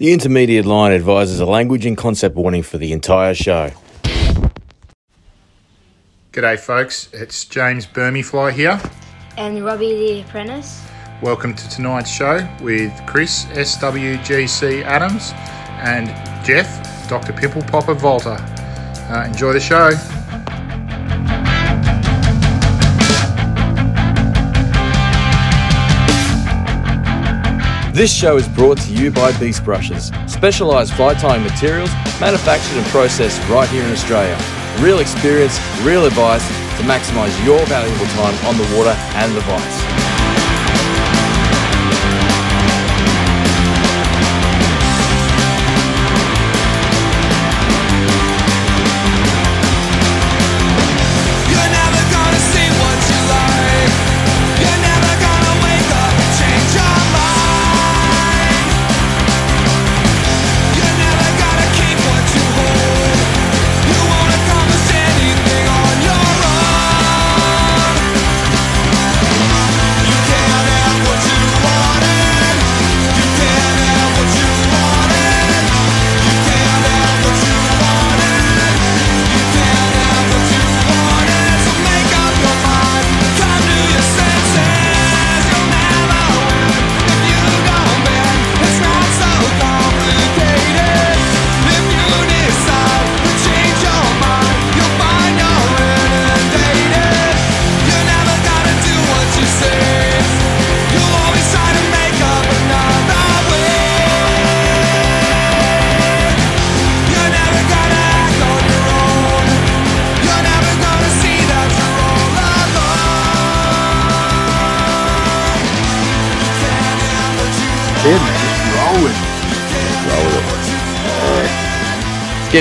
The intermediate line advises a language and concept warning for the entire show. G'day, folks. It's James Burmyfly here. And Robbie the Apprentice. Welcome to tonight's show with Chris SWGC Adams and Jeff Dr. Pimple Popper Volta. Uh, enjoy the show. This show is brought to you by Beast Brushes, specialised fly tying materials manufactured and processed right here in Australia. Real experience, real advice to maximise your valuable time on the water and the vice.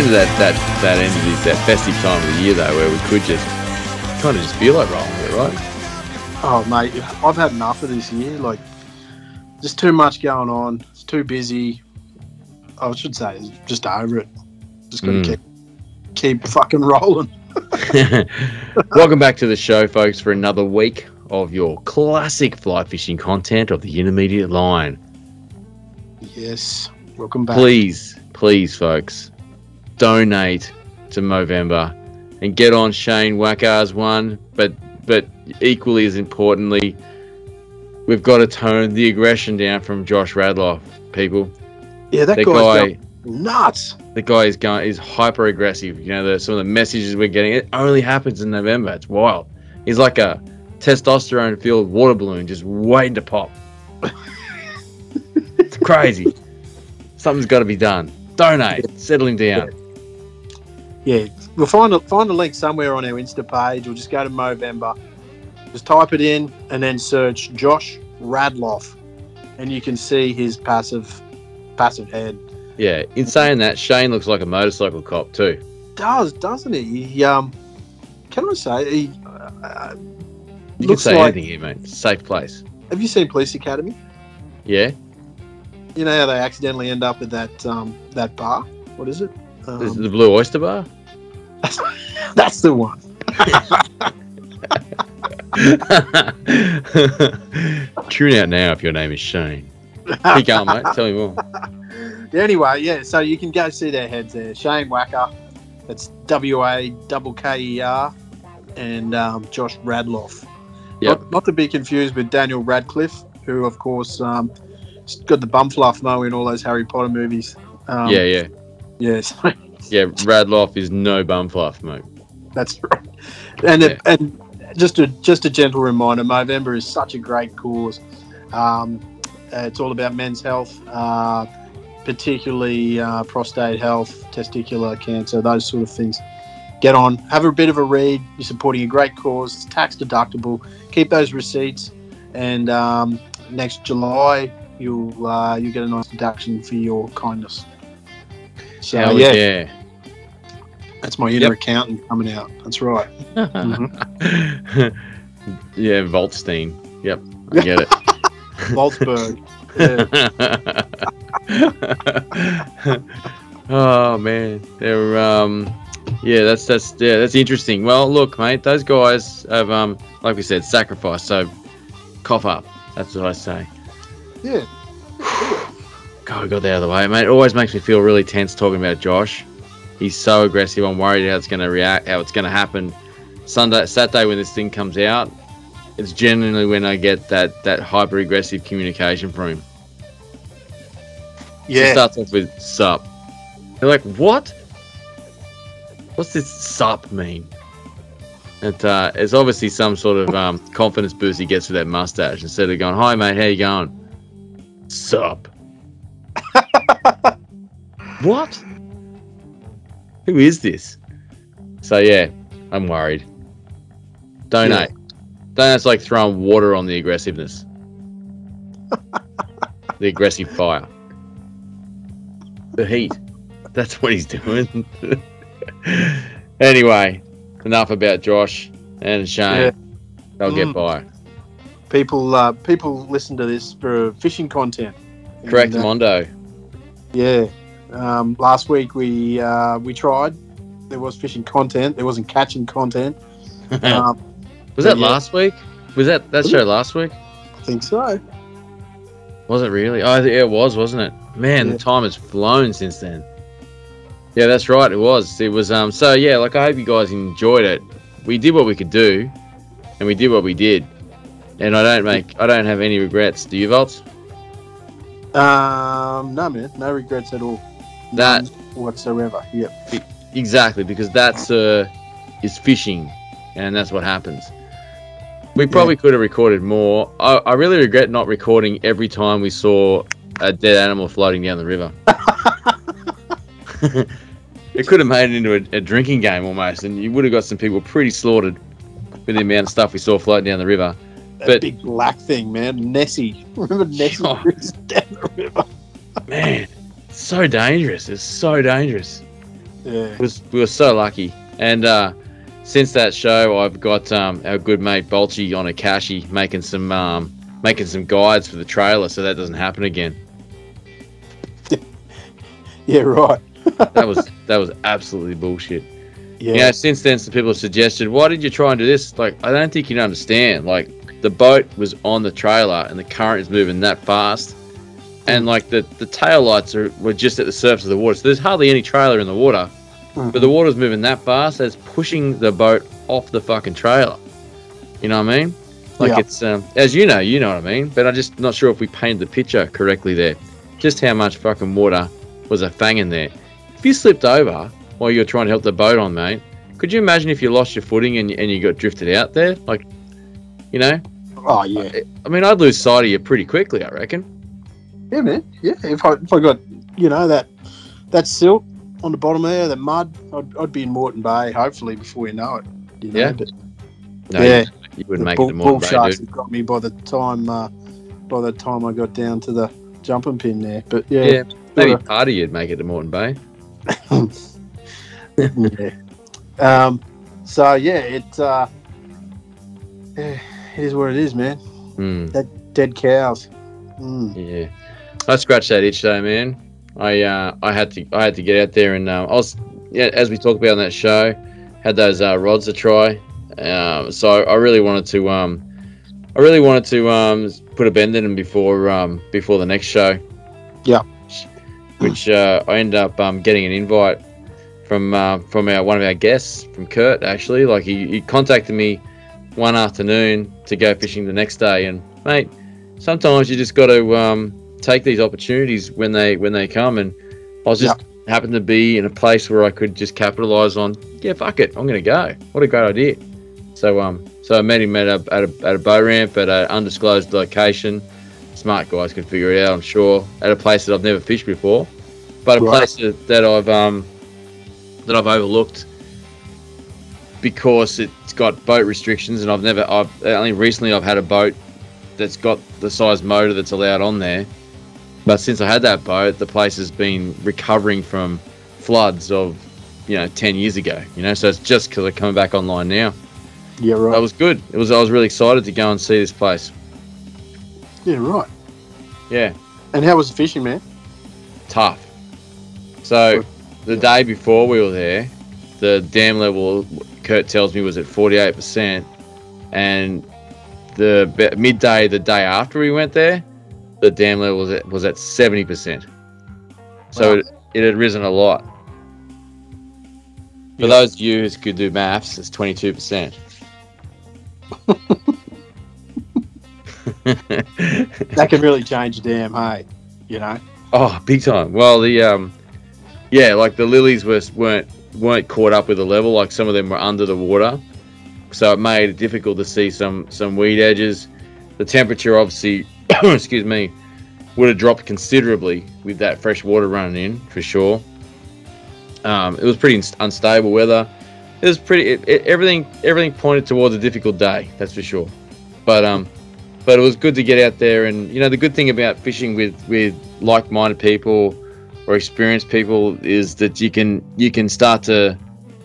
That, that, that end of the, that festive time of the year though, where we could just kind of just feel like rolling it, right? Oh, mate, I've had enough of this year. Like, just too much going on. It's too busy. I should say, just over it. Just got to Mm. keep keep fucking rolling. Welcome back to the show, folks, for another week of your classic fly fishing content of the intermediate line. Yes, welcome back. Please, please, folks, donate to Movember and get on Shane Wakker's one. But but equally as importantly, we've got to tone the aggression down from Josh Radloff. People, Yeah, that guy's guy, nuts. the guy is going is hyper aggressive. You know, the, some of the messages we're getting. It only happens in November. It's wild. He's like a testosterone filled water balloon, just waiting to pop. it's crazy. Something's got to be done. Donate. Settle him down. Yeah, we'll find a, find a link somewhere on our Insta page, or just go to Movember. Just type it in and then search Josh Radloff, and you can see his passive passive head. Yeah. In saying that, Shane looks like a motorcycle cop too. Does doesn't he? he um, can I say he uh, You looks can say like? anything here, mate. Safe place. Have you seen Police Academy? Yeah. You know how they accidentally end up at that um that bar. What is it? Um, the Blue Oyster Bar. that's the one. Tune out now if your name is Shane. Keep going, mate. Tell me more. Anyway, yeah. So you can go see their heads there. Shane Wakker, that's W A double K E R, and um, Josh Radloff. Yep. Not, not to be confused with Daniel Radcliffe, who of course um, got the bum fluff mo in all those Harry Potter movies. Um, yeah, yeah. Yes, Yeah, Radloff is no bum fluff, mate. that's right. And Yeah. it, and just a just a gentle reminder, Movember is such a great cause. Um, it's all about men's health, uh, particularly uh, prostate health, testicular cancer, those sort of things. Get on, have a bit of a read. You're supporting a great cause. It's tax deductible. Keep those receipts, and um, next July you'll uh, you get a nice deduction for your kindness. So Hell yeah, yeah. That's my inner Yep. accountant coming out. That's right. Mhm. yeah, Voltstein. Yep, I get it. Wolfsburg. Oh man, they're um, yeah, that's that's yeah, that's interesting. Well, look, mate, those guys have um, like we said, sacrificed. So, cough up. That's what I say. Yeah. God, we got that out of the way, mate. It always makes me feel really tense talking about Josh. He's so aggressive. I'm worried how it's going to react, how it's going to happen. Sunday, Saturday when this thing comes out, it's genuinely when I get that that hyper aggressive communication from him. It Yeah, starts off with sup. They're like, what? What's this sup mean? It, uh, it's obviously some sort of um, confidence boost he gets with that mustache. Instead of going, hi mate, how you going? Sup. what? Who is this? So yeah, I'm worried. Donate. Donate's like throwing water on the aggressiveness. the aggressive fire. The heat. That's what he's doing. anyway, enough about Josh and Shane. Yeah. They'll get Mm. by. people uh, people listen to this for fishing content. Correct, And, uh, Mondo. Yeah. Um, last week we uh, we tried. There was fishing content. There wasn't catching content. Um, was that yeah. last week? Was that that show last week? I think so. Was it really? Oh, yeah, it was, wasn't it? Man, Yeah. the time has flown since then. Yeah, that's right. It was. It was. Um. So yeah, like I hope you guys enjoyed it. We did what we could do, and we did what we did. And I don't make. I don't have any regrets. Do you, Volts? Um, no man, no regrets at all. That- whatsoever. Yep. Exactly, because that's uh, is fishing, and that's what happens. We probably could have recorded more. I, I really regret not recording every time we saw a dead animal floating down the river. it could have made it into a, a drinking game almost, and you would have got some people pretty slaughtered with the amount of stuff we saw floating down the river. That But- big black thing, man. Nessie. Remember Nessie Oh. down the river? Man, so dangerous. It's so dangerous. Yeah. It was we were so lucky. And uh, since that show, I've got um, our good mate Bolchi on Akashi making some um, making some guides for the trailer, so that doesn't happen again. Yeah, right. That was that was absolutely bullshit. Yeah. You know, since then, some people have suggested, why did you try and do this? Like, I don't think you understand. Like, the boat was on the trailer, and the current is moving that fast, and like the the tail lights are were just at the surface of the water, so there's hardly any trailer in the water. Mhm. But the water's moving that fast, that it's pushing the boat off the fucking trailer. You know what I mean? Like Yeah. it's um, as you know, you know what I mean. But I'm just not sure if we painted the picture correctly there. Just how much fucking water was a fang in there. If you slipped over while you were trying to help the boat on, mate, could you imagine if you lost your footing and, and you got drifted out there? Like, you know, Oh yeah. I mean, I'd lose sight of you pretty quickly, I reckon. Yeah, man. Yeah. If I if I got you know that that silt on the bottom there, the mud, I'd, I'd be in Moreton Bay hopefully before you know it. You know? Yeah. But No, Yeah. you, wouldn't make bull, it to bull Moreton Bay, sharks dude. have got me by the time uh, by the time I got down to the Jumpinpin there. But yeah, Yeah, maybe part of you'd make it to Moreton Bay. yeah. Um, so yeah, it uh, yeah, it is what it is, man. Hmm. Dead cows. Mm. Yeah, I scratched that itch though, man. I uh, I had to I had to get out there and um, I was yeah as we talked about on that show, had those uh, rods to try. Um, so I really wanted to um, I really wanted to um, put a bend in them before um, before the next show. Yeah. Which uh, I ended up um, getting an invite from uh, from our one of our guests from Kurt actually. Like he, he contacted me one afternoon to go fishing the next day, and mate, sometimes you just got to um, take these opportunities when they when they come. And I was just happened to be in a place where I could just capitalize on. Yeah, fuck it, I'm gonna go. What a great idea. So um, so I met him at a at a, at a bow ramp at an undisclosed location. Smart guys can figure it out, I'm sure. At a place that I've never fished before, but a Right. place that, that I've um that I've overlooked because it's got boat restrictions, and I've never I've only recently I've had a boat that's got the size motor that's allowed on there. But since I had that boat, the place has been recovering from floods of, you know, ten years ago. You know, so it's just because they're coming back online now. Yeah, right. That was good. It was. I was really excited to go and see this place. yeah, right. Yeah, And how was the fishing, man? tough. So the day before we were there, the dam level, Kurt tells me, was at forty eight percent, and the midday the day after we went there, the dam level was at was at seventy percent. So Wow. it, it had risen a lot. For Yeah. those of you who could do maths, it's 22%. That can really change a dam, hey. You know? Oh, big time. Well, the um, yeah, like the lilies were weren't weren't caught up with the level. Like some of them were under the water, so it made it difficult to see some some weed edges. The temperature, obviously, excuse me, would have dropped considerably with that fresh water running in for sure. Um, it was pretty unst- unstable weather. It was pretty. It, it, everything everything pointed towards a difficult day. That's for sure. But um, but it was good to get out there and you know the good thing about fishing with with like-minded people or experienced people is that you can you can start to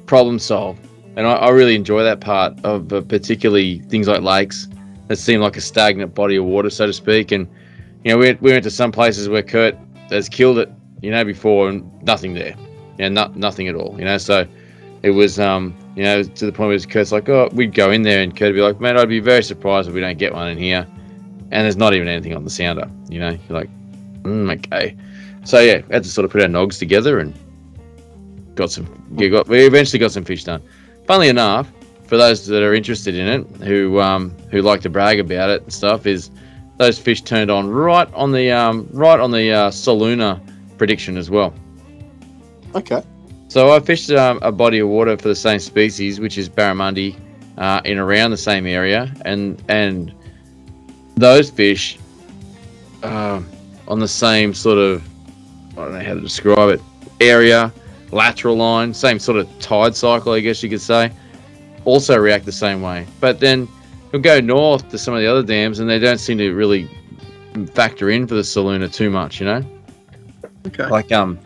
problem solve and i, I really enjoy that part of uh, particularly things like lakes that seemed like a stagnant body of water so to speak and you know we, we went to some places where kurt has killed it you know before and nothing there yeah not, nothing at all you know so it was um you know to the point where kurt's like oh we'd go in there and kurt would be like man i'd be very surprised if we don't get one in here and there's not even anything on the sounder. You know, you're like, mm, okay. So yeah, had to sort of put our nogs together and got some. We got we eventually got some fish done. Funnily enough, for those that are interested in it, who um who like to brag about it and stuff, is those fish turned on right on the um right on the uh, Solunar prediction as well. Okay. So I fished um, a body of water for the same species, which is barramundi, uh, in around the same area, and and those fish um on the same sort of I don't know how to describe it area, lateral line, same sort of tide cycle, I guess you could say, also react the same way. But then he'll go north to some of the other dams, and they don't seem to really factor in for the Solunar too much, you know Okay. like um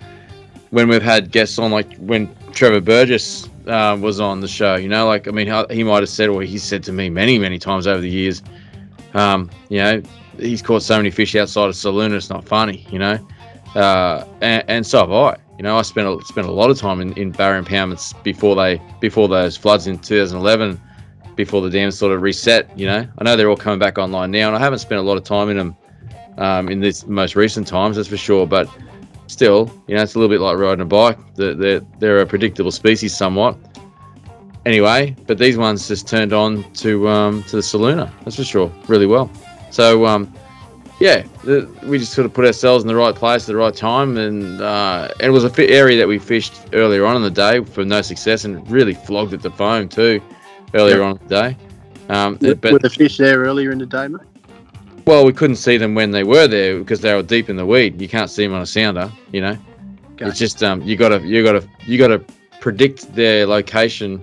when we've had guests on like when Trevor Burgess uh, was on the show you know like I mean he might have said or he said to me many many times over the years um you know he's caught so many fish outside of Solunar it's not funny you know uh and, and so have I you know I spent a, spent a lot of time in, in barra impoundments before they before those floods in 2011 before the dams sort of reset you know I know they're all coming back online now and I haven't spent a lot of time in them um, in this most recent times that's for sure but still, you know, it's a little bit like riding a bike. They're, they're, they're a predictable species somewhat. Anyway, but these ones just turned on to um, to the Solunar, that's for sure, really well. So, um, yeah, we just sort of put ourselves in the right place at the right time, and uh, it was a fi- area that we fished earlier on in the day for no success, and really flogged at the foam too earlier Yep. on in the day. Um, Were, but were the fish there earlier in the day, mate? well, we couldn't see them when they were there because they were deep in the weed. You can't see them on a sounder, you know. Okay. It's just um, you gotta you gotta you gotta predict their location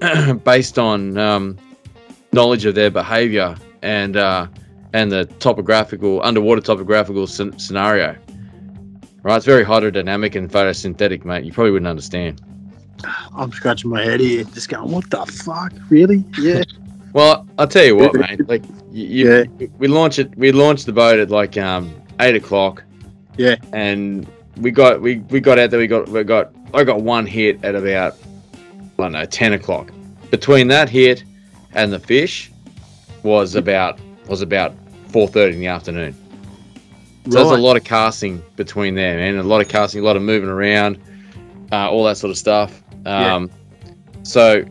based on um, knowledge of their behavior and uh, and the topographical underwater topographical scen- scenario. Right, it's very hydrodynamic and photosynthetic, mate. You probably wouldn't understand. I'm scratching my head here, just going, what the fuck? Really? Yeah. Well, I'll tell you what, mate. Like you, you, Yeah. we launched it. We launched the boat at like um eight o'clock. Yeah. And we got we, we got out there. We got we got I got one hit at about I don't know ten o'clock. Between that hit and the fish was about was about four thirty in the afternoon. So there's a lot of casting between there, man. A lot of casting, a lot of moving around, uh, all that sort of stuff. Yeah. Um, So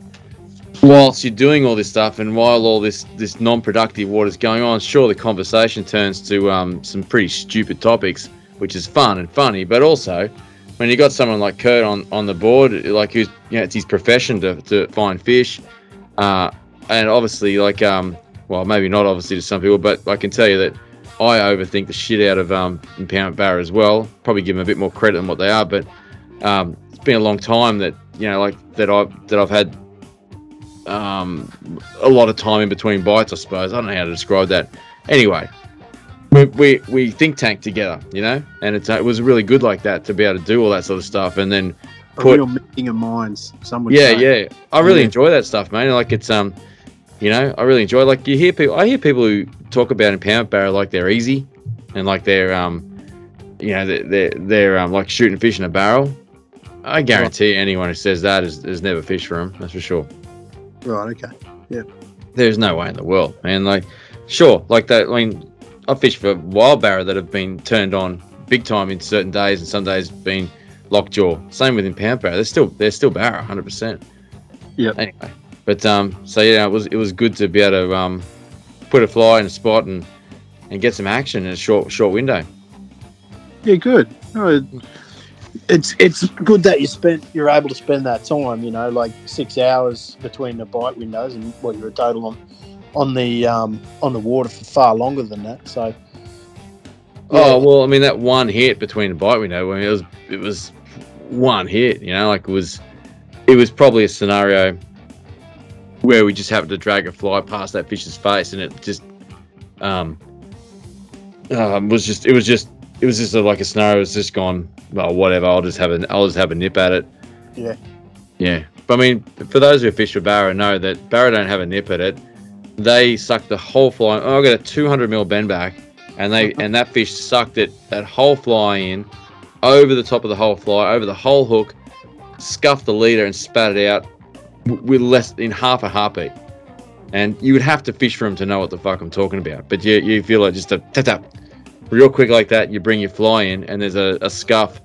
whilst you're doing all this stuff, and while all this this non-productive water's going on, sure the conversation turns to um, some pretty stupid topics, which is fun and funny. But also, when you got someone like Kurt on on the board, like who's you know it's his profession to to find fish, uh, and obviously like um well maybe not obviously to some people, but I can tell you that I overthink the shit out of um, impoundment barra as well. Probably give them a bit more credit than what they are, but um, it's been a long time that you know, like that I that I've had um, a lot of time in between bites. I suppose I don't know how to describe that. Anyway, we we, we think tank together, you know, and it's, it was really good like that to be able to do all that sort of stuff, and then A put- real meeting of minds. Some yeah, say. yeah. I really Yeah. enjoy that stuff, man. Like it's um, you know, I really enjoy. Like you hear people, I hear people who talk about impoundment barra like they're easy, and like they're um, you know, they're they're, they're um, like shooting fish in a barrel. I guarantee anyone who says that has, has never fished for them. That's for sure. Right. Okay. Yeah. There's no way in the world, man. Like, sure, like that. I mean, I fished for wild barra that have been turned on big time in certain days, and some days been lockjaw. Same with impound barra. They're still they're still barra, hundred percent. Yep. Anyway, but um, so yeah, it was it was good to be able to um, put a fly in a spot and and get some action in a short short window. Yeah, good. No, it's it's good that you spent you're able to spend that time. You know, like six hours between the bite windows, and what you're a total on on the um, on the water for far longer than that. So. Oh well, I mean that one hit between the bite window. I mean it was it was one hit. You know, like it was it was probably a scenario where we just happened to drag a fly past that fish's face, and it just um, um was just it was just it was just a, like a scenario. It was just gone. Well, whatever. I'll just have a I'll just have a nip at it. Yeah. Yeah. But I mean, for those who fish with barra, know that barra don't have a nip at it. They suck the whole fly. Oh, I got a 200 mil bend back, and they and that fish sucked it that whole fly in, over the top of the whole fly, over the whole hook, scuffed the leader and spat it out with less in half a heartbeat. And you would have to fish for him to know what the fuck I'm talking about. But you you feel like just a tap tap, real quick like that. You bring your fly in, and there's a, a scuff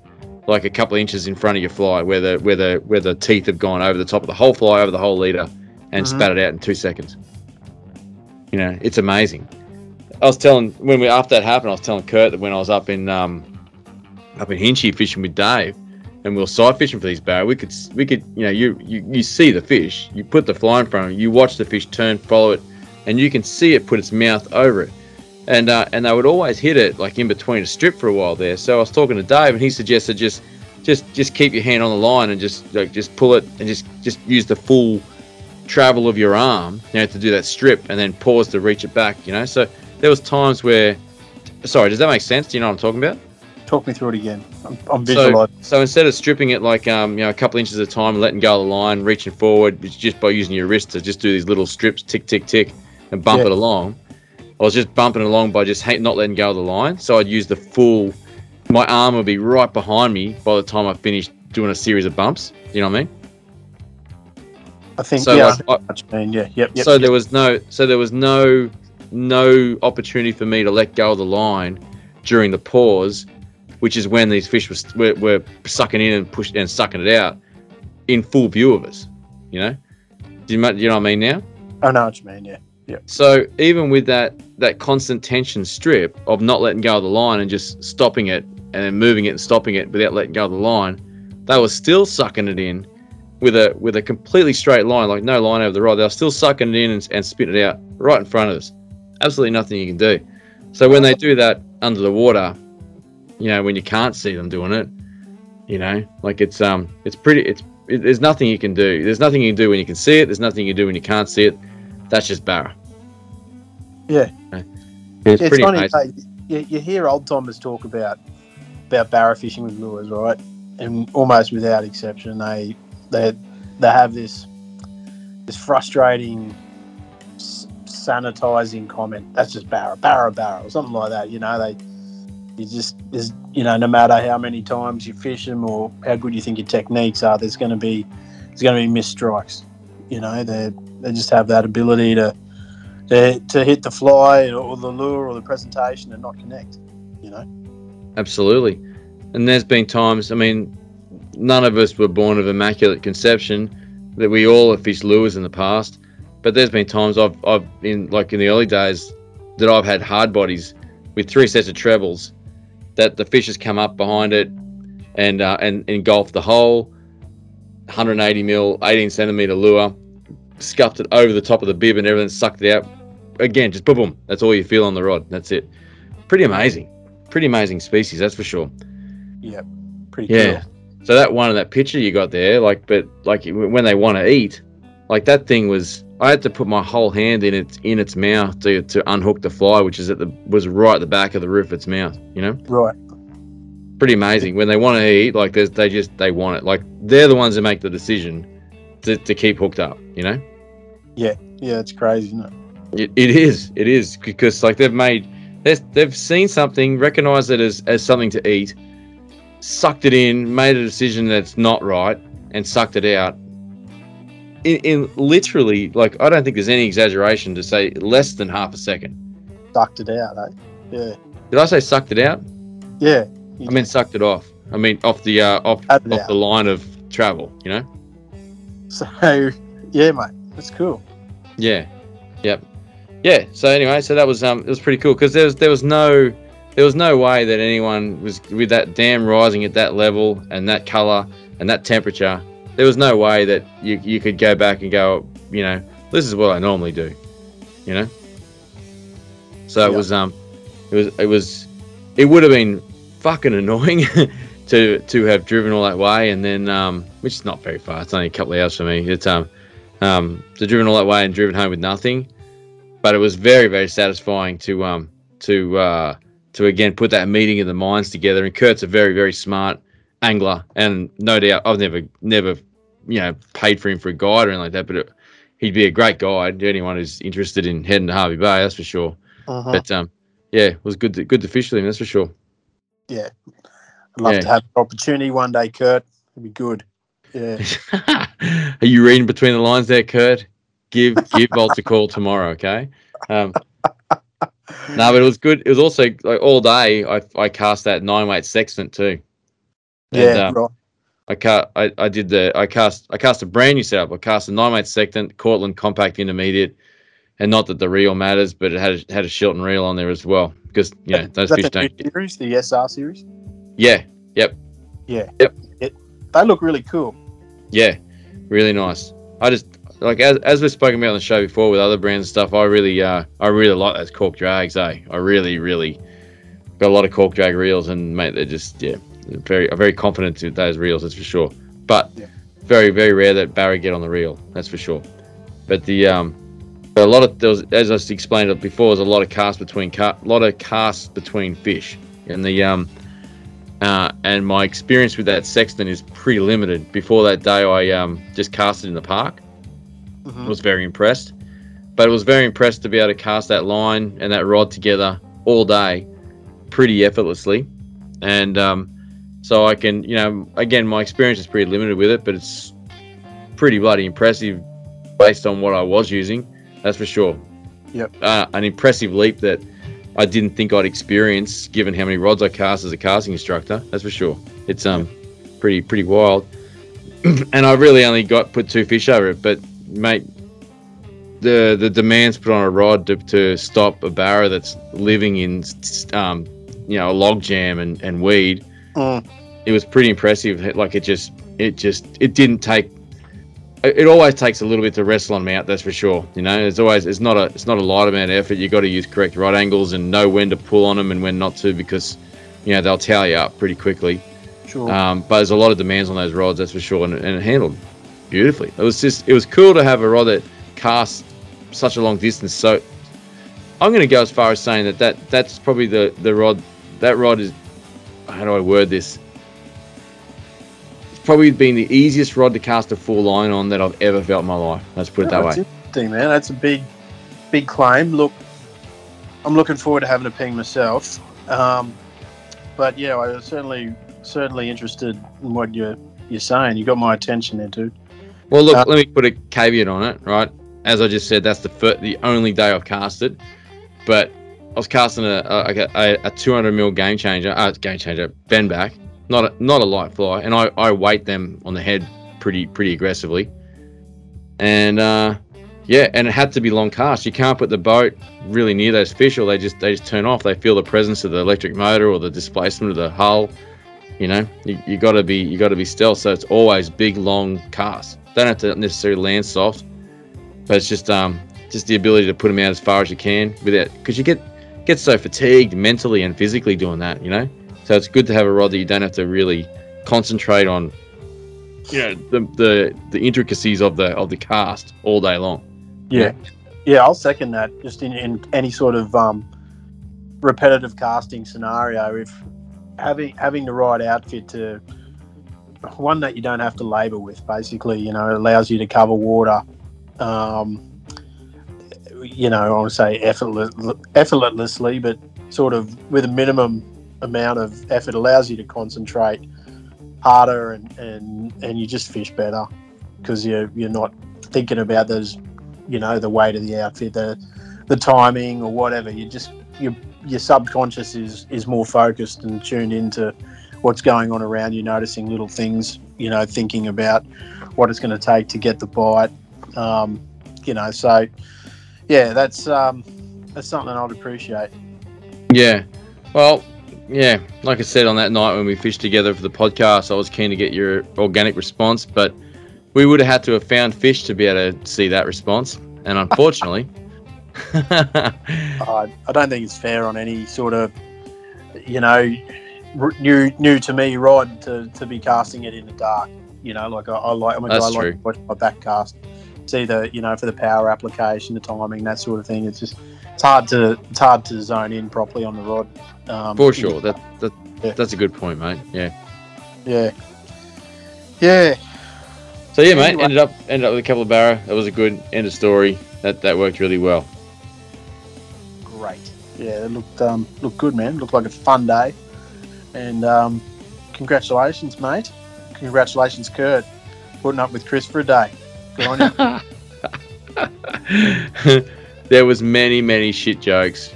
like a couple of inches in front of your fly where the where the where the teeth have gone over the top of the whole fly over the whole leader and Mhm. spat it out in two seconds. You know, it's amazing. I was telling when we after that happened, I was telling Kurt that when I was up in um up in Hinchy fishing with Dave, and we were sight fishing for these barra, we could we could you know you you, you see the fish, you put the fly in front of it, you watch the fish turn, follow it, and you can see it put its mouth over it and uh, and they would always hit it like in between a strip for a while there. So I was talking to Dave, and he suggested just just just keep your hand on the line and just like just pull it and just just use the full travel of your arm, you know, to do that strip, and then pause to reach it back. You know, so there was times where. Sorry, does that make sense? Do you know what I'm talking about? Talk me through it again. I'm, I'm So, visualizing. so instead of stripping it like um, you know a couple inches at a time and letting go of the line, reaching forward, just by using your wrist to just do these little strips, tick tick tick, and bump Yeah. it along. I was just bumping it along by just not letting go of the line. So I'd use the full. My arm would be right behind me by the time I finished doing a series of bumps. You know what I mean? I think. So yeah, I like, I- you mean. Yeah. Yep. Yep. so yep. there was no so there was no no opportunity for me to let go of the line during the pause, which is when these fish were, were sucking in and push and sucking it out in full view of us. You know, do you, you know what I mean now? I know what you mean. Yeah. So even with that that constant tension strip of not letting go of the line and just stopping it and then moving it and stopping it without letting go of the line, they were still sucking it in with a with a completely straight line, like no line over the rod. They were still sucking it in and, and spitting it out right in front of us. Absolutely nothing you can do. So when they do that under the water, you know, when you can't see them doing it, you know, like it's um, it's pretty. It's it, there's nothing you can do. There's nothing you can do when you can see it. There's nothing you can do when you can't see it. That's just barra. Yeah. It's it's pretty funny. You, you hear old timers talk about about barra fishing with lures, right? And almost without exception, they they they have this this frustrating sanitizing comment. That's just barra, barra, barra, or something like that. You know, they you just you know no matter how many times you fish them or how good you think your techniques are, there's going to be there's going to be missed strikes. You know, they they just have that ability to to, to hit the fly or the lure or the presentation and not connect. You know, Absolutely. And there's been times, I mean, none of us were born of immaculate conception, that we all have fished lures in the past. But there's been times I've, I've in like in the early days, that I've had hard bodies with three sets of trebles, that the fish has come up behind it and uh, and engulfed the hole, 180 mil, 18 centimeter lure, scuffed it over the top of the bib and everything, sucked it out. Again, just boom, boom. That's all you feel on the rod. That's it. Pretty amazing. Pretty amazing species, that's for sure. Yeah, pretty Yeah. cool. So that one of that picture you got there, like, but like when they want to eat, like that thing was, I had to put my whole hand in its in its mouth to, to unhook the fly, which is at the was right at the back of the roof of its mouth. You know, Right. pretty amazing. When they want to eat, like there's they just they want it. Like they're the ones that make the decision to, to keep hooked up. You know, Yeah, yeah, it's crazy, isn't it? it, it is it is because like they've made they've, they've seen something, recognized it as as something to eat, sucked it in, made a decision that's not right, and sucked it out. In, in literally, like I don't think there's any exaggeration to say less than half a second. Sucked it out, eh? Yeah. Did I say sucked it out? Yeah. I mean, sucked it off. I mean, off the uh, off off out. the line of travel. You know. So yeah, mate, that's cool. Yeah. Yep. Yeah. So anyway, so that was um, it was pretty cool because there was there was no there was no way that anyone was with that dam rising at that level and that color and that temperature. There was no way that you you could go back and go, you know, this is what I normally do, you know. So it was um, it was it was it would have been fucking annoying to to have driven all that way and then um, which is not very far. It's only a couple of hours for me. It's um um, to driven all that way and driven home with nothing. But it was very, very satisfying to um to uh to again put that meeting of the minds together. And Kurt's a very, very smart angler, and no doubt I've never never you know paid for him for a guide or anything like that, but it, he'd be a great guide to anyone who's interested in heading to Hervey Bay. That's for sure. Mhm. But um yeah, it was good to, good to fish with him. That's for sure. yeah, I'd love Yeah. to have the opportunity one day, Kurt. It'd be good. Yeah, Are you reading between the lines there, Kurt? Give give Bolt a call tomorrow, okay? Um, no, but it was good. It was also like all day. I I cast that nine weight sextant too. And, yeah, um, right. I ca- I, I did the I cast I cast a brand new setup. I cast a nine weight sextant, Cortland compact intermediate, and not that the reel matters, but it had a, had a Shilton reel on there as well because you know those fish the don't. Series, the SR series. yeah, yep, Yeah. Yep. They look really cool. yeah, really nice. I just like as as we've spoken about on the show before with other brands and stuff. I really uh I really like those cork drags. Eh, I really really got a lot of cork drag reels, and mate, they're just yeah, very I'm very confident with those reels. That's for sure. But Yeah. very very rare that barra get on the reel. That's for sure. But the um, but a lot of there was, as I explained it before, there's a lot of casts between a lot of casts between fish, and the um. Uh, and my experience with that sextant is pretty limited. Before that day, I um, just cast it in the park. Mhm. was very impressed. But I was very impressed to be able to cast that line and that rod together all day, pretty effortlessly. And um, so I can, you know, again, my experience is pretty limited with it, but it's pretty bloody impressive based on what I was using. That's for sure. Yep. Uh, an impressive leap that I didn't think I'd experience, given how many rods I cast as a casting instructor. That's for sure. It's um pretty pretty wild. and I really only got put two fish over it, but mate, the the demands put on a rod to, to stop a barra that's living in um you know a log jam and, and weed Mm. it was pretty impressive like it just it just it didn't take it always takes a little bit to wrestle them out that's for sure you know it's always it's not a it's not a light amount of effort you got to use correct right angles and know when to pull on them and when not to because you know they'll tally you up pretty quickly Sure. um, but there's a lot of demands on those rods, that's for sure, and, and it handled beautifully. It was just, it was cool to have a rod that casts such a long distance. So I'm going to go as far as saying that, that that's probably the, the rod, that rod is, how do I word this? It's probably been the easiest rod to cast a full line on that I've ever felt in my life. Let's put it that that's way. interesting, man. That's a big, big claim. Look, I'm looking forward to having a ping myself. Um, but yeah, I was certainly, certainly interested in what you're you're saying. You got my attention there, dude. Well, look, Uh, let me put a caveat on it, right? As I just said, that's the fir- the only day I've casted, but I was casting a a, a, a 200 mil game changer, uh, game changer, bend back, not a, not a light fly, and I, I weight them on the head pretty pretty aggressively, and uh, yeah, and it had to be long cast. You can't put the boat really near those fish, or they just they just turn off. They feel the presence of the electric motor or the displacement of the hull. You know, you, you got to be you got to be stealth. So it's always big, long casts. Don't have to necessarily land soft, but it's just um just the ability to put them out as far as you can without because you get get so fatigued mentally and physically doing that. You know, so it's good to have a rod that you don't have to really concentrate on. You know the the the intricacies of the of the cast all day long. Yeah, yeah, I'll second that. Just in, in any sort of um, repetitive casting scenario, if having having the right outfit to one that you don't have to labour with, basically, you know, it allows you to cover water. Um, you know, I want to say effortless, effortlessly, but sort of with a minimum amount of effort, allows you to concentrate harder and and and you just fish better because you're you're not thinking about those you know the weight of the outfit the the timing or whatever you just you're your subconscious is is more focused and tuned into what's going on around you, noticing little things. You know, thinking about what it's going to take to get the bite. Um, you know, so yeah, that's um, that's something I'd appreciate. Yeah. Well, yeah. Like I said on that night when we fished together for the podcast, I was keen to get your organic response, but we would have had to have found fish to be able to see that response. And unfortunately, I, I don't think it's fair on any sort of, you know, r- new new to me rod to, to be casting it in the dark. You know, like I, I like I'm a That's guy like true. my back cast. It's either you know for the power application, the timing, that sort of thing. It's just it's hard to it's hard to zone in properly on the rod. Um, for sure, that, that Yeah. that's a good point, mate. Yeah. yeah, yeah. So yeah, mate, Anyway. ended up ended up with a couple of barra. That was a good end of story. That that worked really well. Great. Yeah, it looked um, looked good, man. Looked like a fun day. And um, congratulations, mate. Congratulations, Kurt. Putting up with Chris for a day. There was many many shit jokes,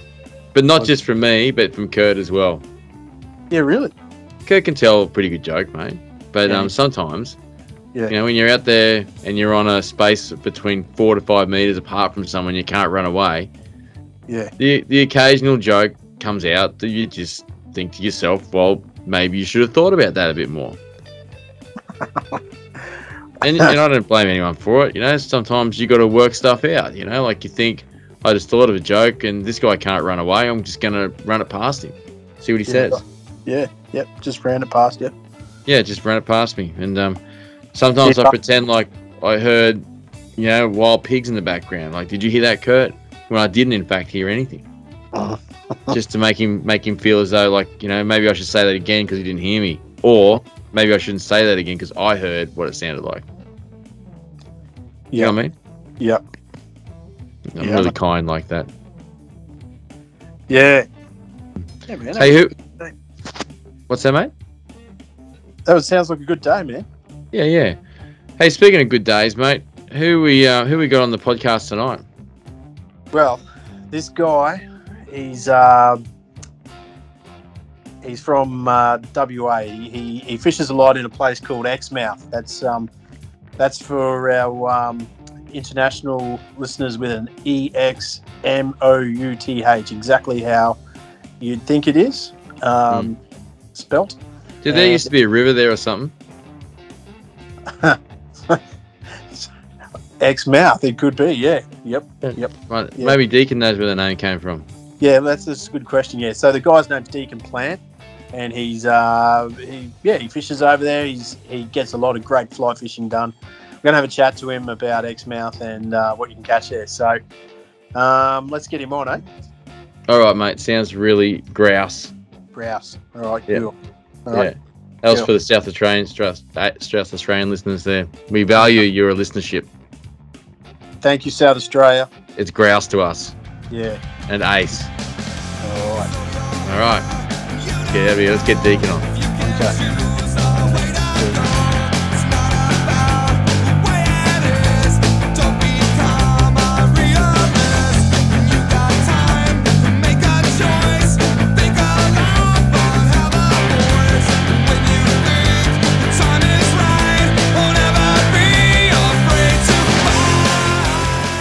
but not just from me, but from Kurt as well. yeah, really. Kurt can tell a pretty good joke, mate. But Yeah. um, sometimes, Yeah. you know, when you're out there and you're on a space between four to five meters apart from someone, you can't run away. Yeah. The the occasional joke comes out that you just think to yourself, well, maybe you should have thought about that a bit more. and, and I don't blame anyone for it. You know, sometimes you got to work stuff out. You know, like you think, I just thought of a joke, and this guy can't run away. I'm just gonna run it past him, see what he Yeah. says. Yeah. Yep. Just ran it past you. Yeah, just ran it past me. And um, sometimes Yeah. I pretend like I heard, you know, wild pigs in the background. Like, did you hear that, Kurt? When I didn't, in fact, hear anything. just to make him make him feel as though, like, you know, maybe I should say that again because he didn't hear me, or maybe I shouldn't say that again because I heard what it sounded like. You know what I mean? Yep. I'm Yeah. really kind like that. Yeah. Yeah, man. Hey, who? What's that, mate? That was, sounds like a good day, man. Yeah, yeah. Hey, speaking of good days, mate, who we uh, who we got on the podcast tonight? Well, this guy, he's um, he's from uh, WA. He, he fishes a lot in a place called Exmouth. That's um, that's for our um, international listeners with an E X M O U T H, exactly how you'd think it is um, spelt. Did there used to be a river there or something? Exmouth, it could be. Yeah. Yep. Right, Yeah. Maybe Deacon knows where the name came from. Yeah, that's, that's a good question. Yeah, so the guy's name's Deacon Plant, and he's uh, he, yeah he fishes over there. He's he gets a lot of great fly fishing done. We're gonna have a chat to him about Exmouth and uh, what you can catch there. So um, let's get him on, eh? All right, mate. Sounds really grouse. Grouse. All right, Yeah. cool. All yeah. right. That was Yeah. for the South Australian, South South Australian listeners there. We value your listenership. Thank you, South Australia. It's grouse to us Yeah. and ace. All right. All right. Get out of here. Let's get Deacon on. Okay.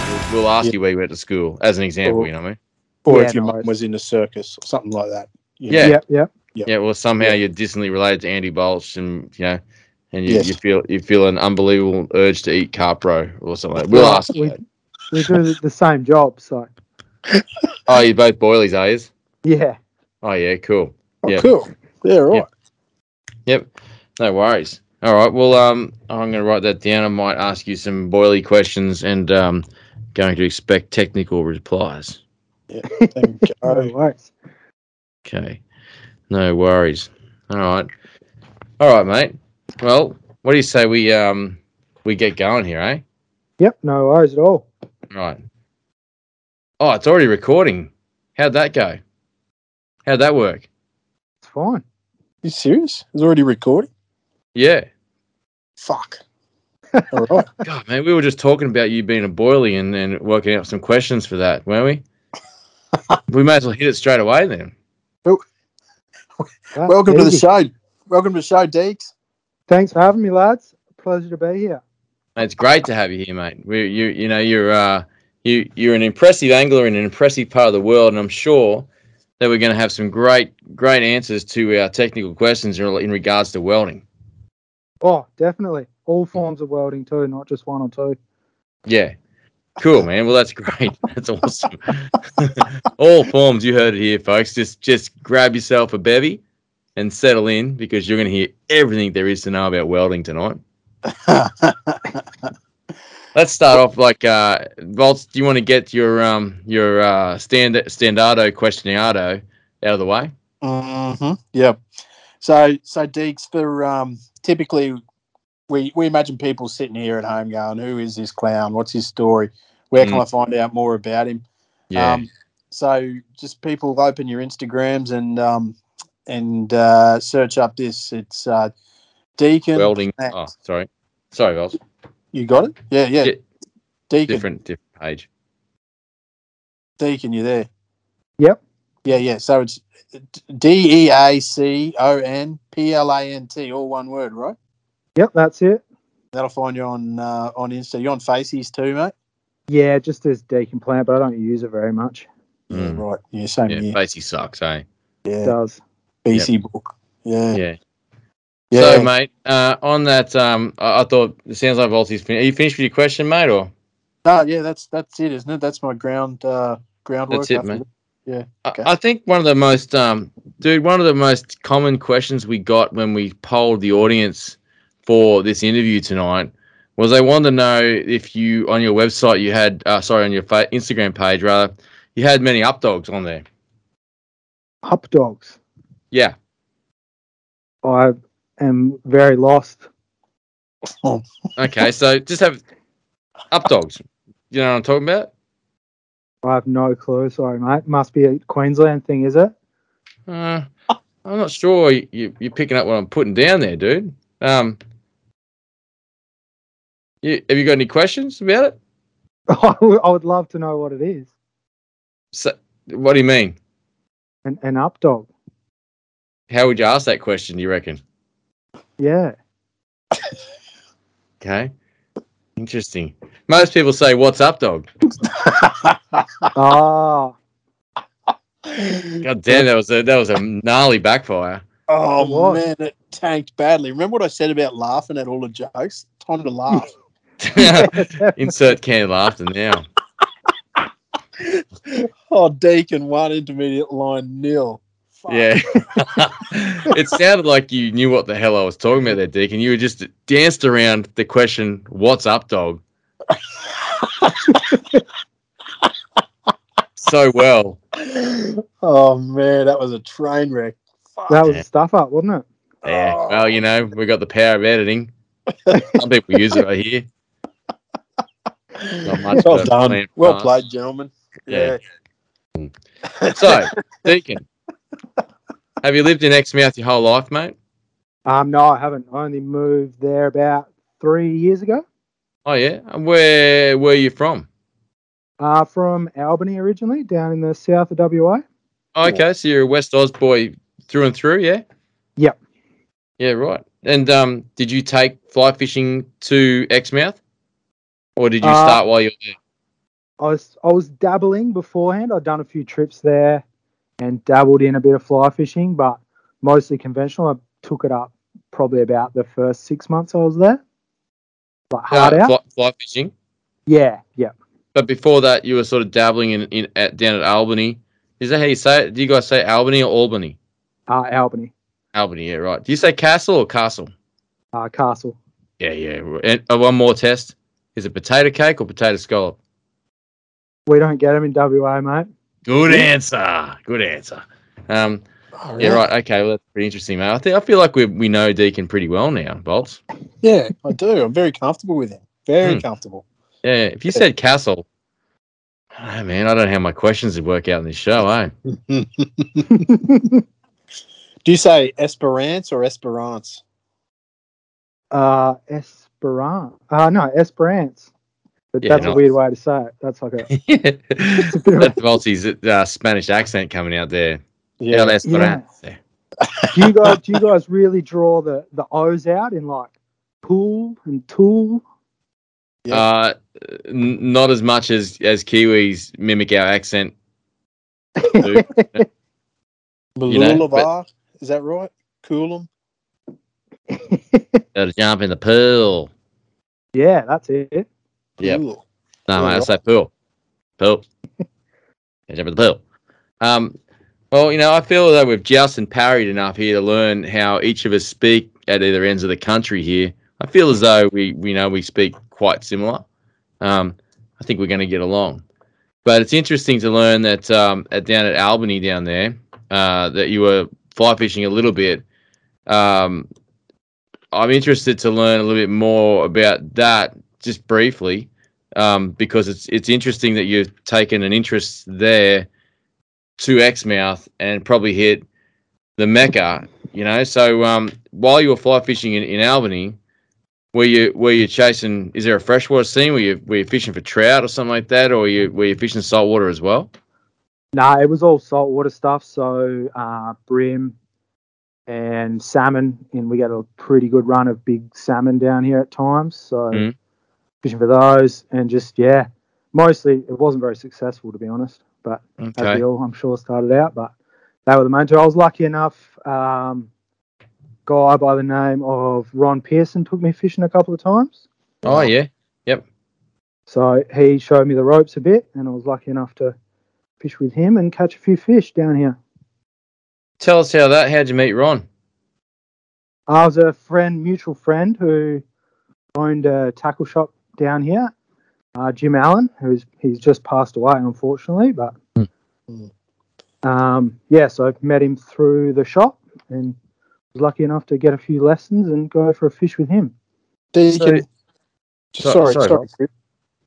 We'll, we'll ask Yeah. you where you went to school as an example. Cool. You know what I mean? Or Yeah, if your no mum was in a circus or something like that. you Yeah. know. Yep, yep. Yep. Yeah. Well, somehow Yeah. you're distantly related to Andy Balch, and you know, and you, Yes. you feel you feel an unbelievable urge to eat carpro or something. Like. We'll Well, ask. we-. We do the, same job, so Oh, you both boilies, are you? yeah. Oh yeah, cool. Oh, Yeah. cool. Yeah, right. Yep. No worries. All right. Well, um, I'm going to write that down. I might ask you some boily questions and um, going to expect technical replies. Thank No worries. Okay. No worries. All right. All right, mate. Well, what do you say we um we get going here, eh? Yep, no worries at all. All right. Oh, it's already recording. How'd that go? How'd that work? It's fine. You serious? It's already recording? Yeah. Fuck. All right. God, man, we were just talking about you being a boilie and, and working out some questions for that, weren't we? we may as well hit it straight away then. That's Welcome to the easy. show. Welcome to the show, Deeks. Thanks for having me, lads. Pleasure to be here. It's great to have you here, mate. We, you, you know, you're uh, you, you're an impressive angler in an impressive part of the world, and I'm sure that we're going to have some great, great answers to our technical questions in in regards to welding. Oh, definitely. All forms of welding too, not just one or two. Yeah, cool, man. Well, that's great. That's awesome. All forms, you heard it here, folks. Just, just grab yourself a bevy and settle in because you're going to hear everything there is to know about welding tonight. Let's start off like uh Volts, do you want to get your um your uh stand standardo questionado out of the way? hmm Yep. So, so Deeks, for um, typically, we we imagine people sitting here at home going, "Who is this clown? What's his story? Where can Mm. I find out more about him?" Yeah. Um, so just people open your Instagrams and um, and uh, search up this. It's uh, Deacon. welding. Max. Oh, sorry. Sorry, Volts. You got it? Yeah, yeah. Yeah. Deacon, Different different page. Deacon, you there? Yep. Yeah, yeah. So it's D E A C O N P L A N T, all one word, right? Yep, that's it. That'll find you on uh, on Insta. You on Faces too, mate? Yeah, just as Deacon plant, but I don't use it very much. Yeah, Mm. right. Yeah, same Yeah, here. Facey sucks, eh? It Yeah, does. BC book. Yeah, Yeah. yeah. So, mate, uh, on that, um, I, I thought it sounds like Volty's finished. Are you finished with your question, mate, or no, yeah, that's that's it, isn't it? That's my ground uh, groundwork. That's it, after mate. that. Yeah. I- Okay. I, think one of the most, um, dude, one of the most common questions we got when we polled the audience for this interview tonight was they wanted to know if you on your website you had, uh, sorry, on your fa- Instagram page rather, you had many up dogs on there. Up dogs. Yeah. I am very lost. Okay, so just have up dogs. You know what I'm talking about? I have no clue. Sorry, mate. Must be a Queensland thing, is it? Uh, I'm not sure you, you, you're picking up what I'm putting down there, dude. Um, you, have you got any questions about it? I would I would love to know what it is. So, what do you mean? An, an up dog. How would you ask that question? Do you reckon? Yeah. Okay, interesting. Most people say, "What's up, dog?" Ah, God damn, that was a that was a gnarly backfire. Oh It man, it tanked badly. Remember what I said about laughing at all the jokes? Time to laugh. Insert canned laughter now. oh, Deacon one intermediate line nil. Fuck. Yeah. it sounded like you knew what the hell I was talking about there, Deacon. You were just danced around the question, "What's up, dog?" so well. Oh man, that was a train wreck. Fuck. that was Yeah. stuff up, wasn't it? Yeah. Oh. Well, you know, we got the power of editing. Some people use it, I hear. Not much well of a done. Well pass. played, gentlemen. Yeah. Yeah. So, Deacon, have you lived in Exmouth your whole life, mate? Um, no, I haven't. I only moved there about three years ago. Oh yeah. And where were you from? Uh, from Albany originally, down in the south of WA. Oh, okay, so you're a West Oz boy through and through, yeah? Yep. Yeah, right. And um, did you take fly fishing to Exmouth, or did you Uh, start while you were there? I was I was dabbling beforehand. I'd done a few trips there and dabbled in a bit of fly fishing, but mostly conventional. I took it up probably about the first six months I was there. Like hard Uh, out. fly, fly fishing. Yeah, yeah. But before that, you were sort of dabbling in, in at down at Albany. Is that how you say it? Do you guys say Albany or Albany? Uh, Albany, Albany, yeah, right. Do you say castle or castle? uh, Castle. Yeah, yeah. And uh, one more test: is it potato cake or potato scallop? We don't get them in WA, mate. Good answer. Good answer. Um, Oh, yeah, right. Okay, well, that's pretty interesting, mate. I think I feel like we we know Deacon pretty well now, Bolts. Yeah, I do. I'm very comfortable with him. Very Hmm. comfortable. Yeah, if you said castle, I man. I don't know how my questions would work out in this show, eh? Do you say Esperance or Esperance? uh, Esperance. Uh, no, Esperance. But Yeah, that's nice. a weird way to say it. That's like a That's a bit of a- uh, Spanish accent coming out there. Yeah. El Esperance. do you guys do you guys really draw the the O's out in like pool and tool? Yeah. Uh, n- not as much as as Kiwis mimic our accent. Dude. You know, Mooloolaba, is that right? Coolum. Got to jump in the pool. yeah, that's it. Yep. Cool. No, Yeah, mate, I right. say pool. Pool. Yeah, jump in the pool. Um, well, you know, I feel that we've jousted and parried enough here to learn how each of us speak at either ends of the country here. I feel as though we, we know we speak quite similar. Um, I think we're going to get along. But it's interesting to learn that um, at, down at Albany down there, uh, that you were fly fishing a little bit. Um, I'm interested to learn a little bit more about that, just briefly um, because it's it's interesting that you've taken an interest there to Exmouth and probably hit the Mecca. You know, so um, while you were fly fishing in, in Albany, were you were you chasing? Is there a freshwater scene? Were you were you fishing for trout or something like that, or were you were you fishing saltwater as well? Nah, it was all saltwater stuff. So uh, bream and salmon, and we get a pretty good run of big salmon down here at times. So Mhm. fishing for those, and just yeah, mostly it wasn't very successful to be honest. But as we all, I'm sure, started out. But they were the main two. I was lucky enough. Um, guy by the name of Ron Pearson took me fishing a couple of times. Oh yeah. Yep. So he showed me the ropes a bit, and I was lucky enough to fish with him and catch a few fish down here. Tell us how that. How'd you meet Ron? I was a friend, mutual friend, who owned a tackle shop down here. Uh, Jim Allen, who's he's just passed away, unfortunately, but Hmm. um, yeah, so I met him through the shop and was lucky enough to get a few lessons and go for a fish with him. Deacon, So- sorry, sorry, sorry. Rob.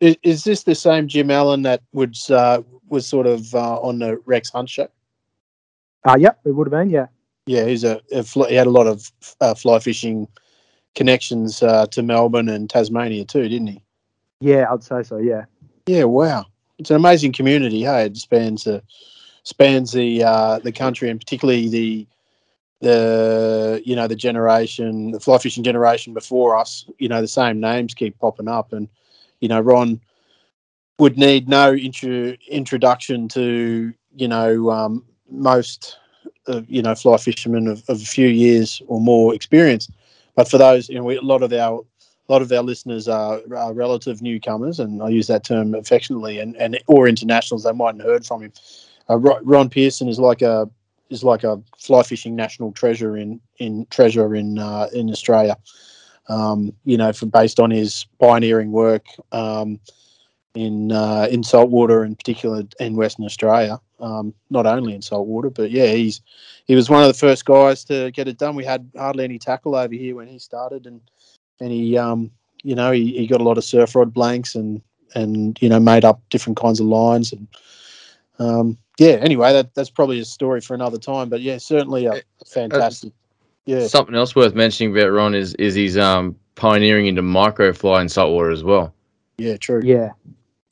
Is, is this the same Jim Allen that was uh, was sort of uh, on the Rex Hunt show? Uh, yep, it would have been, yeah. Yeah, he's a, a he had a lot of uh, fly fishing connections uh, to Melbourne and Tasmania too, didn't he? Yeah, I'd say so, yeah. Yeah, wow, it's an amazing community. Hey, it spans the spans the uh, the country and particularly the the you know the generation, the fly fishing generation before us. You know, the same names keep popping up, and you know Ron would need no intro, introduction to you know um, most uh, you know fly fishermen of, of a few years or more experience. But for those, you know, we, a lot of our a lot of our listeners are, are relative newcomers, and I use that term affectionately, and, and or internationals. They mightn't heard from him. Uh, Ron Pearson is like a is like a fly fishing national treasure in in treasure in uh, in Australia. Um, you know, for based on his pioneering work um, in uh, in saltwater, in particular in Western Australia. Um, not only in saltwater, but yeah, he's he was one of the first guys to get it done. We had hardly any tackle over here when he started, and and he um, you know he, he got a lot of surf rod blanks and and you know made up different kinds of lines and um, yeah. Anyway, that that's probably a story for another time. But yeah, certainly a fantastic. Yeah, Something else worth mentioning about Ron is is he's um pioneering into microfly in saltwater as well. yeah, true. Yeah.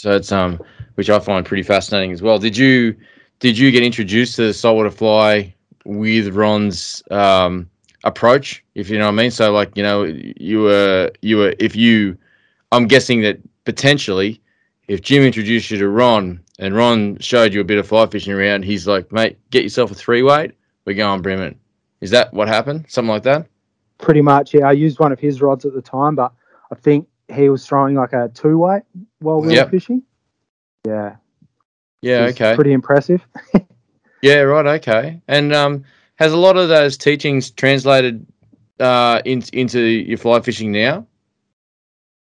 So it's um, which I find pretty fascinating as well. Did you did you get introduced to the saltwater fly with Ron's um approach? If you know what I mean. So like you know you were you were if you, I'm guessing that potentially, if Jim introduced you to Ron and Ron showed you a bit of fly fishing around, he's like, mate, get yourself a three weight. We're going Bremen. Is that what happened? Something like that? Pretty much, yeah. I used one of his rods at the time, but I think he was throwing like a two weight while we Yep. were fishing. Yeah. Yeah. Okay. Pretty impressive. Yeah, right. Okay. And um, has a lot of those teachings translated uh, in, into your fly fishing now?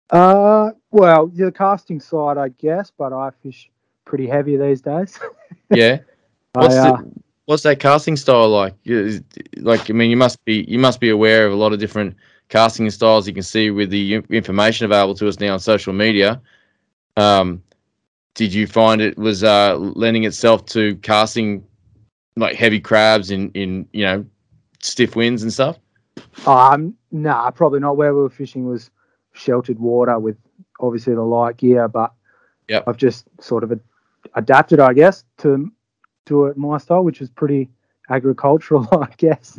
Uh, well, the casting side, I guess, but I fish pretty heavy these days. Yeah. I, What's uh, the, what's that casting style like? Is- Like, I mean, you must be you must be aware of a lot of different casting styles you can see with the information available to us now on social media. Um, did you find it was uh, lending itself to casting like heavy crabs in in you know stiff winds and stuff? Um, nah, probably not. Where we were fishing was sheltered water with obviously the light gear, but Yep. I've just sort of ad- adapted, I guess, to it my style, which is pretty agricultural, I guess.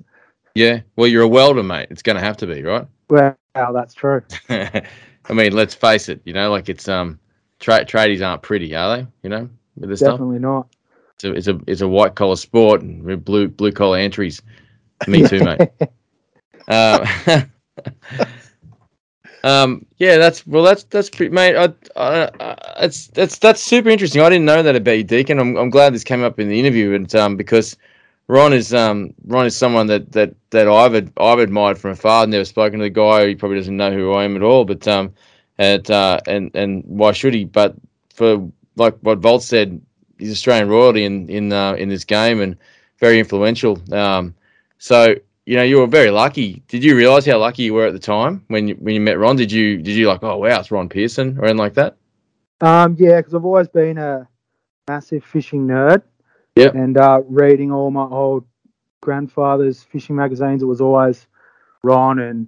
Yeah. Well, you're a welder, mate. It's going to have to be, right? Well, that's true. I mean, let's face it. You know, like it's um, tra- tradies aren't pretty, are they? You know, with this stuff. Definitely not. It's a it's a it's a white collar sport and blue blue collar entries. Me too, mate. Uh, um, yeah, that's well, that's that's pretty, mate. I, I, I, it's that's that's super interesting. I didn't know that about you, Deacon. I'm I'm glad this came up in the interview, and um, because Ron is um Ron is someone that that that I've I've admired from afar. I've never spoken to the guy. He probably doesn't know who I am at all. But um, and uh, and and why should he? But for like what Volt said, he's Australian royalty in in uh, in this game and very influential. Um, so you know you were very lucky. Did you realize how lucky you were at the time when you, when you met Ron? Did you did you like oh wow it's Ron Pearson or anything like that? Um, yeah, because I've always been a massive fishing nerd. Yep. And uh, reading all my old grandfather's fishing magazines, it was always Ron and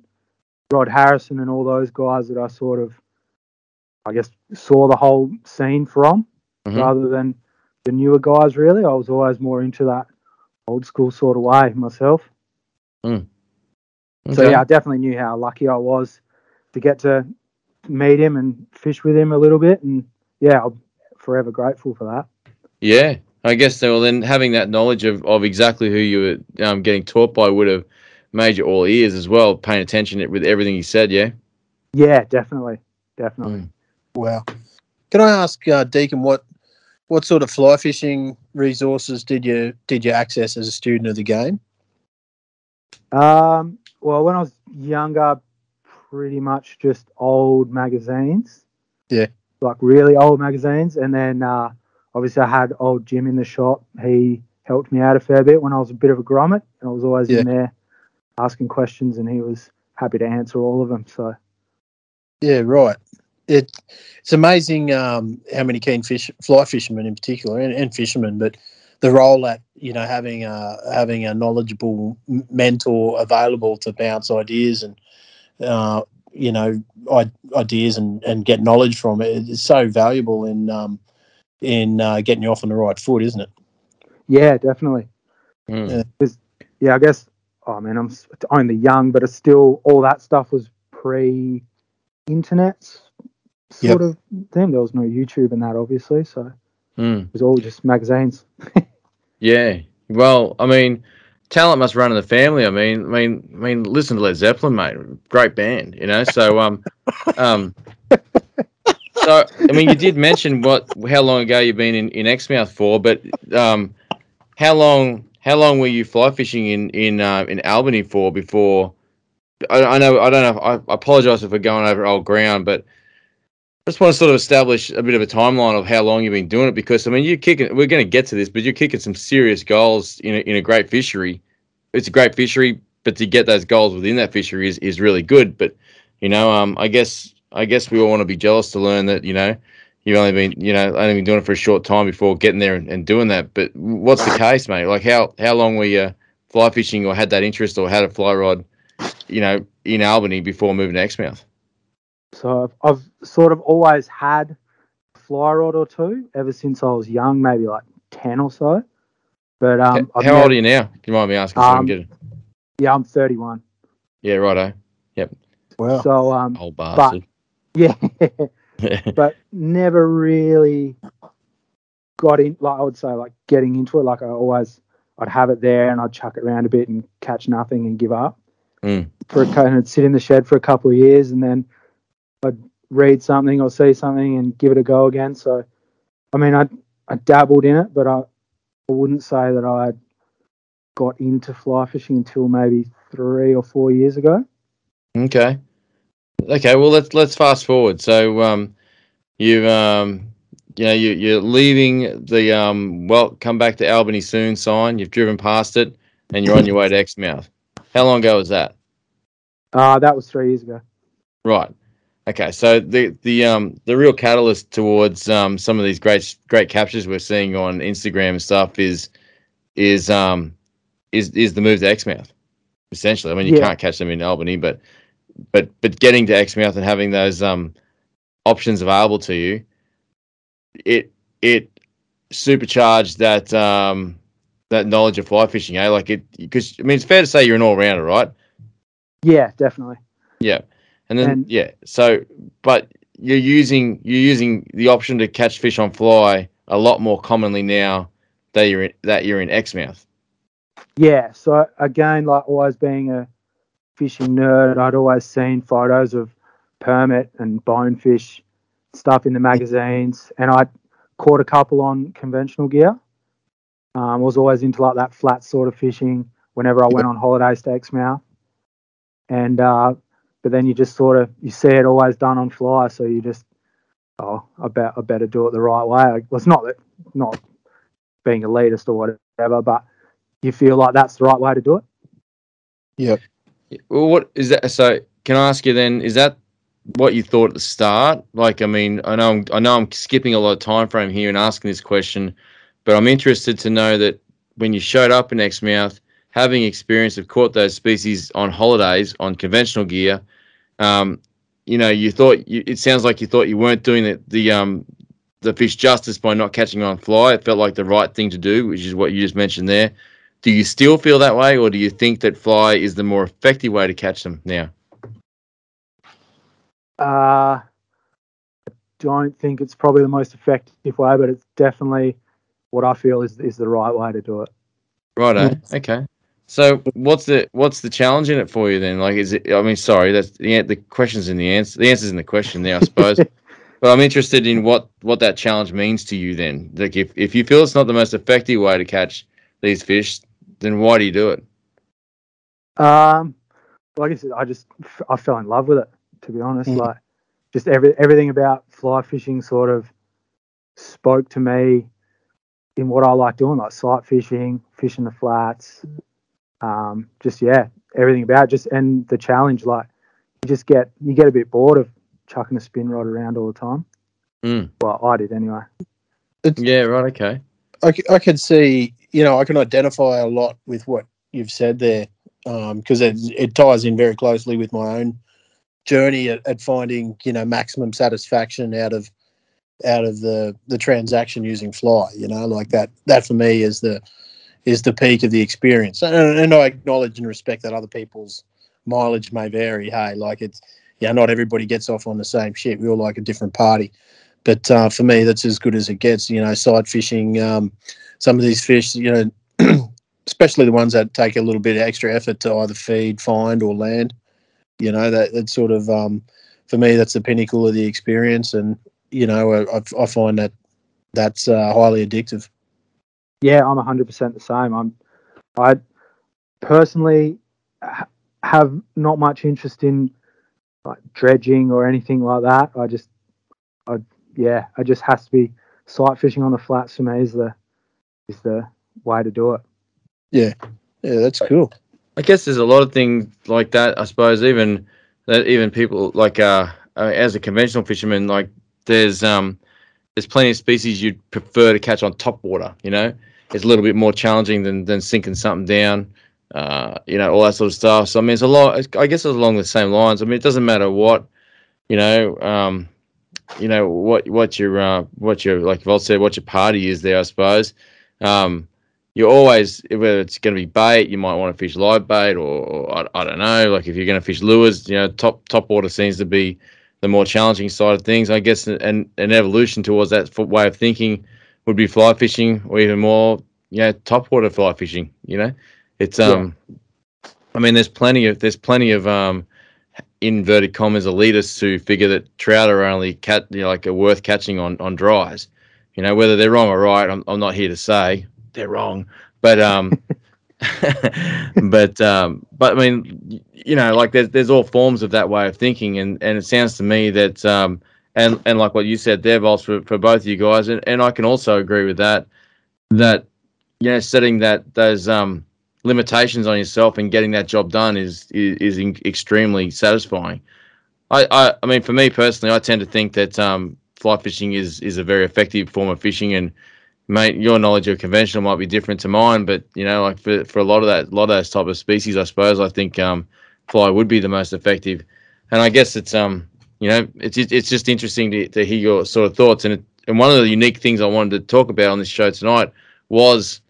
Rod Harrison and all those guys that I sort of, I guess, saw the whole scene from, Mhm. rather than the newer guys. Really, I was always more into that old school sort of way myself. So Okay. yeah, I definitely knew how lucky I was to get to meet him and fish with him a little bit, and yeah, I'm forever grateful for that. Yeah, I guess so. Well, then having that knowledge of, of exactly who you were um, getting taught by would have made you all ears as well, paying attention with everything he said. Yeah. Yeah, definitely, definitely. Mm. Wow. Can I ask uh, Deacon what what sort of fly fishing resources did you did you access as a student of the game? Um, well, when I was younger, pretty much just old magazines. Yeah. Like really old magazines, and then uh, obviously I had old Jim in the shop. He helped me out a fair bit when I was a bit of a grommet, and I was always Yeah. in there asking questions, and he was happy to answer all of them. So Yeah, right. It it's amazing um, how many keen fish fly fishermen in particular and, and fishermen, but the role that you know having a having a knowledgeable mentor available to bounce ideas and uh, you know I- ideas and, and get knowledge from it is so valuable in um, in uh, getting you off on the right foot, isn't it? yeah, definitely. Mm. Yeah, I guess. Oh man, I'm only young, but it's still all that stuff was pre-internet sort of thing. There was no YouTube and that, obviously, so it Mm. was all just magazines. Yeah. Well, I mean, talent must run in the family. I mean, I mean, I mean, listen to Led Zeppelin, mate. Great band, you know. So, um, um, so I mean, you did mention what how long ago you've been in, in Exmouth for, but um, how long how long were you fly fishing in in uh, in Albany for before? I, I know I don't know. I, I apologize if we're going over old ground, but I just want to sort of establish a bit of a timeline of how long you've been doing it because I mean you're kicking we're going to get to this but you're kicking some serious goals in a, in a great fishery it's a great fishery but to get those goals within that fishery is, is really good but you know um I guess I guess we all want to be jealous to learn that you know you've only been you know only been doing it for a short time before getting there and, and doing that but what's the case mate like how how long were you fly fishing or had that interest or had a fly rod you know in Albany before moving to Exmouth So I've, I've sort of always had a fly rod or two ever since I was young, maybe like ten or so. But um, how I've old never- are you now? Do you mind me asking? so I can Um, get? Yeah, I'm 31. Yeah, righto. Yep. Wow. So um, Old bastard. Yeah, but never really got in. Like I would say, like getting into it. Like I always, I'd have it there and I'd chuck it around a bit and catch nothing and give up. Mm. For a kind of sit in the shed for a couple of years and then I'd read something or see something and give it a go again. So, I mean, I I dabbled in it, but I, I wouldn't say that I got into fly fishing until maybe three or four years ago. okay. Okay. Well, let's let's fast forward. So, um, you um, you know, you you're leaving the um, well, come back to Albany soon sign. You've driven past it, and you're on your way to Exmouth. How long ago was that? Uh, that was three years ago. Right. Okay. So the the um the real catalyst towards um some of these great great captures we're seeing on Instagram and stuff is is um is is the move to Exmouth. Essentially, I mean you Yeah. can't catch them in Albany, but but but getting to Exmouth and having those um options available to you, it it supercharged that um, that knowledge of fly fishing. Eh? Like it because I mean it's fair to say you're an all rounder, right? Yeah, definitely. Yeah, and then And- yeah, so but you're using you're using the option to catch fish on fly a lot more commonly now that you're in, that you're in Exmouth. Yeah. So again, like always being a fishing nerd, I'd always seen photos of permit and bonefish stuff in the magazines, and I caught a couple on conventional gear. Um, was always into like that flat sort of fishing whenever I went on holidays to Exmouth, and uh, but then you just sort of you see it always done on fly, so you just oh I bet I better do it the right way. Well, it's not that not being elitist or whatever, but you feel like that's the right way to do it. Well, what is that? So, can I ask you then? Is that what you thought at the start? Like, I mean, I know I'm, I know I'm skipping a lot of time frame here and asking this question, but I'm interested to know that when you showed up in Exmouth, having experience of caught those species on holidays on conventional gear, um, you know, you thought you, it sounds like you thought you weren't doing the, the um the fish justice by not catching on fly. It felt like the right thing to do, which is what you just mentioned there. Do you still feel that way, or do you think that fly is the more effective way to catch them now? Uh, I don't think it's probably the most effective way, but it's definitely what I feel is is the right way to do it. Right. Okay. So what's the what's the challenge in it for you then? Like, is it? I mean, sorry, that's the an- the question's in the answer. The answer's in the question there, I suppose. but I'm interested in what what that challenge means to you. Then, like, if if you feel it's not the most effective way to catch these fish, then why do you do it? Um, like I said, I just I fell in love with it. To be honest, Mm. like just every everything about fly fishing sort of spoke to me in what I like doing, like sight fishing, fishing the flats. Um, just yeah, everything about it, just and the challenge. Like you just get you get a bit bored of chucking a spin rod around all the time. Mm. Well, I did anyway. Yeah. Right. Okay. I, I can see, you know, I can identify a lot with what you've said there um, because it, it ties in very closely with my own journey at, at finding, you know, maximum satisfaction out of out of the the transaction using fly. You know, like that. That for me is the is the peak of the experience, and, and I acknowledge and respect that other people's mileage may vary. Hey, like it's yeah, not everybody gets off on the same shit. We all like a different party. But uh, for me, that's as good as it gets. You know, side fishing, um, some of these fish, you know, especially the ones that take a little bit of extra effort to either feed, find, or land. You know, that that's sort of um, for me, that's the pinnacle of the experience, and you know, I, I- find that that's uh, highly addictive. Yeah, I'm 100% the same. I'm, I personally ha- have not much interest in like dredging or anything like that. I just, I yeah, it just has to be sight fishing on the flats for me is the is the way to do it. Yeah, yeah, that's cool. I guess there's a lot of things like that. I suppose even that even people like uh, as a conventional fisherman, like there's um there's plenty of species you'd prefer to catch on top water. You know, it's a little bit more challenging than than sinking something down. Uh, you know, all that sort of stuff. So I mean, it's a lot. I guess it's along the same lines. I mean, it doesn't matter what, you know, um, you know what what your uh, what your like Volt said, what your party is there. I suppose. Um, you always whether it's going to be bait, you might want to fish live bait, or, or I, I don't know. Like if you're going to fish lures, you know, top top water seems to be the more challenging side of things. I guess an an evolution towards that way of thinking would be fly fishing, or even more, you know, top water fly fishing. You know, it's um, I mean, there's plenty of there's plenty of um, inverted commas elitists who figure that trout are only cat, you know, like are worth catching on on dries. You know, whether they're wrong or right, I'm I'm not here to say they're wrong, but um, but um, but I mean, you know, like there's there's all forms of that way of thinking, and and it sounds to me that um, and and like what you said there, Vols, for for both of you guys, and and I can also agree with that, that you know, setting that those um limitations on yourself and getting that job done is is, is extremely satisfying. I, I I mean, for me personally, I tend to think that um, fly fishing is is a very effective form of fishing, and mate, your knowledge of conventional might be different to mine, but you know, like for, for a lot of that, a lot of those type of species, I suppose, I think um, fly would be the most effective, and I guess it's um, You know, it's it's it's just interesting to, to hear your sort of thoughts. And it, and one of the unique things I wanted to talk about on this show tonight was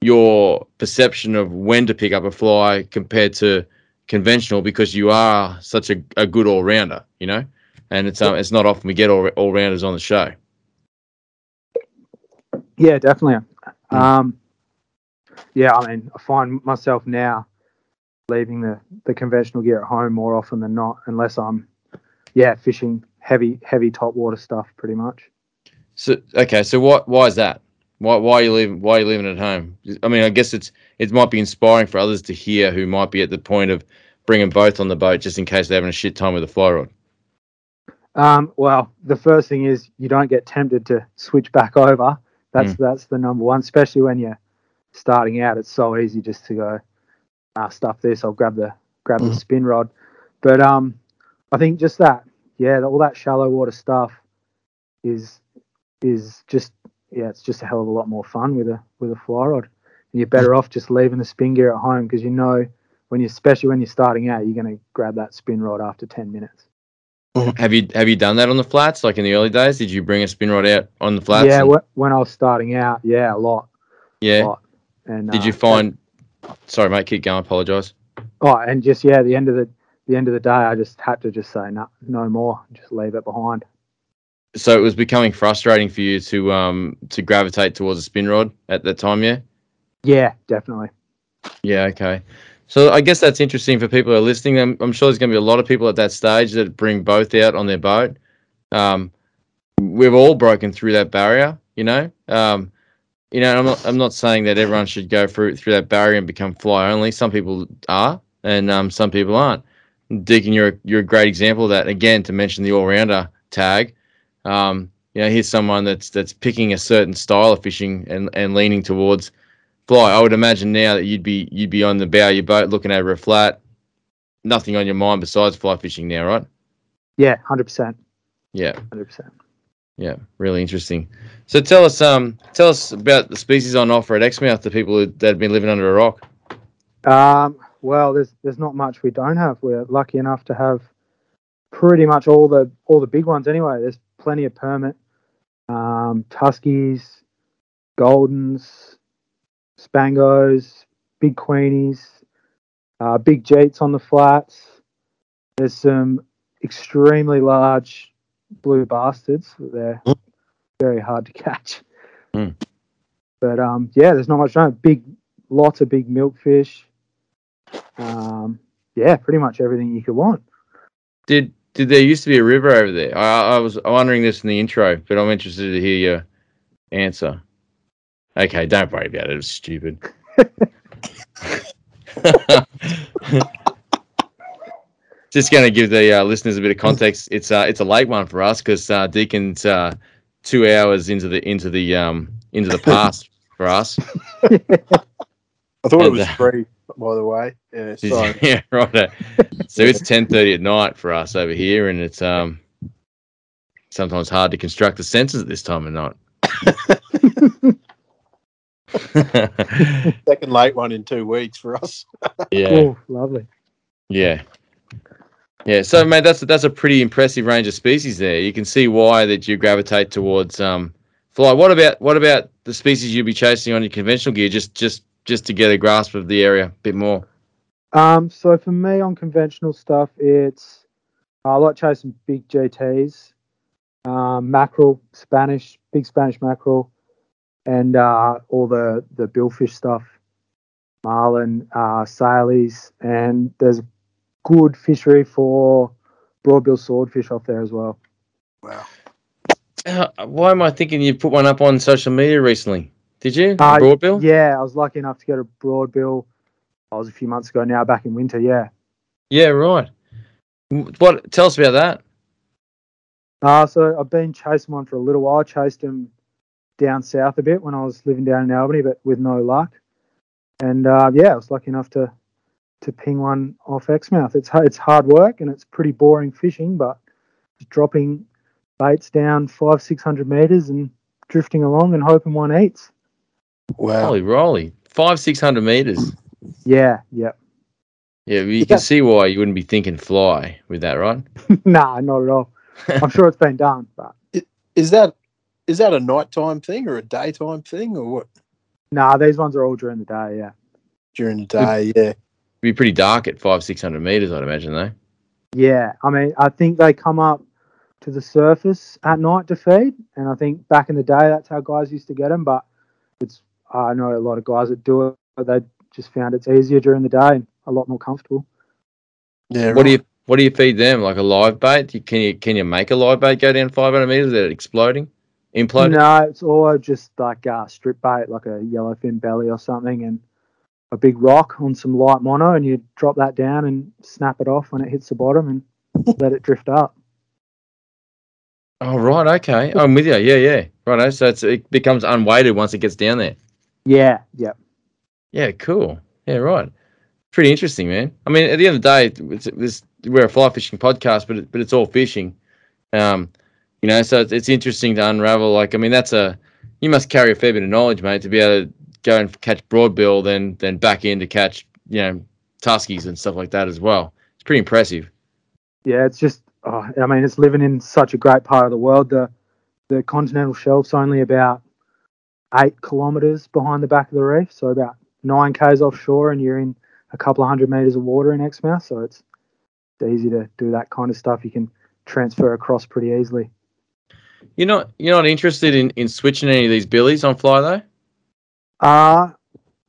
your perception of when to pick up a fly compared to conventional, because you are such a, a good all rounder. You know, and it's um it's not often we get all all rounders on the show. Yeah, definitely. Um, yeah, I mean, I find myself now leaving the, the conventional gear at home more often than not, unless I'm, yeah, fishing heavy heavy top water stuff, pretty much. So okay, so what? Why is that? Why why are you leaving? Why are you leaving at home? I mean, I guess it's it might be inspiring for others to hear who might be at the point of bringing both on the boat just in case they're having a shit time with a fly rod. Um, well, the first thing is you don't get tempted to switch back over. That's that's the number one, especially when you're starting out. It's so easy just to go, ah, stuff this. I'll grab the grab the spin rod. But um, I think just that, yeah, all that shallow water stuff is is just yeah, it's just a hell of a lot more fun with a with a fly rod. And you're better off just leaving the spin gear at home because you know when you, especially when you're starting out, you're going to grab that spin rod after ten minutes. Have you have you done that on the flats? Like in the early days, did you bring a spin rod out on the flats? yeah, and- when I was starting out, yeah, a lot, yeah. lot. And Did uh, you find? Sorry, mate. Keep going. Apologise. Oh, and just yeah, the end of the the end of the day, I just had to just say no, no more, just leave it behind. So it was becoming frustrating for you to um to gravitate towards a spin rod at that time. Yeah. Yeah, definitely. Yeah. Okay. So I guess that's interesting for people who are listening. I'm, I'm sure there's going to be a lot of people at that stage that bring both out on their boat. Um, we've all broken through that barrier, you know. Um, you know, I'm not, I'm not saying that everyone should go through through that barrier and become fly only. Some people are, and um, some people aren't. Deacon, you're you're a great example of that. Again, to mention the all rounder tag, um, you know, here's someone that's that's picking a certain style of fishing and, and leaning towards fly. I would imagine now that you'd be you'd be on the bow of your boat looking over a flat, nothing on your mind besides fly fishing now, right? Yeah, hundred percent, Yeah, hundred percent. yeah, really interesting. So tell us, um, tell us about the species on offer at Exmouth to people who, that have been living under a rock. Um, well, there's there's not much we don't have. We're lucky enough to have pretty much all the all the big ones. Anyway, there's plenty of permit, um, Tuskies, Goldens, Spangos, big Queenies, uh, big GTs on the flats. There's some extremely large blue bastards. They're very hard to catch. Mm. But um, yeah, there's not much. No, big, lots of big milkfish. Um, yeah, pretty much everything you could want. Did did there used to be a river over there? I, I was wondering this in the intro, but I'm interested to hear your answer. Okay, don't worry about it. It was stupid. Just going to give the uh, listeners a bit of context. It's uh, it's a late one for us because uh, Deacon's uh, two hours into the into the um into the past for us. I thought it was uh, free, by the way. Yeah, so yeah, right. So it's ten thirty at night for us over here, and it's um sometimes hard to construct the senses at this time of night. second late one in two weeks for us. yeah, Oh, lovely. yeah, yeah. So, mate, that's that's a pretty impressive range of species there. You can see why that you gravitate towards um fly. What about what about the species you'd be chasing on your conventional gear? Just just just to get a grasp of the area a bit more. Um, so for me on conventional stuff, it's I like chasing big GTs, um, mackerel, Spanish, big Spanish mackerel, and uh, all the the billfish stuff, marlin, uh, sailies, and there's good fishery for broadbill swordfish off there as well. Wow. Uh, why am I thinking you put one up on social media recently? Did you? Uh, broadbill? Yeah, I was lucky enough to get a broadbill. I was a few months ago now, back in winter. Yeah. Yeah, right. What? Tell us about that. Uh, so I've been chasing one for a little while. I Chased him down south a bit when I was living down in Albany, but with no luck. And uh, yeah, I was lucky enough to to ping one off Exmouth. It's it's hard work and it's pretty boring fishing, but just dropping baits down five six hundred meters and drifting along and hoping one eats. Wow. Holy roly, five six hundred meters. Yeah, yeah. Yeah, you Yeah. can see why you wouldn't be thinking fly with that, right? nah, not at all. I'm sure it's been done, but Is that is that a nighttime thing or a daytime thing or what? nah, these ones are all during the day. Yeah, During the day, yeah. be pretty dark at five, six hundred meters, I'd imagine, though. yeah. I mean, I think they come up to the surface at night to feed, and I think back in the day that's how guys used to get them. But it's I know a lot of guys that do it, but they just found it's easier during the day and a lot more comfortable. Yeah. What do you what do you feed them? Like a live bait? You- Can you can you make a live bait go down five hundred meters without exploding, imploding? No, it's all just like uh, strip bait, like a yellowfin belly or something, and a big rock on some light mono, and you drop that down and snap it off when it hits the bottom and let it drift up. Oh right, okay. I'm with you. Yeah, yeah. Right. So it's, it becomes unweighted once it gets down there. Yeah, yeah, Yeah, cool. Yeah, right. Pretty interesting, man. I mean, at the end of the day, it's, this we're a fly fishing podcast, but it, but it's all fishing. Um, you know, so it's, it's interesting to unravel. Like, I mean, that's a you must carry a fair bit of knowledge, mate, to be able to go and catch broadbill, then then back in to catch you know tuskies and stuff like that as well. It's pretty impressive. yeah. It's just, oh, I mean, it's living in such a great part of the world. The the continental shelf's only about eight kilometers behind the back of the reef, so about nine k's offshore, and you're in a couple of hundred meters of water in Exmouth. So it's, it's easy to do that kind of stuff. You can transfer across pretty easily. You're not you're not interested in in switching any of these billies on fly though. Uh,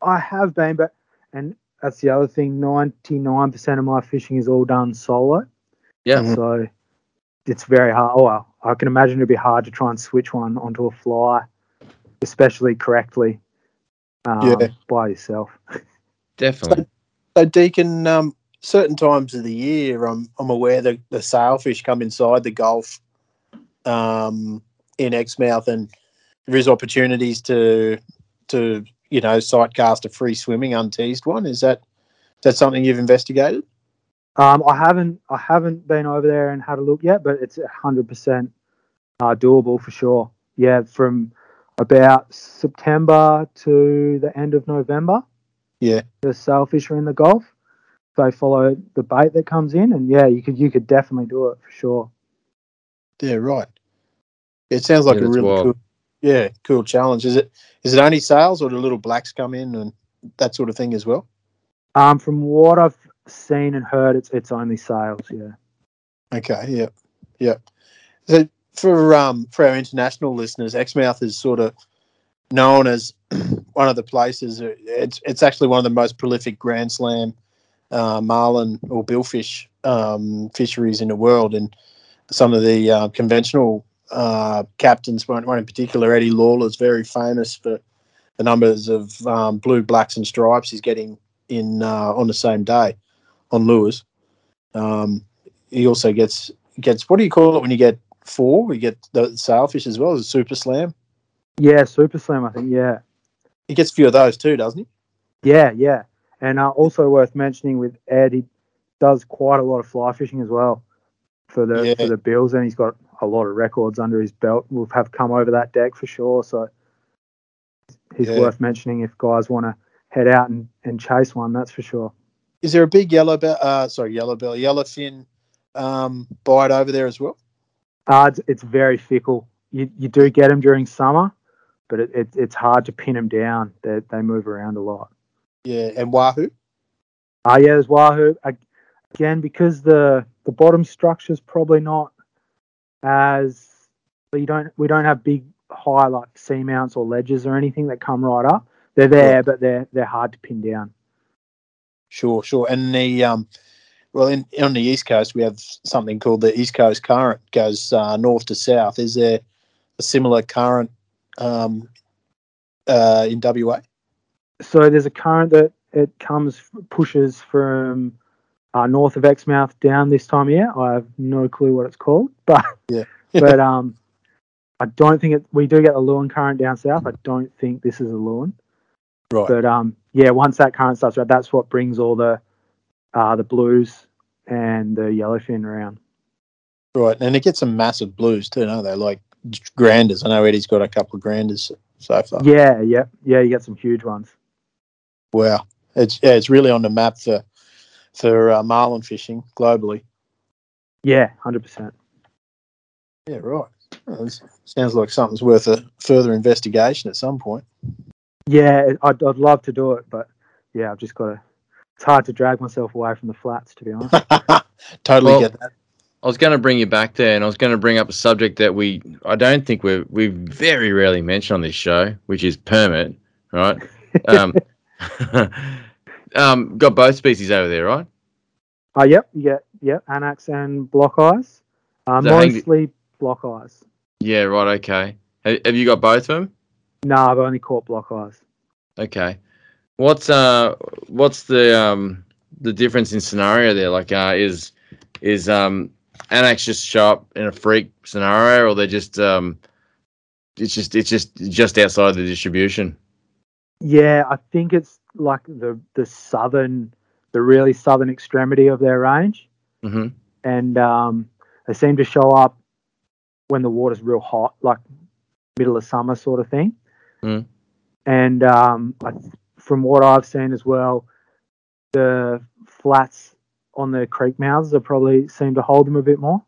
I have been, but and that's the other thing. Ninety nine percent of my fishing is all done solo, Yeah. Mhm. so it's very hard. Oh, well, I can imagine it'd be hard to try and switch one onto a fly, especially correctly. Um, Yeah. by yourself. Definitely. So Deacon, um, certain times of the year, I'm I'm aware that the sailfish come inside the Gulf, um, in Exmouth, and there is opportunities to to you know sight cast a free swimming unteased one. Is that is that something you've investigated? Um, I haven't I haven't been over there and had a look yet, but it's hundred percent uh, doable for sure. Yeah, from about September to the end of November. Yeah. the sailfish are in the Gulf. They follow the bait that comes in, and yeah, you could you could definitely do it for sure. Yeah, right. It sounds like Yeah, a really wild. cool, yeah, cool challenge. Is it is it only sales or do little blacks come in and that sort of thing as well? Um, from what I've seen and heard, it's it's only sales. Yeah. Okay, yeah, yeah. So for um for our international listeners, Exmouth is sort of known as one of the places. uh, It's it's actually one of the most prolific Grand Slam uh, marlin or billfish um, fisheries in the world, and some of the uh, conventional uh, captains, one, one in particular, Eddie Lawler, is very famous for the numbers of um, blue, blacks, and stripes he's getting in uh, on the same day on lures. Um, he also gets gets what do you call it when you get four? we get the sailfish as well as a super slam. Yeah, Super Slam, I think. Yeah. He gets a few of those too, doesn't he? Yeah, yeah. And uh, also worth mentioning with Ed, he does quite a lot of fly fishing as well for the Yeah. for the Bills, and he's got a lot of records under his belt. We'll have come over that deck for sure. So he's Yeah. worth mentioning if guys want to head out and, and chase one. That's for sure. Is there a big yellow bell? Uh, sorry, yellow bell, yellowfin um, bite over there as well? Uh, it's, very fickle. You you do get them during summer, but it, it, it's hard to pin them down. They they move around a lot. Yeah, and wahoo. Ah, yeah, there's wahoo again because the the bottom structure's probably not as you don't we don't have big high like seamounts or ledges or anything that come right up. They're there, but they're they're hard to pin down. Sure, sure. And the um, well, in on the east coast we have something called the East Coast Current, goes uh, north to south. Is there a similar current um, uh, in WA? So there's a current that it comes pushes from uh, north of Exmouth down this time of year. I have no clue what it's called, but Yeah. but um, I don't think it. We do get the Leeuwin current down south. I don't think this is a Leeuwin. Right. But um, yeah, once that current starts, right, that's what brings all the uh, the blues and the yellowfin around. Right, and it gets some massive blues too, don't they? Like granders. I know Eddie's got a couple of granders so far. Yeah, yeah, yeah. You get some huge ones. Wow, it's yeah, it's really on the map for for uh, marlin fishing globally. Yeah, hundred percent. Yeah, right. Well, sounds like something's worth a further investigation at some point. Yeah, I'd, I'd love to do it, but yeah, I've just got to. It's hard to drag myself away from the flats, to be honest. totally Well- get that. I was going to bring you back there, and I was going to bring up a subject that we I don't think we we very rarely mention on this show, which is permit, right? Um, um, got both species over there, right? Oh, yep, yeah, yep. Anax and block eyes. Uh, So hang- mostly block eyes. Yeah, right. Okay. Have, have you got both of them? No, I've only caught block eyes. Okay. What's uh what's the um the difference in scenario there? Like uh is is um Anax just show up in a freak scenario or they just um it's just it's just just outside the distribution? Yeah, I think it's like the the southern, the really southern extremity of their range, Mm-hmm. and um, they seem to show up when the water's real hot, like middle of summer sort of thing. Mm. And um, I, from what I've seen as well, the flats on the creek mouths are probably seem to hold them a bit more.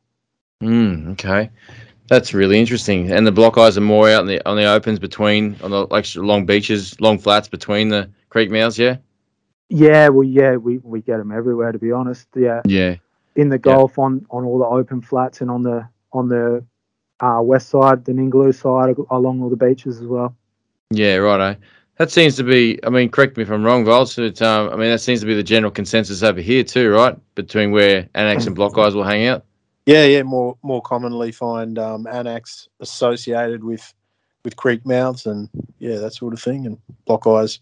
Mm, okay. That's really interesting. And the block eyes are more out in the on the opens between on the like long beaches, long flats between the creek mouths, yeah? Yeah, well, yeah, we, we get them everywhere to be honest. Yeah, Yeah. in the Gulf on on all the open flats and on the on the uh, west side, the Ningaloo side, along all the beaches as well. Yeah, righto. That seems to be. I mean, correct me if I'm wrong, Volts. But um, I mean, that seems to be the general consensus over here too, right? Between where Annex and Block Eyes will hang out. Yeah, yeah. More more commonly find um, anax associated with with creek mouths and yeah, that sort of thing. And block eyes.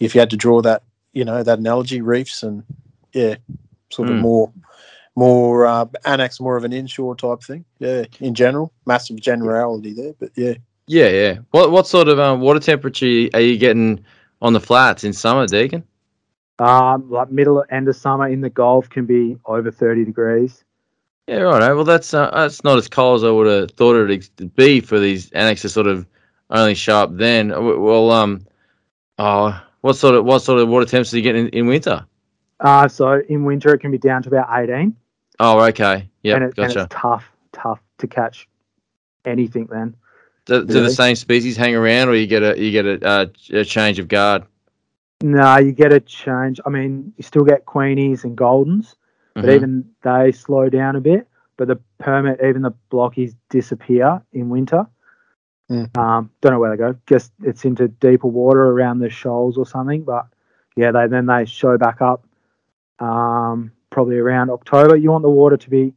If you had to draw that, you know, that analogy, reefs and yeah, sort of Hmm. more more uh, anax, more of an inshore type thing. Yeah, in general, massive generality there, but yeah. Yeah, yeah. What what sort of um, water temperature are you getting on the flats in summer, Deacon? Um, like middle end of summer in the Gulf can be over thirty degrees. Yeah, righto. Well, that's uh, that's not as cold as I would have thought it'd be for these Annex to sort of only show up then. Well, um, oh, what sort of what sort of water temps do you get in, in winter? Uh, so in winter it can be down to about eighteen. Oh, okay. Yeah, and, it, and gotcha. it's tough, tough to catch anything then. Do, do Really? the same species hang around, or you get a you get a, uh, a change of guard? No, you get a change. I mean, you still get queenies and goldens, but Mhm. even they slow down a bit. But the permit, even the blockies disappear in winter. Mm. Um, don't know where they go. Guess it's into deeper water around the shoals or something. But yeah, they then they show back up. Um, probably around October. You want the water to be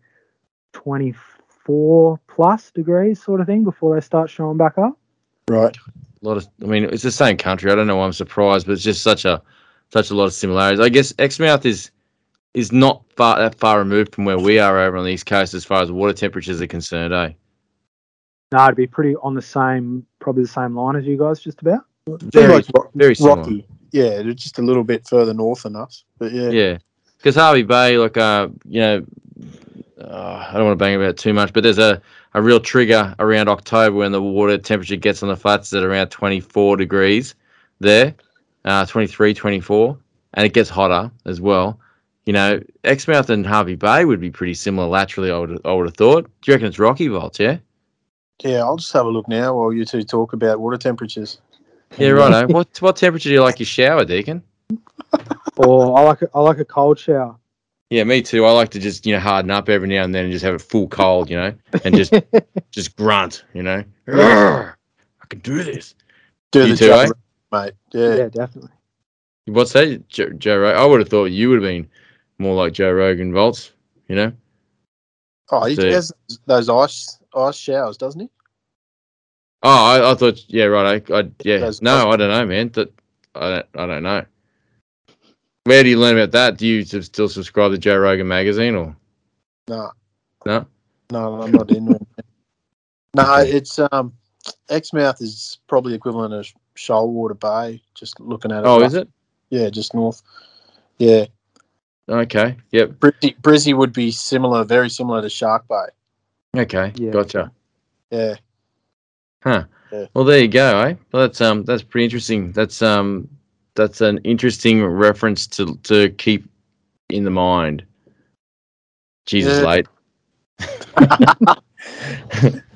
24 plus degrees, sort of thing, before they start showing back up. Right. a lot of I mean it's the same country. I don't know why I'm surprised, but it's just such a such a lot of similarities. I guess Exmouth is is not far that far removed from where we are over on the east coast as far as water temperatures are concerned, eh? No, it'd be pretty on the same, probably the same line as you guys, just about. Very like ro- very similar. rocky. Yeah, they're just a little bit further north than us, but yeah. Yeah, because Hervey Bay, like uh, you know, uh, I don't want to bang about it too much, but there's a, a real trigger around October when the water temperature gets on the flats at around 24 degrees there, uh, 23, 24, and it gets hotter as well. You know, Exmouth and Hervey Bay would be pretty similar laterally. I would I would have thought. Do you reckon it's Rocky Volts? Yeah. Yeah, I'll just have a look now while you two talk about water temperatures. Yeah, righto. what what temperature do you like your shower, Deacon? Or I like a, I like a cold shower. Yeah, me too. I like to just you know harden up every now and then and just have it full cold, you know, and just just grunt, you know. I can do this. Do You the too, Joe eh? Mate. Yeah. Yeah, definitely. What's that, Joe, Joe Rogan? I would have thought you would have been more like Joe Rogan Volts, you know. Oh, he So- has those ice ice showers, doesn't he? Oh, I, I thought, yeah, right. I, I yeah, Those- no, I don't know, man. That I don't, I don't know. Where do you learn about that? Do you still subscribe to Joe Rogan magazine or No, no? no, I'm not into it. No, it's um, Exmouth is probably equivalent of Shoalwater Bay. Just looking at it. Oh, is it? Yeah, just north. Yeah, Okay. Yep. Brizzy, Brizzy would be similar, very similar to Shark Bay. Okay. Yeah. Gotcha. Yeah, Huh. Yeah. Well, there you go. Eh? Well, that's um, that's pretty interesting. That's um, that's an interesting reference to to keep in the mind. Jesus, Yeah. late.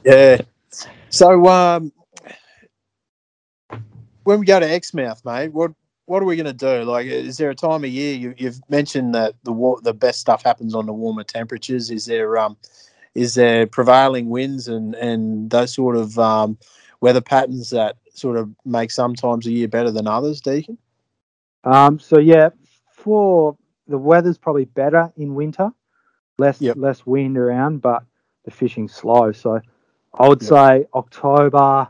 Yeah. So um, when we go to Exmouth, mate, what what are we going to do? Like, is there a time of year you, you've mentioned that the wa- the best stuff happens on the warmer temperatures? Is there um, is there prevailing winds and and those sort of um, weather patterns that sort of make some times a year better than others, Deacon? Um, so yeah, for the weather's probably better in winter, less Yep. less wind around, but the fishing's slow. So I would Yep. say October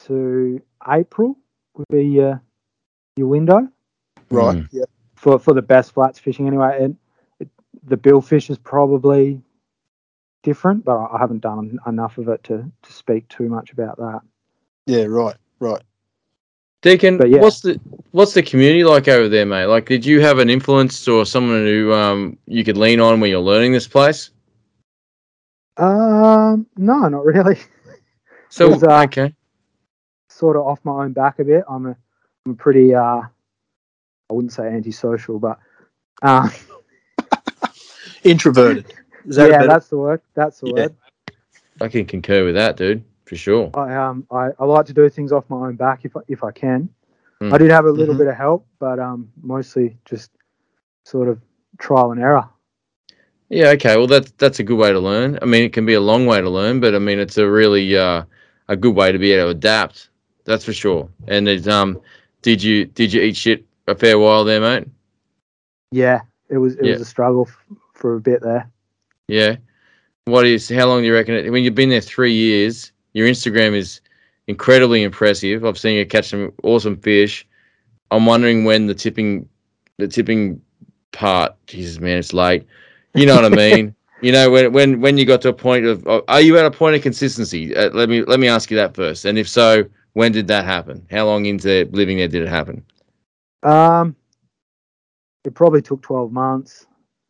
to April would be your your window Right. Mm. Yeah. for for the best flats fishing anyway. And it, the billfish is probably different, but I I haven't done enough of it to to speak too much about that. Yeah. Right. Right. Deacon, But yeah. what's the what's the community like over there, mate? Like, did you have an influence or someone who um you could lean on when you're learning this place? Um, no, not really. So Was, uh, okay, sort of off my own back a bit. I'm a, I'm a pretty, uh, I wouldn't say antisocial, but uh, Introverted. Is that yeah, better- that's the word. That's the Yeah. word. I can concur with that, dude, for sure. I um, I, I like to do things off my own back if I, if I can. Mm. I did have a little Mhm. bit of help, but um, mostly just sort of trial and error. Yeah, okay. Well, that's that's a good way to learn. I mean, it can be a long way to learn, but I mean, it's a really uh, a good way to be able to adapt. That's for sure. And it's, um, did you did you eat shit a fair while there, mate? Yeah, it was it Yeah. was a struggle f- for a bit there. Yeah. What is? How long do you reckon? It, when you've been there three years, your Instagram is incredibly impressive. I've seen you catch some awesome fish. I'm wondering when the tipping, the tipping part. Jesus, man, it's late. You know what I mean? You know when when when you got to a point of, are you at a point of consistency? Uh, let me let me ask you that first. And if so, when did that happen? How long into living there did it happen? Um, it probably took twelve months.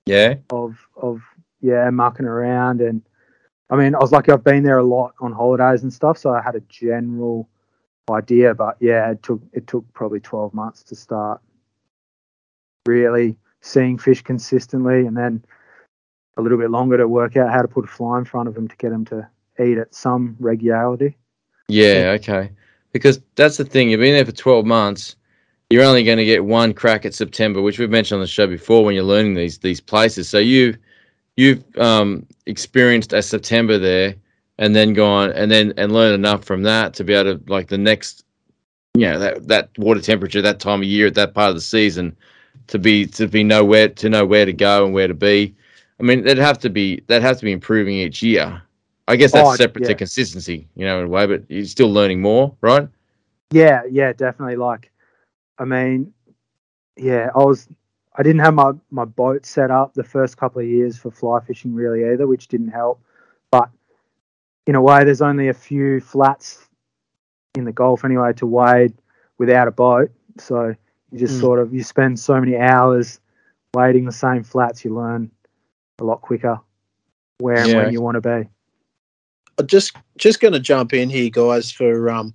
Yeah. of of yeah mucking around and I mean I was lucky I've been there a lot on holidays and stuff so I had a general idea but yeah it took it took probably 12 months to start really seeing fish consistently and then a little bit longer to work out how to put a fly in front of them to get them to eat at some regularity Yeah, okay. Because that's the thing. You've been there for 12 months. You're only going to get one crack at September, which we've mentioned on the show before when you're learning these these places. So you you've um, experienced a September there and then gone and then and learned enough from that to be able to like the next you know that that water temperature that time of year at that part of the season to be to be know where to know where to go and where to be. I mean, that'd have to be that has to be improving each year. I guess that's Oh, separate to consistency, you know, in a way, but you're still learning more, right? Yeah, yeah, definitely. Like, I mean, yeah, I was, I didn't have my my boat set up the first couple of years for fly fishing really either, which didn't help. But in a way, there's only a few flats in the Gulf anyway to wade without a boat, so you just Mm. sort of you spend so many hours wading the same flats, you learn a lot quicker where and Yeah. when you want to be. I'm just just going to jump in here, guys, for um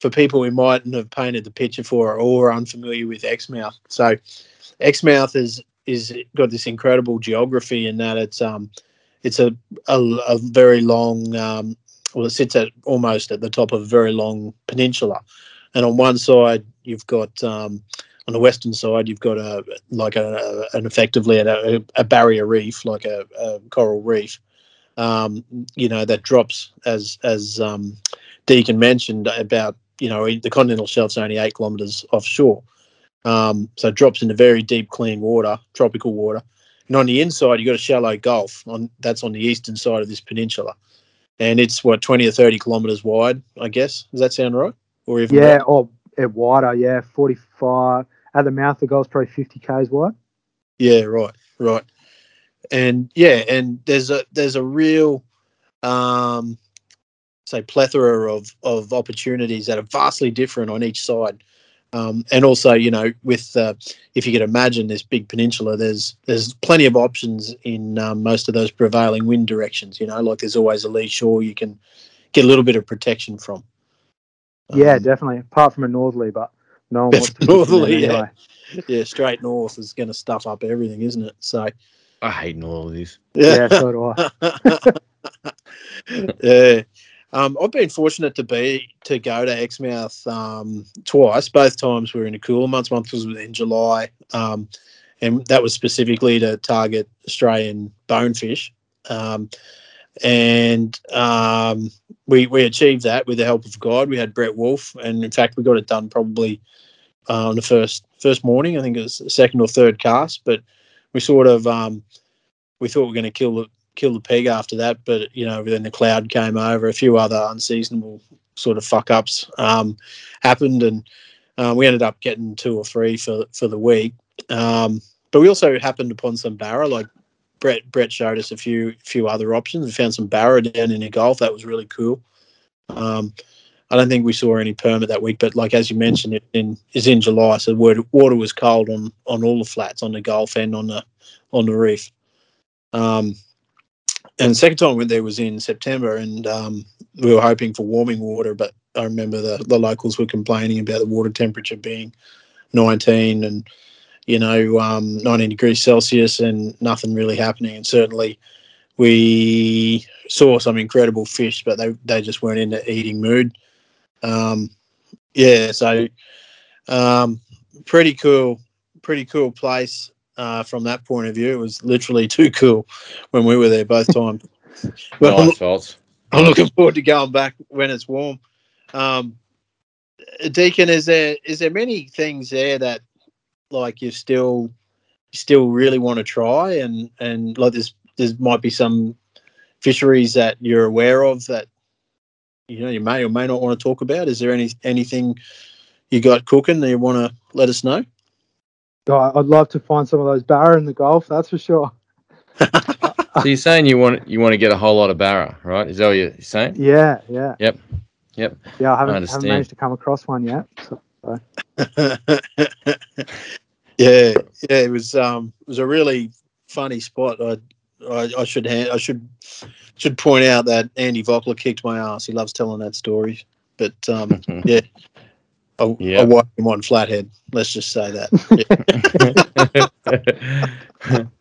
for people who mightn't have painted the picture for or are unfamiliar with Exmouth. So, Exmouth is is got this incredible geography in that it's um it's a a, a very long um well it sits at almost at the top of a very long peninsula, and on one side you've got um on the western side you've got a like a, an effectively a, a barrier reef like a, a coral reef um, you know, that drops as as um, Deacon mentioned about you know the continental shelf's only eight kilometres offshore, um, so it drops into very deep, clean water, tropical water. And on the inside, you've got a shallow gulf. On that's on the eastern side of this peninsula, and it's what twenty or thirty kilometres wide. I guess does that sound right? Or even Yeah, more? or it wider, yeah, 45 at the mouth. The goal's probably 50 k's wide. Yeah, right, right. And yeah, and there's a there's a real um say plethora of of opportunities that are vastly different on each side. Um, and also, you know, with uh, if you could imagine this big peninsula, there's there's plenty of options in um, most of those prevailing wind directions. You know, like there's always a lee shore you can get a little bit of protection from. Yeah, Um, definitely. Apart from a northerly, but No one wants to fish in there northerly, yeah. anyway. Yeah, straight north is going to stuff up everything, isn't it? So I hate all of this. Yeah, so do I. yeah. Um, I've been fortunate to be to go to Exmouth um, twice. Both times we were in the cooler months. Once was in July, um, and that was specifically to target Australian bonefish. Um, and um, we we achieved that with the help of God. We had Brett Wolf, and in fact, we got it done probably uh, on the first first morning. I think it was the second or third cast, but we sort of um, we thought we were going to kill the kill the peg after that, but you know, then the cloud came over. A few other unseasonable sort of fuck ups um, happened, and uh, we ended up getting two or three for for the week. Um, but we also happened upon some barra, like Brett Brett showed us a few few other options. We found some barra down in the Gulf. That was really cool. Um, I don't think we saw any permit that week, but like as you mentioned, it in is in July, so water, water was cold on on all the flats on the Gulf and on the on the reef. Um, and the second time I went there was in September, and um, we were hoping for warming water, but I remember the, the locals were complaining about the water temperature being 19 and you know um, 19 degrees Celsius and nothing really happening. And certainly we saw some incredible fish, but they they just weren't in the eating mood. Um, yeah, so um, pretty cool, pretty cool place uh, from that point of view. It was literally too cool when we were there both times. I'm, Nice faults. I'm looking forward to going back when it's warm. Um, Deacon, is there is there many things there that like you still still really want to try and and like there's there might be some fisheries that you're aware of that you know you may or may not want to talk about. Is there any anything you got cooking that you want to let us know? Oh, I'd love to find some of those barra in the Gulf, that's for sure. So you're saying you want you want to get a whole lot of barra, right? Is that what you're saying? Yeah, yeah. Yep, yep. Yeah, I haven't, haven't managed to come across one yet. So, yeah, yeah, it was um, it was a really funny spot. I, I, I should ha- I should should point out that Andy Vockler kicked my ass. He loves telling that story, but um, yeah, I, Yeah. I wiped him on flathead. Let's just say that.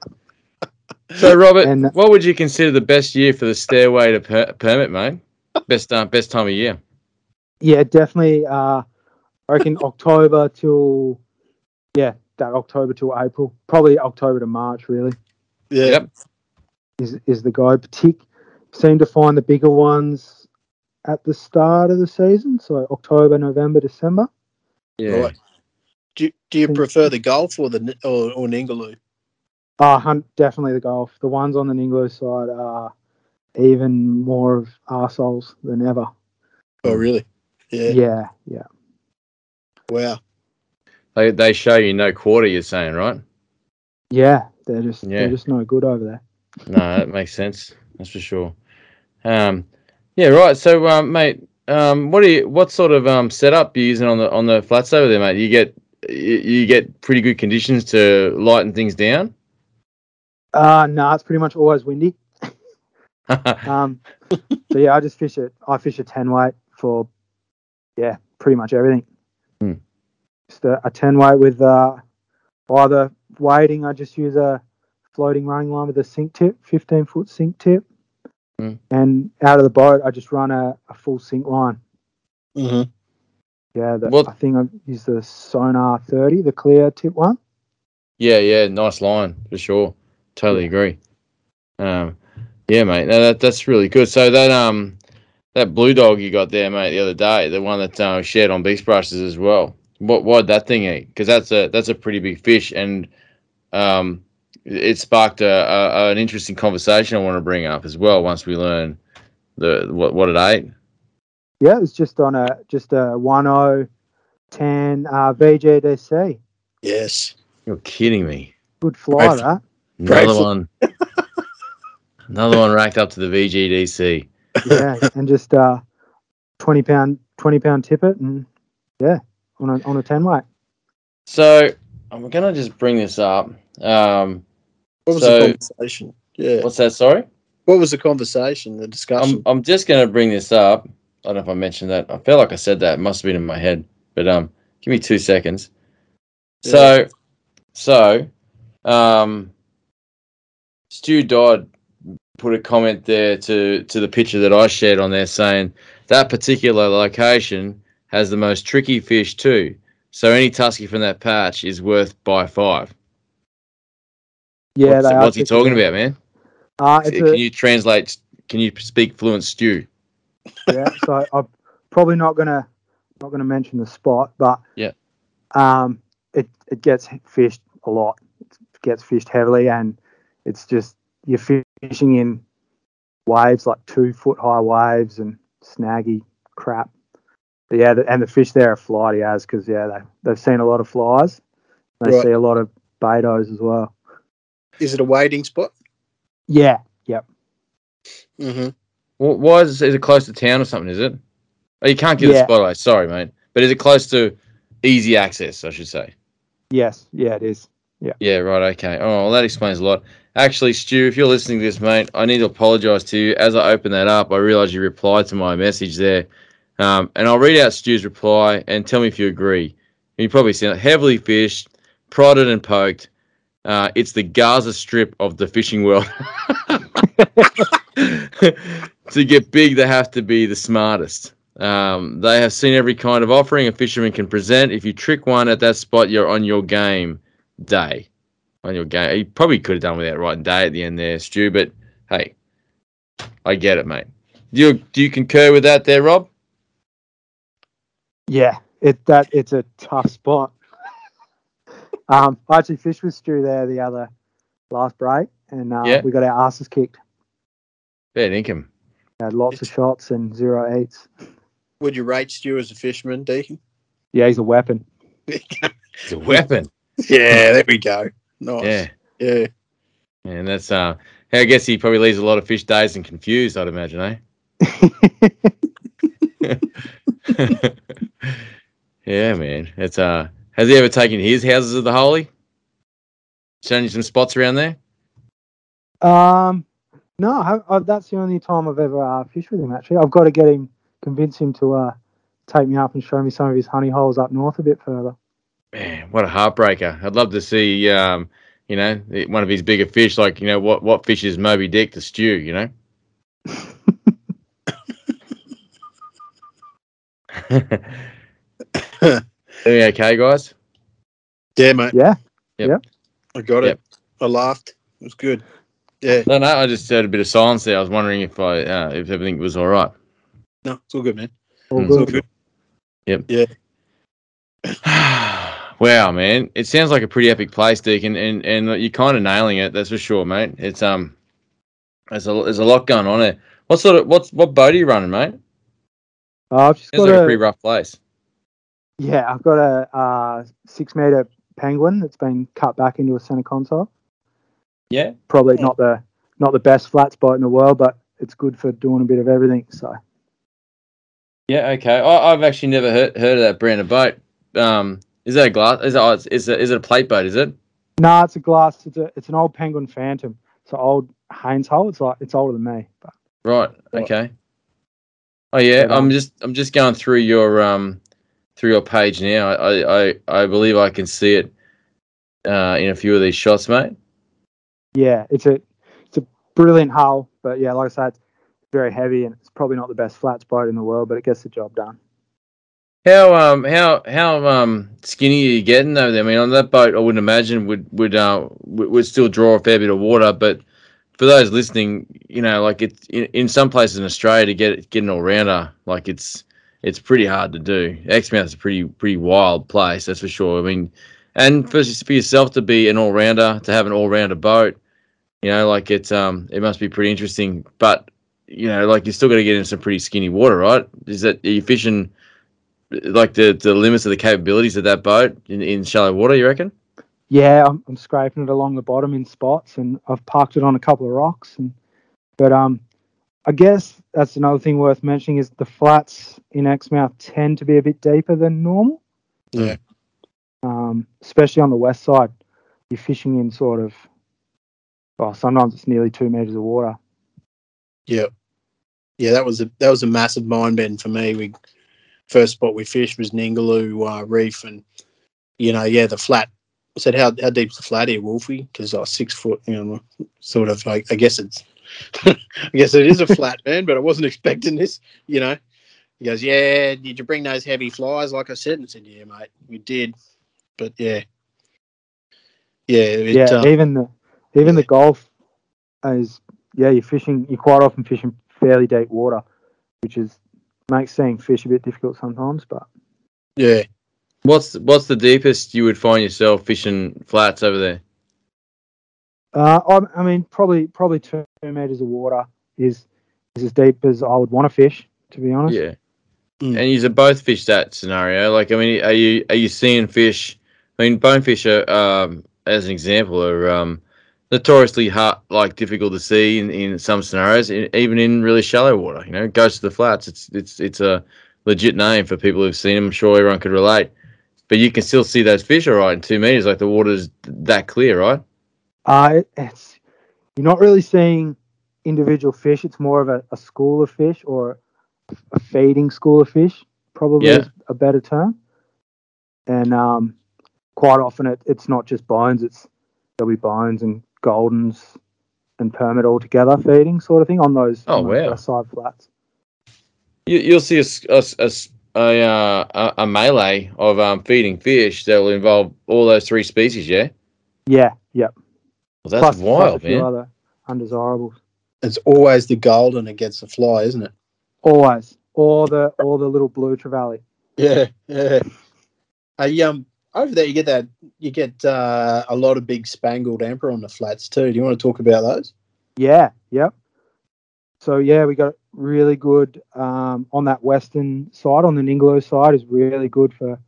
So Robert, And- what would you consider the best year for the stairway to per- permit, mate? Best uh, best time of year. yeah, definitely. Uh, I reckon October till, yeah, that October till April. Probably October to March, really, yeah, Yep. is is the guide. Partic- seem to find the bigger ones at the start of the season. So October, November, December. Yeah. Right. Do, do you prefer the Gulf or the N- or, or Ningaloo? Uh, hunt, definitely the Gulf. The ones on the Ningaloo side are even more of arseholes than ever. Oh, really? Yeah. Yeah, yeah. Wow. They they show you no quarter. You're saying, right? Yeah, they're just Yeah. they're just no good over there. No, that makes sense. That's for sure. Um, yeah, right. So, um, mate, um, what do you what sort of um setup are you using on the on the flats over there, mate? You get you, you get pretty good conditions to lighten things down. Uh no, it's pretty much always windy. Um, so yeah, I just fish it. I fish a ten weight for yeah, pretty much everything. Hmm. Just a, a ten weight with uh, either wading. I just use a floating running line with a sink tip, fifteen foot sink tip, Hmm. and out of the boat I just run a, a full sink line. hmm Yeah, the, What- I think I use the Sonar thirty, the clear tip one. yeah, yeah, nice line for sure. Totally agree. Um, yeah, mate. No, that that's really good. So that um that blue dog you got there, mate, the other day, the one that uh, shared on beast brushes as well. What why'd that thing eat? Because that's a that's a pretty big fish, and um, it sparked a, a an interesting conversation I want to bring up as well. Once we learn the what what it ate. Yeah, it's just on a just a one o ten uh, VGDC. Yes. You're kidding me. Good fly Right. that. Another Grateful. one. Another one racked up to the VGDC. yeah, and just uh, twenty pound twenty pound tippet, and yeah, on a on a ten weight. So I'm gonna just bring this up. Um, What was So- the conversation? Yeah. what's that? Sorry. What was the conversation? The I'm discussion? I'm just gonna bring this up. I don't know if I mentioned that. I feel like I said that. It must have been in my head. But um, Give me two seconds. So, so, um, Stu Dodd put a comment there to to the picture that I shared on there, saying that particular location has the most tricky fish too. So any tusky from that patch is worth by five. Yeah, what's, what's he talking about, man? Uh, Can a, you translate? Can you speak fluent Stu? yeah, so I'm probably not gonna not gonna mention the spot, but Yeah. um, it it gets fished a lot. It gets fished heavily, and it's just you're fishing in waves like two foot high waves and snaggy crap. But yeah, the, and the fish there are flighty as because yeah they they've seen a lot of flies. They Right. see a lot of betos as well. Is it a wading spot? Yeah, yep. Mm-hmm. Wh- Why is, is it close to town or something? Is it? Oh, you can't give the Yeah. spot away. Sorry, mate. But is it close to easy access? I should say. Yes, yeah, it is. Yeah, Yeah. right. Okay. Oh, well, that explains a lot. Actually, Stu, if you're listening to this, mate, I need to apologise to you. As I open that up, I realise you replied to my message there, um, and I'll read out Stu's reply and tell me if you agree. You probably seen it. Heavily fished, prodded and poked. Uh, it's the Gaza Strip of the fishing world. to get big, they have to be the smartest. Um, they have seen every kind of offering a fisherman can present. If you trick one at that spot, you're on your game day. On your game. You probably could have done without writing day at the end there, Stu, but hey, I get it, mate. Do you, do you concur with that there, Rob? Yeah, it that it's a tough spot. Um, I actually fished with Stu there the other last break, and uh, Yeah. we got our asses kicked. Fair income. Had lots of shots and zero eats. Would you rate Stu as a fisherman, Deacon? Yeah, he's a weapon. he's a weapon. yeah, there we go. Nice. Yeah. Yeah. And that's, uh, I guess he probably leaves a lot of fish dazed and confused, I'd imagine, eh? yeah, man. It's uh has he ever taken his houses of the holy? Shown you some spots around there? um, no, I, I, that's the only time I've ever uh, fished with him. Actually, I've got to get him, convince him to uh, take me up and show me some of his honey holes up north a bit further. Man, what a heartbreaker. I'd love to see um, you know, one of his bigger fish, like, you know, what what fish is Moby Dick to Stu, you know? Doing okay, guys? Yeah, mate. Yeah, I got Yep. it. I laughed. It was good. Yeah. No, no, I just heard a bit of silence there. I was wondering if I uh, if everything was all right. No, it's all good, man. all Mm. It's all good. good. wow, man! It sounds like a pretty epic place, Deacon, and and you're kind of nailing it. That's for sure, mate. It's um, there's a there's a lot going on there. What sort of what's what boat are you running, mate? Uh, I've just Sounds got like a a, pretty rough place. Yeah, I've got a uh, six meter penguin that's been cut back into a center console. Yeah. Probably not the not the best flats boat in the world, but it's good for doing a bit of everything. So Yeah. Okay. I, I've actually never heard heard of that brand of boat. Um, is that a glass? Is it oh, it's, is it is it a plate boat? Is it? no, it's a glass. It's a it's an old penguin phantom. It's an old Haines hull. It's like it's older than me. But Right. Right. Okay. Oh yeah, Right. I'm just I'm just going through your um through your page now. I I, I believe I can see it uh, in a few of these shots, mate. yeah, it's a it's a brilliant hull. But yeah, like I said, it's very heavy and it's probably not the best flats boat in the world, but it gets the job done. How um how how um skinny are you getting over there? I mean, on that boat, I wouldn't imagine would would uh would, would still draw a fair bit of water, but for those listening, you know, like it's in, in some places in Australia to get get an all rounder, like it's it's pretty hard to do. Exmouth's a pretty pretty wild place, that's for sure. I mean, and for for yourself to be an all rounder, to have an all rounder boat, you know, like it's um it must be pretty interesting. But you know, like you're still got to get in some pretty skinny water, right? Is that are you fishing? like the the limits of the capabilities of that boat in, in shallow water, you reckon? Yeah, I'm, I'm scraping it along the bottom in spots, and I've parked it on a couple of rocks. And but um, I guess that's another thing worth mentioning is the flats in Exmouth tend to be a bit deeper than normal. Yeah. Um, especially on the west side, you're fishing in sort of, well, sometimes it's nearly two meters of water. Yeah. Yeah, that was a that was a massive mind bend for me. We first spot we fished was Ningaloo uh, Reef, and you know, yeah, the flat. I said, "How how deep's the flat here, Wolfie?" Because I was six foot, you know, sort of like. I guess it's, I guess it is a flat man, but I wasn't expecting this, you know. He goes, "Yeah, did you bring those heavy flies?" Like I said, and I said, "Yeah, mate, we did." But yeah, yeah, it, yeah, uh, even the even the Gulf is yeah, you're fishing. You're quite often fishing fairly deep water, which is makes seeing fish a bit difficult sometimes. But yeah. What's what's the deepest you would find yourself fishing flats over there? Uh, I, I mean, probably probably two meters of water is is as deep as I would want to fish. To be honest, Yeah. Mm. And you both fish that scenario. Like, I mean, are you are you seeing fish? I mean, bonefish are, um, as an example, are um, notoriously hard, like difficult to see in, in some scenarios, e- even in really shallow water. You know, goes to the flats. It's it's it's a legit name for people who've seen them. I'm sure everyone could relate. But you can still see those fish, all right, in two meters. Like the water's that clear, right? Uh, it, it's you're not really seeing individual fish. It's more of a, a school of fish or a feeding school of fish, probably Yeah. is a better term. And um, quite often it, it's not just bones. It's there'll be bones and goldens and permit all together feeding sort of thing on those, Oh, on those side flats. You, you'll see a, a a uh, a, a melee of um, feeding fish that will involve all those three species. Yeah, Yeah, yeah. Well, that's plus, plus a wild, few man. other undesirables. It's always the golden against the fly, isn't it? Always, or the or the little blue trevally. Yeah, yeah. Uh, um, over there you get that you get uh, a lot of big spangled emperor on the flats too. Do you want to talk about those? Yeah, yep. So yeah, we got really good um, on that western side. On the Ningaloo side is really good for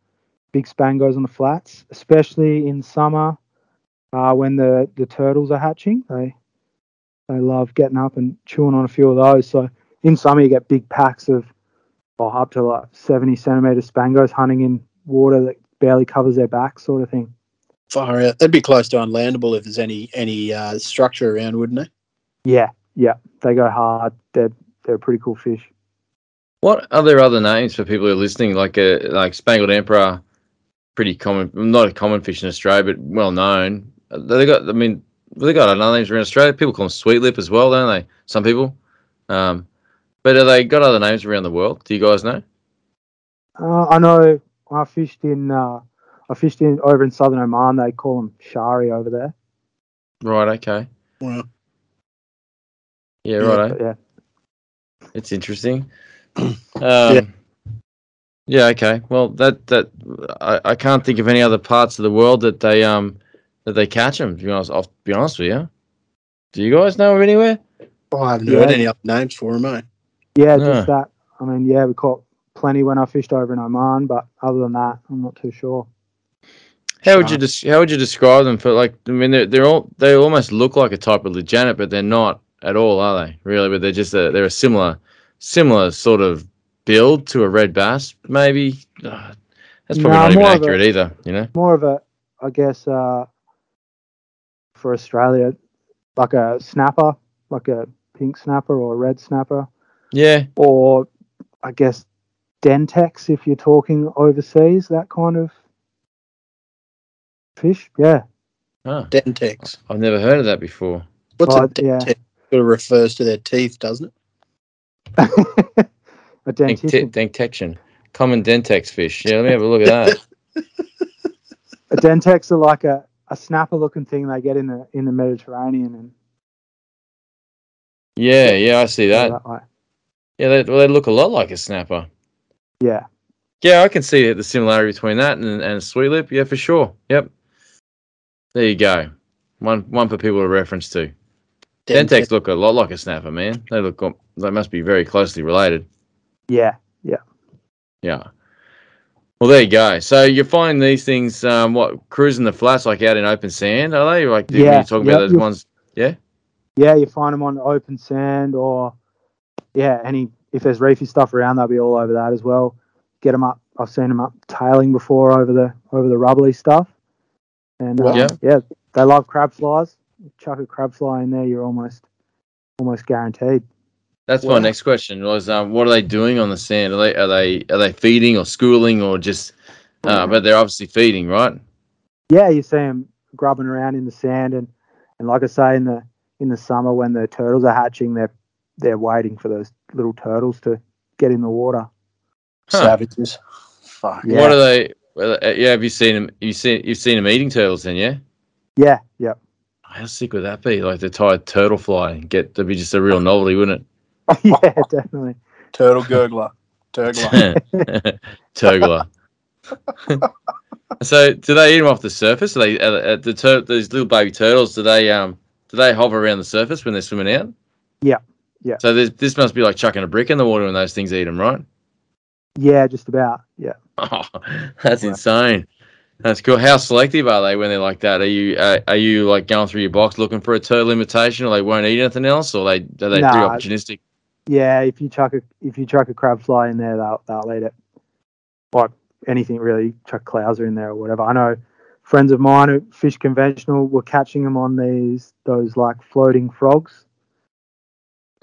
big spangos on the flats, especially in summer uh, when the, the turtles are hatching. They they love getting up and chewing on a few of those. So in summer you get big packs of oh, up to like seventy centimeter spangos hunting in water that barely covers their back, sort of thing. Far out. They'd be close to unlandable if there's any any uh, structure around, wouldn't it? Yeah, yeah, they go hard. They're they're a pretty cool fish. What are there other names for people who are listening? Like a like spangled emperor, pretty common, not a common fish in Australia, but well known. Uh, They got, I mean, they got other names around Australia. People call them sweet lip as well, don't they? Some people. Um, but have they got other names around the world? Do you guys know? Uh, I know I fished in uh, I fished in over in southern Oman. They call them shari over there. Right. Okay. Well, Yeah. Yeah, Right. Yeah, It's interesting. Um, yeah. Okay. Well, that that I, I can't think of any other parts of the world that they um that they catch them. To be honest, I'll be honest with you. Do you guys know of anywhere? Oh, I haven't Yeah. heard any other names for them, mate. yeah, Yeah. just that. I mean, yeah, we caught plenty when I fished over in Oman, but other than that, I'm not too sure. How would you des- how would you describe them? For like, I mean, they're, they're all they almost look like a type of legionate, but they're not at all, are they? Really, but they're just a, they're a similar similar sort of build to a red bass, maybe. Uh, that's probably No, not even more of a- accurate either. You know? More of a, I guess, uh, for Australia, like a snapper, like a pink snapper or a red snapper, Yeah, or I guess dentex if you're talking overseas, that kind of fish. Yeah, huh. Dentex. I've never heard of that before. What's Oh, a yeah. dentex? Sort of refers to their teeth, doesn't it? a Dent- dentition. Dentection, common dentex fish. Yeah, let me have a look at that. a dentex are like a, a snapper looking thing they get in the in the Mediterranean and Yeah, yeah, I see that. that way. Yeah, they, well, they look a lot like a snapper. Yeah, Yeah, I can see the similarity between that and, and a sweet lip. Yeah, for sure. Yep. There you go. One one for people to reference to. Dentex look a lot like a snapper, man. They look they must be very closely related. Yeah, yeah, Yeah. Well, there you go. So you find these things, um, what cruising the flats like out in open sand? Are they like? when Yeah, you're talking yeah, about those you- ones. Yeah. yeah. You find them on open sand or yeah, any if there's reefy stuff around, they'll be all over that as well. Get them up. I've seen them up tailing before over the over the rubbly stuff. And uh, Yeah. yeah, they love crab flies. Chuck a crab fly in there, you're almost almost guaranteed. That's Wow. my next question. Was um, what are they doing on the sand? Are they are they are they feeding or schooling or just? Uh, but they're obviously feeding, right? Yeah, you see them grubbing around in the sand, and, and like I say, in the in the summer when the turtles are hatching, they're they're waiting for those little turtles to get in the water. Huh. Savages. Fuck. Yeah. What are they? well, uh, Yeah, have you seen them? You seen you've seen them eating turtles then? Yeah. Yeah, yeah, How sick would that be? Like to tie a turtle fly and get to be just a real novelty, wouldn't yeah, definitely. Turtle gurgler. Turgler. it? Turgler. so, do they eat them off the surface? Are they are, are the tur- these little baby turtles? Do they um do they hover around the surface when they're swimming out? Yeah, yeah. So this this must be like chucking a brick in the water when those things eat them, right? Yeah, just about. Yeah. Oh, that's insane. That's cool. How selective are they when they're like that? Are you uh, are you like going through your box looking for a turtle imitation, or they won't eat anything else, or they are they Nah. pretty opportunistic? Yeah, if you chuck a if you chuck a crab fly in there, they'll they'll eat it. Or anything really, chuck clouser in there or whatever. I know friends of mine who fish conventional were catching them on these those like floating frogs.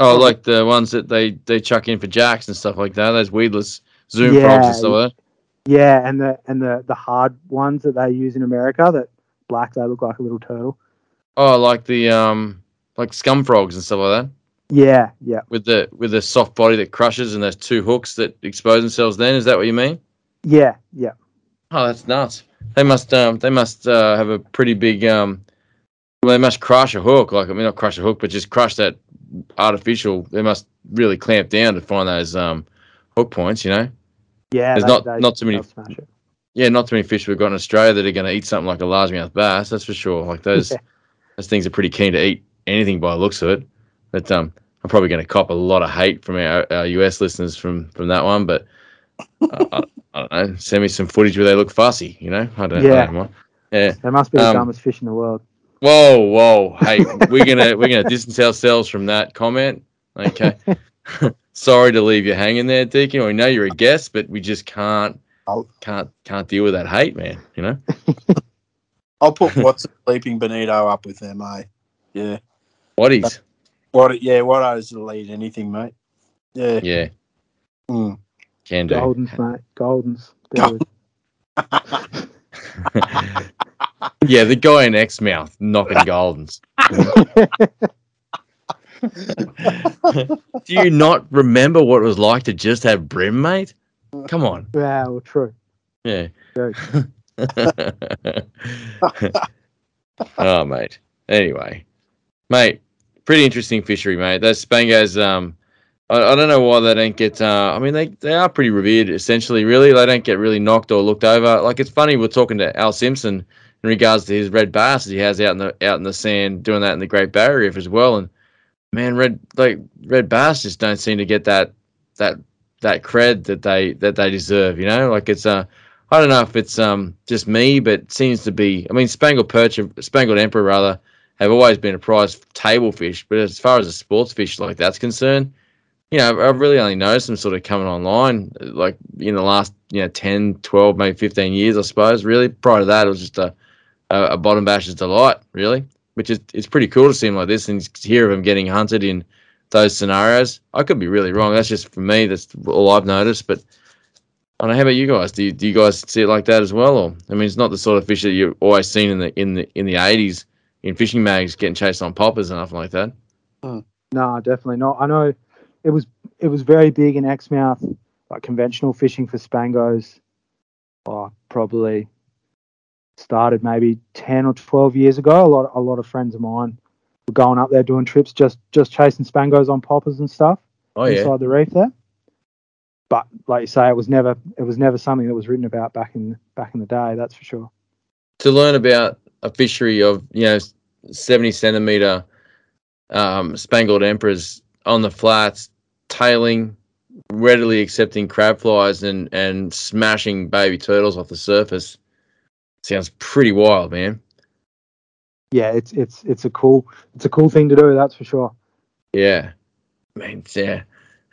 Oh, like the ones that they they chuck in for jacks and stuff like that. Those weedless zoom frogs and stuff like that. Yeah, and the and the the hard ones that they use in America that black they look like a little turtle. Oh, like the um like scum frogs and stuff like that. Yeah, yeah, With the with the soft body that crushes and those two hooks that expose themselves. Then is that what you mean? yeah, yeah. Oh, that's nuts. They must um they must uh, have a pretty big um well, they must crush a hook, like I mean not crush a hook, but just crush that artificial they must really clamp down to find those um hook points, you know? Yeah, There's they- not- they- not too many-. Yeah, not too many fish we've got in Australia that are gonna eat something like a largemouth bass, that's for sure. Like those Yeah. those things are pretty keen to eat anything by the looks of it. But um I'm probably gonna cop a lot of hate from our, our US listeners from from that one, but uh, I, I don't know. Send me some footage where they look fussy, you know? I don't, I Yeah. don't mind. Yeah. They must be the Um, dumbest fish in the world. Whoa, whoa! Hey, we're gonna we're gonna distance ourselves from that comment. Okay. Sorry to leave you hanging there, Deacon. We know you're a guest, but we just can't can't can't deal with that hate, man. You know. I'll put what's sleeping Benito up with them, mate. Yeah. What is? What? Yeah. What is the lead? Anything, mate? Yeah. Yeah, Mm. can do. Goldens, mate. Goldens. Yeah, the guy in Exmouth knocking Goldens. Do you not remember what it was like to just have bream, mate? Come on. yeah, well, true. Yeah. Joke. oh, mate. Anyway, mate, pretty interesting fishery, mate. Those spangos, um, I, I don't know why they don't get. Uh, I mean, they they are pretty revered, essentially. Really, they don't get really knocked or looked over. Like it's funny, we're talking to Al Simpson in regards to his red bass he has out in the out in the sand, doing that in the Great Barrier Reef as well. And man, red like red bass just don't seem to get that that that cred that they that they deserve. You know, like it's uh I don't know if it's um just me, but it seems to be. I mean, spangled perch, spangled emperor rather, have always been a prized table fish. But as far as a sports fish like that's concerned, you know, I've really only noticed them sort of coming online like in the last you know 10, 12, maybe fifteen years, I suppose. Really, prior to that, it was just a a, a bottom basher's delight, really. Which is it's pretty cool to see like this and hear of him getting hunted in those scenarios. I could be really wrong. That's just for me. That's all I've noticed. But I don't know. How about you guys? Do you, do you guys see it like that as well? Or I mean, it's not the sort of fish that you've always seen in the in the in the eighties in fishing mags getting chased on poppers and nothing like that. Mm. No, definitely not. I know it was it was very big in Exmouth, like conventional fishing for spangos. Oh, probably started maybe ten or twelve years ago. A lot a lot of friends of mine were going up there doing trips just just chasing spangos on poppers and stuff Oh yeah, inside the reef there. But like you say, it was never it was never something that was written about back in back in the day. That's for sure. to learn about a fishery of you know seventy centimeter um, spangled emperors on the flats, tailing, readily accepting crab flies and and smashing baby turtles off the surface. Sounds pretty wild, man. Yeah, it's it's it's a cool it's a cool thing to do. That's for sure. Yeah, I mean, yeah,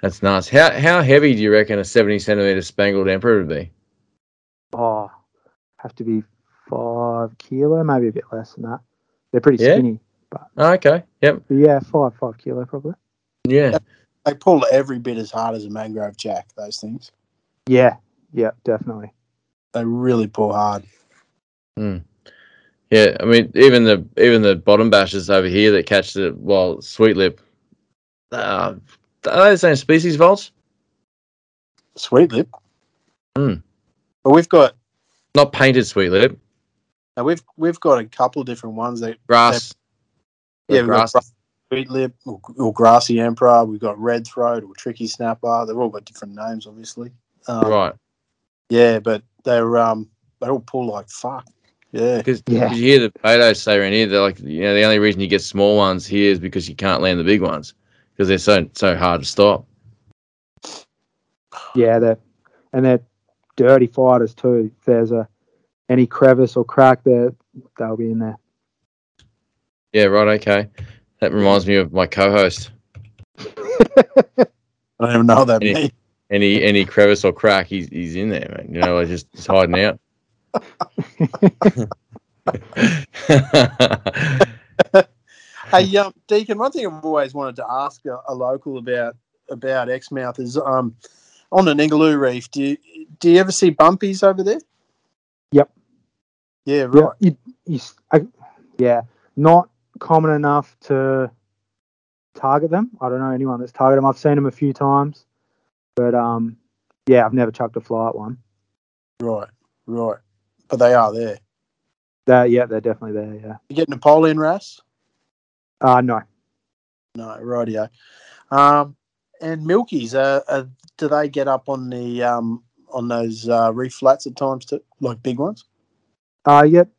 that's nice. How how heavy do you reckon a seventy centimeter spangled emperor would be? Oh, have to be five kilo, maybe a bit less than that. They're pretty Yeah? skinny, Oh, okay, yep, but yeah, five five kilo probably. yeah. they pull every bit as hard as a mangrove jack. Those things Yeah, yeah, definitely. they really pull hard. Yeah, I mean, even the even the bottom bashers over here that catch the well, sweet lip. Uh, are they the same species, Volts? Sweet lip. Hmm. But we've got Not painted sweet lip, now we've we've got a couple of different ones that grass. yeah we've got grass. bra- sweet lip or, or grassy emperor. We've got red throat or tricky snapper. They've all got different names, obviously. Um, Right, Yeah, but they're um they all pull like fuck. Yeah. because Yeah. you hear the potatoes say around here, they're like, you know, the only reason you get small ones here is because you can't land the big ones because they're so so hard to stop. Yeah, they're and they're dirty fighters too. There's a any crevice or crack there, they'll be in there. Yeah, right. Okay, that reminds me of my co-host. I don't even know what that Any- means. Any any crevice or crack, he's he's in there, man. You know, like just, just hiding out. Hey, um, Deacon, one thing I've always wanted to ask a, a local about about Exmouth is um, on the Ningaloo Reef. Do you do you ever see bumpies over there? Yep. Yeah, right. you, you, I, yeah, not common enough to target them. I don't know anyone that's targeted them. I've seen them a few times, but um, yeah, I've never chucked a fly at one. Right, right. But they are there. They're, yeah, they're definitely there. Yeah. You get Napoleon wrasse? Uh no. No, rightio. Um, and milkies, uh, uh, do they get up on the um on those uh, reef flats at times too, like big ones? Uh, yep.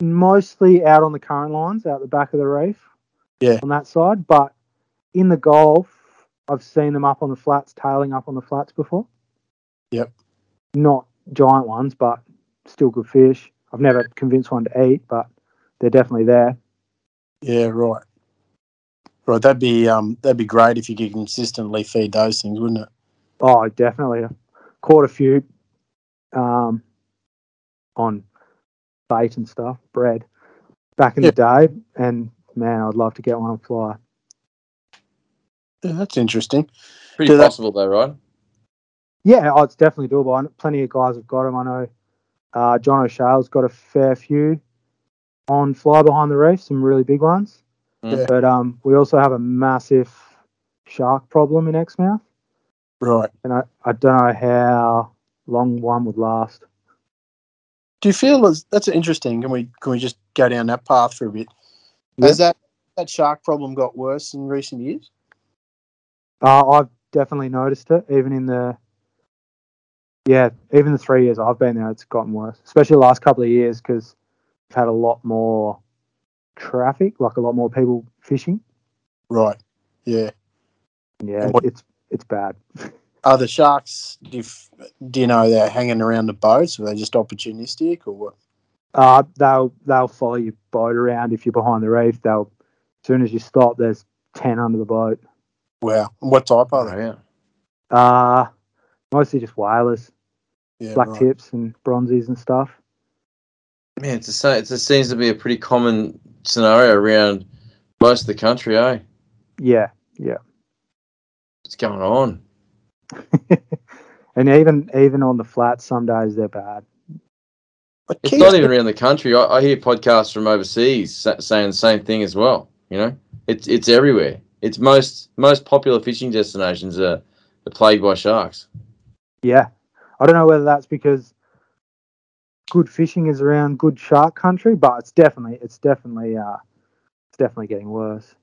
Mostly out on the current lines, out the back of the reef. Yeah. On that side, but in the Gulf, I've seen them up on the flats, tailing up on the flats before. Yep. Not giant ones, but still good fish. I've never convinced one to eat, but they're definitely there. Yeah, right. Right, that'd be um that'd be great if you could consistently feed those things, wouldn't it? Oh, definitely. I've caught a few um, on bait and stuff, bread, back in the day. And man, I'd love to get one on fly. Yeah, that's interesting. Pretty Do that- possible though, right? Yeah, oh, it's definitely doable. I know plenty of guys have got them. I know uh, John O'Shale's got a fair few on fly behind the reef, some really big ones. Yeah. But um, we also have a massive shark problem in Exmouth, Right. and I, I don't know how long one would last. Do you feel as that's interesting? Can we can we just go down that path for a bit? Yeah. Has that that shark problem got worse in recent years? Uh, I've definitely noticed it, even in the yeah, even the three years I've been there, it's gotten worse. Especially the last couple of years because we've had a lot more traffic, like a lot more people fishing. Right. Yeah. Yeah, what- it's it's bad. Are the sharks? Do you, do you know they're hanging around the boats? Or are they just opportunistic, or what? Uh, they'll they'll follow your boat around if you're behind the reef. They'll as soon as you stop, there's ten under the boat. Wow. And what type are they? yeah. Uh mostly just whalers, Yeah. black right. tips and bronzies and stuff. Man, it's a, it seems to be a pretty common scenario around most of the country, eh? Yeah, yeah, What's going on? and even even on the flats, some days they're bad. But It's not even around the country. I, I hear podcasts from overseas sa- saying the same thing as well. You know, it's it's everywhere. It's most most popular fishing destinations are, are plagued by sharks. Yeah, I don't know whether that's because good fishing is around good shark country, but it's definitely it's definitely uh it's definitely getting worse.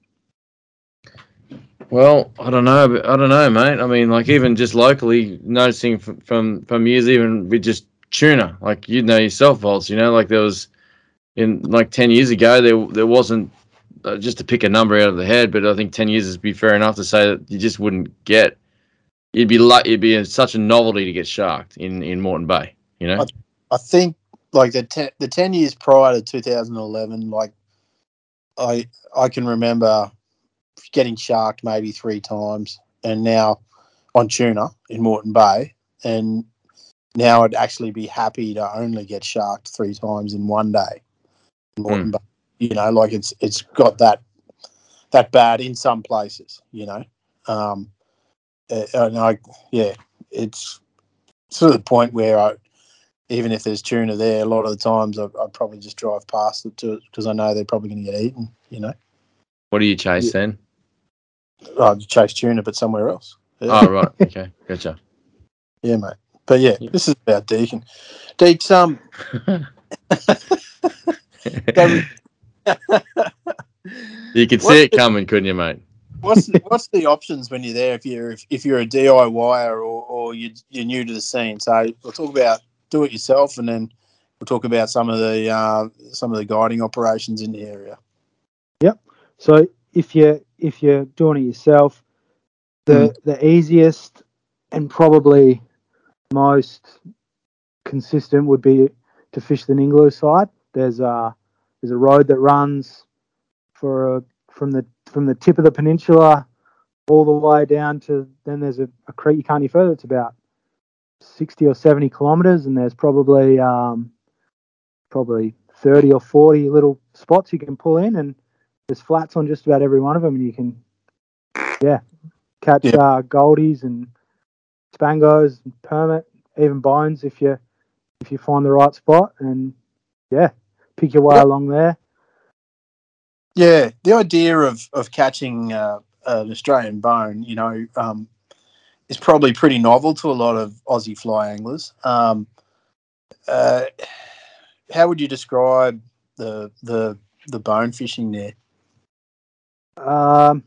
Well, I don't know, I don't know, mate. I mean, like even just locally, noticing from from, from years, even with just tuna, like you know yourself, Volts. You know, like there was in like ten years ago, there there wasn't uh, just to pick a number out of the head, but I think ten years is be fair enough to say that you just wouldn't get. It'd be like it'd be a, such a novelty to get sharked in in Moreton Bay. You know, I think like the ten, the ten years prior to 2011, like I I can remember getting sharked maybe three times, and now on tuna in Moreton Bay, and now I'd actually be happy to only get sharked three times in one day. In Moreton Bay, you know, like it's it's got that that bad in some places, you know. Um, and I, yeah, it's to the point where I, even if there's tuna there, a lot of the times I, I'd probably just drive past it to because I know they're probably going to get eaten. You know, What do you chase then? I'd chase tuna, but somewhere else. Yeah, Oh, right. Okay. Gotcha. yeah mate. But yeah, Yeah. this is about Deacon. Deeks, um, You could What's see it the- coming, couldn't you, mate? what's the, what's the options when you're there if you're if, if you're a DIYer or, or you, you're new to the scene? So we'll talk about do it yourself, and then we'll talk about some of the uh, some of the guiding operations in the area. Yep. So if you if you're doing it yourself, the the easiest and probably most consistent would be to fish the Ningaloo side. There's a there's a road that runs for a, from the from the tip of the peninsula all the way down to then there's a, a creek you can't any further. It's about sixty or seventy kilometers, and there's probably um, probably thirty or forty little spots you can pull in, and there's flats on just about every one of them, and you can, yeah, catch Yeah. uh, goldies and spangos, and permit, even bones if you if you find the right spot, and yeah, pick your way along there. Yeah, the idea of of catching uh, an Australian bone, you know, um, is probably pretty novel to a lot of Aussie fly anglers. Um, uh, how would you describe the the the bone fishing there? Um,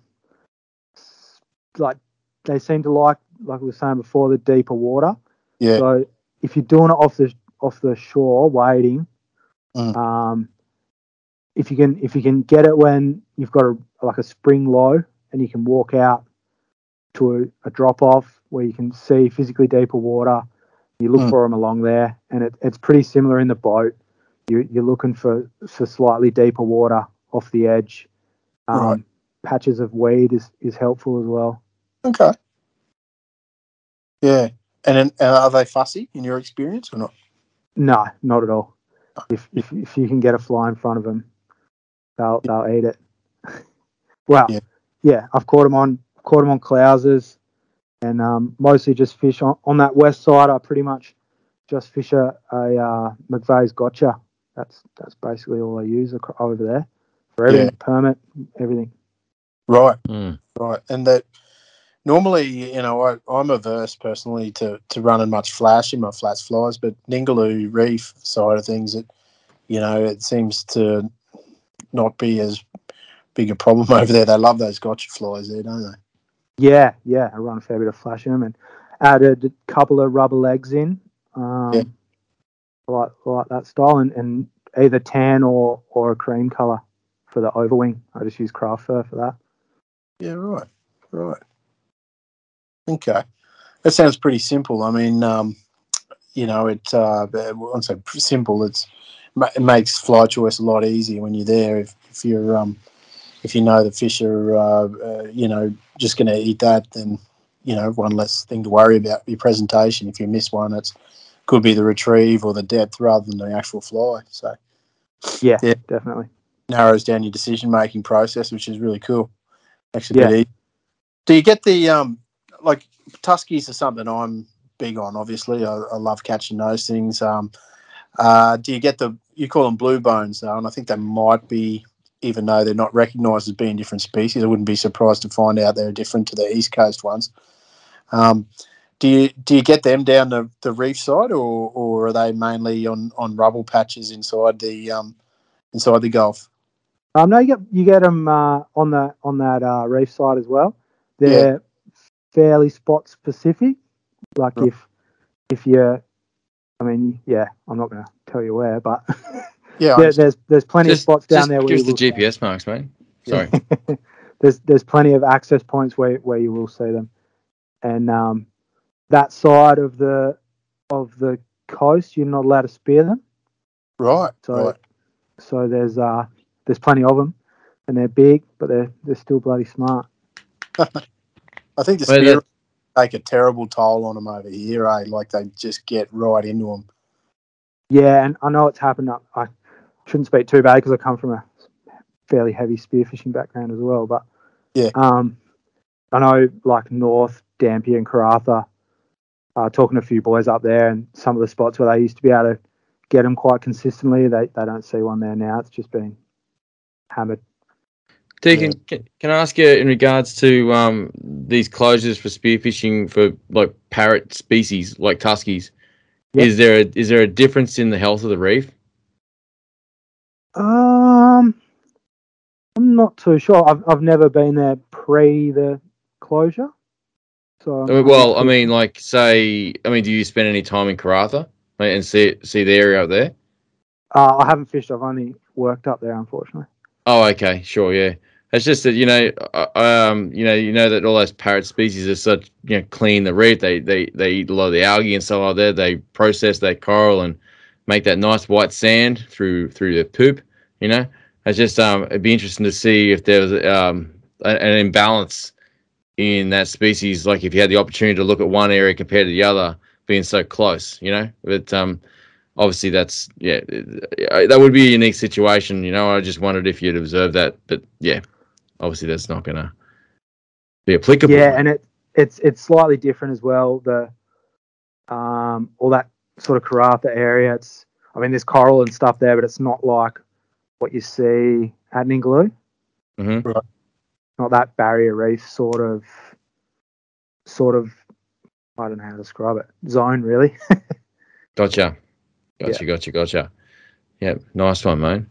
like they seem to like, like we were saying before, the deeper water. Yeah. So if you're doing it off the off the shore, wading, Mm. um, if you can if you can get it when you've got a like a spring low and you can walk out to a, a drop off where you can see physically deeper water, you look Mm. for them along there, and it, it's pretty similar in the boat. You, you're looking for for slightly deeper water off the edge. Um, Right. Patches of weed is, is helpful as well. Okay. Yeah, and, and are they fussy in your experience or not? No, not at all. If if, if you can get a fly in front of them, they'll they'll eat it. well, Yeah. yeah. I've caught them on caught them on clousers, and um, mostly just fish on, on that west side. I pretty much just fish a, a uh, McVay's gotcha. That's that's basically all I use over there for everything, Yeah. permit, everything. Right. Mm. Right, and that normally, you know, I, I'm averse personally to, to running much flash in my flats flies, but Ningaloo Reef side of things, it you know, it seems to not be as big a problem over there. They love those gotcha flies there, don't they? Yeah, yeah. I run a fair bit of flash in them and added a couple of rubber legs in. Um, Yeah. Like like that style and, and either tan or or a cream color for the overwing. I just use craft fur for that. Yeah, right, right. Okay, that sounds pretty simple. I mean, um, you know, it. Uh, I won't say simple. It's it makes fly choice a lot easier when you're there. If, if you're um, if you know the fish are, uh, uh, you know, just going to eat that, then you know, one less thing to worry about your presentation. If you miss one, it's could be the retrieve or the depth rather than the actual fly. So Yeah, Yeah. definitely. narrows down your decision making process, which is really cool. Actually, Yeah. Do you get the um like Tuskies are something I'm big on. Obviously, I, I love catching those things. Um, uh, do you get the you call them blue bones though, and I think they might be even though they're not recognised as being different species. I wouldn't be surprised to find out they're different to the east coast ones. Um, do you do you get them down the, the reef side, or or are they mainly on, on rubble patches inside the um inside the Gulf? Um, no, you get you get them uh, on the on that uh, reef side as well. They're fairly spot specific. Like Right. if if you're, I mean, yeah, I'm not going to tell you where, but Yeah, there, there's there's plenty of spots down just there where give you us the will see- GPS marks, mate. Sorry. there's there's plenty of access points where, where you will see them, and um, that side of the of the coast you're not allowed to spear them. right, So right. so there's uh there's plenty of them, and they're big, but they're they're still bloody smart. I think the Well, spear that- take a terrible toll on them over here, eh? Like they just get right into them. Yeah, and I know it's happened. I, I shouldn't speak too bad because I come from a fairly heavy spearfishing background as well. But Yeah. um, I know like North, Dampier, and Karratha. Uh, talking to a few boys up there, and some of the spots where they used to be able to get them quite consistently, they they don't see one there now. It's just been hammered. Deacon, can, can I ask you in regards to um, these closures for spearfishing for like parrot species like tuskies? Yep. Is there a, is there a difference in the health of the reef? Um, I'm not too sure. I've I've never been there pre the closure. So I mean, well, I mean, like say, I mean, do you spend any time in Karratha and see see the area up there? uh, I haven't fished. I've only worked up there, unfortunately. Oh, okay, sure, yeah. It's just that you know, uh, um, you know, you know that all those parrot species are such you know clean the reef. They they they eat a lot of the algae and stuff like that. They process that coral and make that nice white sand through through their poop. You know, it's just um, it'd be interesting to see if there was um an imbalance in that species. Like if you had the opportunity to look at one area compared to the other, being so close. You know, but um, obviously that's yeah, uh, that would be a unique situation. You know, I just wondered if you'd observed that, but yeah, obviously that's not gonna be applicable. Yeah, and it it's it's slightly different as well. The um all that sort of Karratha area. It's I mean there's coral and stuff there, but it's not like what you see at Ningaloo. Mhm. Not that barrier reef sort of sort of I don't know how to describe it. Zone really. Gotcha. Gotcha, gotcha, gotcha. Yeah, nice one, mate.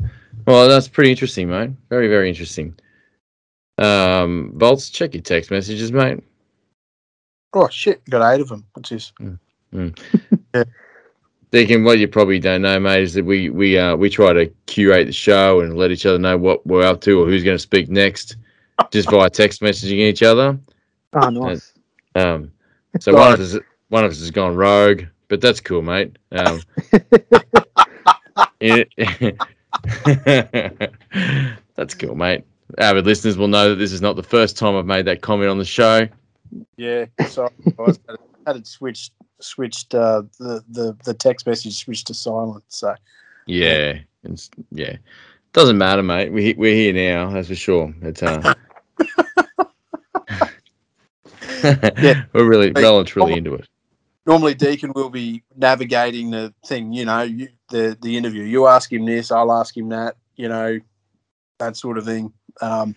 Well, that's pretty interesting, mate. Very, very interesting. Um, Bolts, check your text messages, mate. Oh shit, got eight of them. What's this? Deacon, what you probably don't know, mate, is that we we uh we try to curate the show and let each other know what we're up to or who's going to speak next, just via text messaging each other. oh nice. Um, so one of us one of us has gone rogue, but that's cool, mate. Um, it- that's cool, mate. Avid listeners will know that this is not the first time I've made that comment on the show. Yeah, sorry, guys. Had it- had it switched switched uh, the the the text message switched to silent. So Yeah, it's, yeah. Doesn't matter, mate. We we're here now, that's for sure. It's uh, Yeah. we're really and truly into it. Normally Deacon will be navigating the thing. You know, you, the the interview. You ask him this, I'll ask him that. You know, that sort of thing. Um,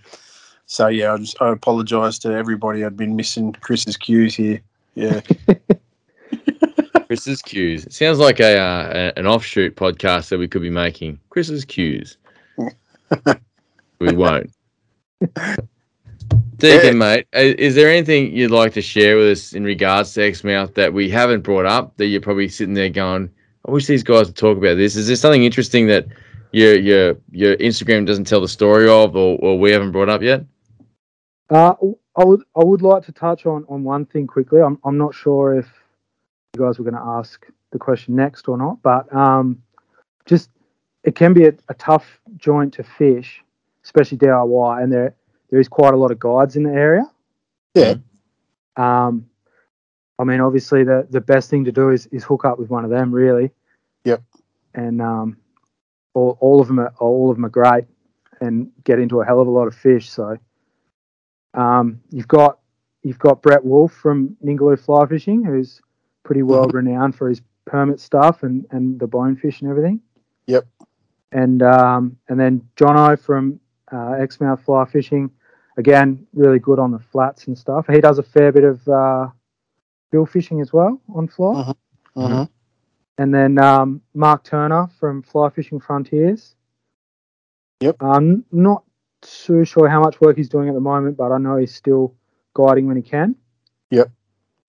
so yeah, I just I apologise to everybody. I'd been missing Chris's cues here. Yeah, Chris's cues. It sounds like a, uh, a an offshoot podcast that we could be making. Chris's cues. we won't. Deacon, mate, is there anything you'd like to share with us in regards to Exmouth that we haven't brought up that you're probably sitting there going, I wish these guys would talk about this? Is there something interesting that your your your Instagram doesn't tell the story of or, or we haven't brought up yet? Uh, I would I would like to touch on, on one thing quickly. I'm I'm not sure if you guys were going to ask the question next or not, but um, just it can be a, a tough joint to fish, especially DIY, and there there is quite a lot of guides in the area. Yeah. Um, I mean, obviously the the best thing to do is is hook up with one of them, really. Yep. And um, all all of them are all of them are great, and get into a hell of a lot of fish. So. Um, you've got you've got Brett Wolf from Ningaloo Fly Fishing, who's pretty well renowned for his permit stuff and, and the bonefish and everything. Yep. And um, and then Jono from uh, Exmouth Fly Fishing, again really good on the flats and stuff. He does a fair bit of uh, bill fishing as well on fly. Mhm. And then um, Mark Turner from Fly Fishing Frontiers. Yep. I'm not too sure how much work he's doing at the moment, but I know he's still guiding when he can. Yep.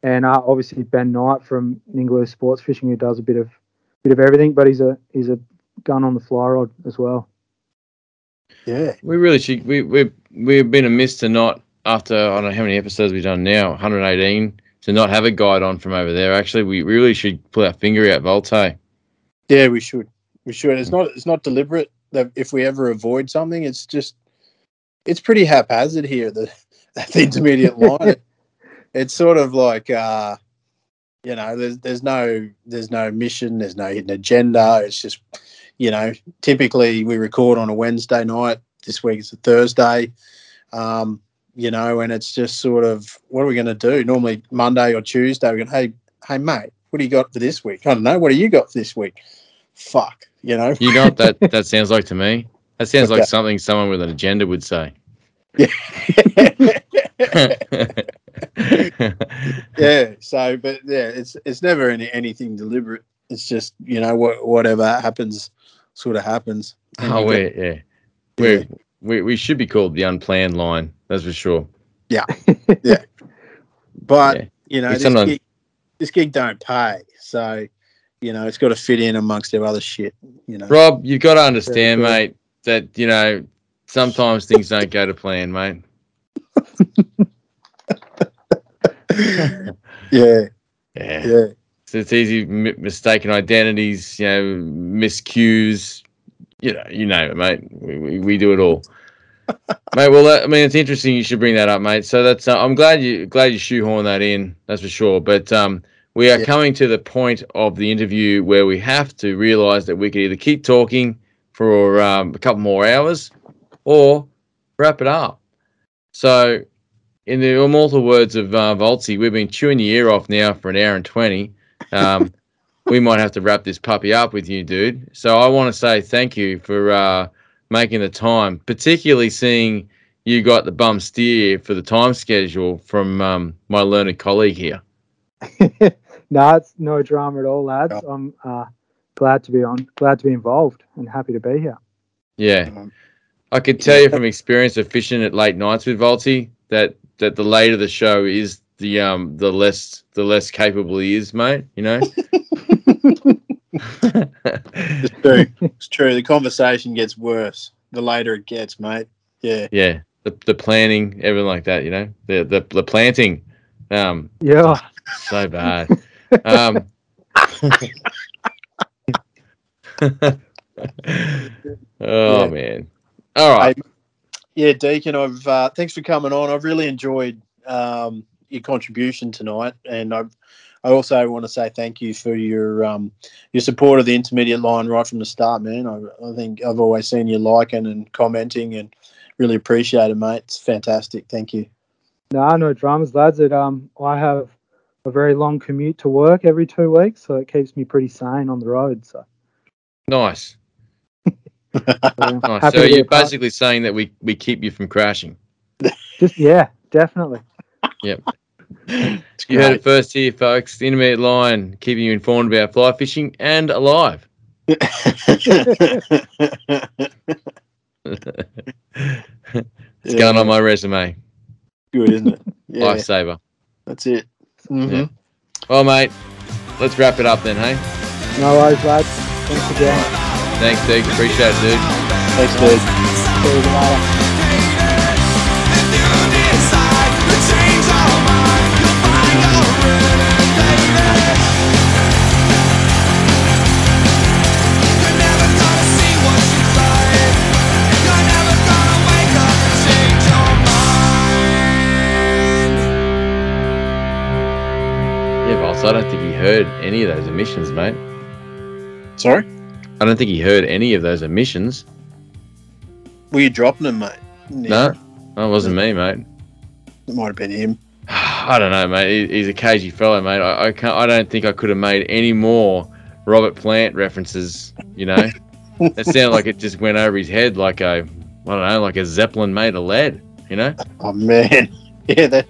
And uh, obviously Ben Knight from Ningaloo Sports Fishing, who does a bit of bit of everything, but he's a he's a gun on the fly rod as well. Yeah, We really should. We we we've been amiss to not after I don't know how many episodes we've done now, 118, to not have a guide on from over there. Actually, we really should pull our finger out, Volte. yeah. We should, we should. It's not, it's not deliberate. That if we ever avoid something, it's just, it's pretty haphazard here. The at the intermediate line, it's sort of like, uh, you know, there's there's no there's no mission, there's no hidden agenda. It's just, you know, typically we record on a Wednesday night. This week it's a Thursday. Um, you know, and it's just sort of what are we going to do? Normally Monday or Tuesday, we're going, hey, hey, mate, what do you got for this week? I don't know. What do you got for this week? Fuck, you know. You know what that that sounds like to me? That sounds like something someone with an agenda would say. yeah. yeah. So, but yeah, it's it's never any anything deliberate. It's just you know what whatever happens, sort of happens. Oh, you we yeah, we we we should be called the unplanned line. That's for sure. Yeah, yeah. But Yeah. you know, this sometimes- gig, this gig don't pay, so you know it's got to fit in amongst their other shit. You know, Rob, you've got to understand, mate, that you know sometimes things don't go to plan, mate. yeah, Yeah. yeah, So it's easy mistaken identities, you know, miscues, you know, you name it, mate. We, we, we do it all, mate. Well, that, I mean, it's interesting. You should bring that up, mate. So that's uh, I'm glad you glad you shoehorn that in. That's for sure. But um, we are Yeah. coming to the point of the interview where we have to realise that we could either keep talking for um, a couple more hours or wrap it up. So, in the immortal words of uh, Voltsy, we've been chewing your ear off now for an hour and 20. Um, we might have to wrap this puppy up with you, dude. So, I want to say thank you for uh, making the time, particularly seeing you got the bum steer for the time schedule from um, my learned colleague here. no, it's no drama at all, lads. I'm uh, glad to be on, glad to be involved, and happy to be here. Yeah. Um, I could tell you from experience of fishing at late nights with Volty that that the later the show is, the um the less the less capable he is, mate. You know. it's true. It's true. The conversation gets worse the later it gets, mate. Yeah, yeah, the the planning, everything like that. You know, the the the planting, um, Yeah, so bad. Um, oh Yeah. man! All right. yeah, Deacon. I've uh, thanks for coming on. I've really enjoyed um, your contribution tonight, and I've. I also want to say thank you for your um, your support of the intermediate line right from the start, man. I, I think I've always seen you liking and commenting, and really appreciate it, mate. It's fantastic. Thank you. no, no dramas, lads. It um, I have a very long commute to work every two weeks, so it keeps me pretty sane on the road. So, Nice. yeah, Nice. So you're basically saying that we we keep you from crashing. just yeah, definitely. It's You heard great. it first here, folks. The intermediate line keeping you informed about fly fishing and alive. It's Yeah. going on my resume. Good, isn't it? Yeah, Lifesaver. that's it. Mhm. Yeah. Well, mate, let's wrap it up then, hey? No worries, lads. Thanks again. Thanks, Deke. Appreciate it, dude. Thanks, dude. See you later. Vols, I don't think he heard any of those emissions, mate. Sorry? I don't think he heard any of those emissions. Were you dropping him, mate? No, that wasn't me, mate. It might have been him. I don't know, mate. He's a cagey fellow, mate. I, I can't. I don't think I could have made any more Robert Plant references. You know, it sounded like it just went over his head like a, I don't know, like a zeppelin made of lead. You know? Oh, man. Yeah, that,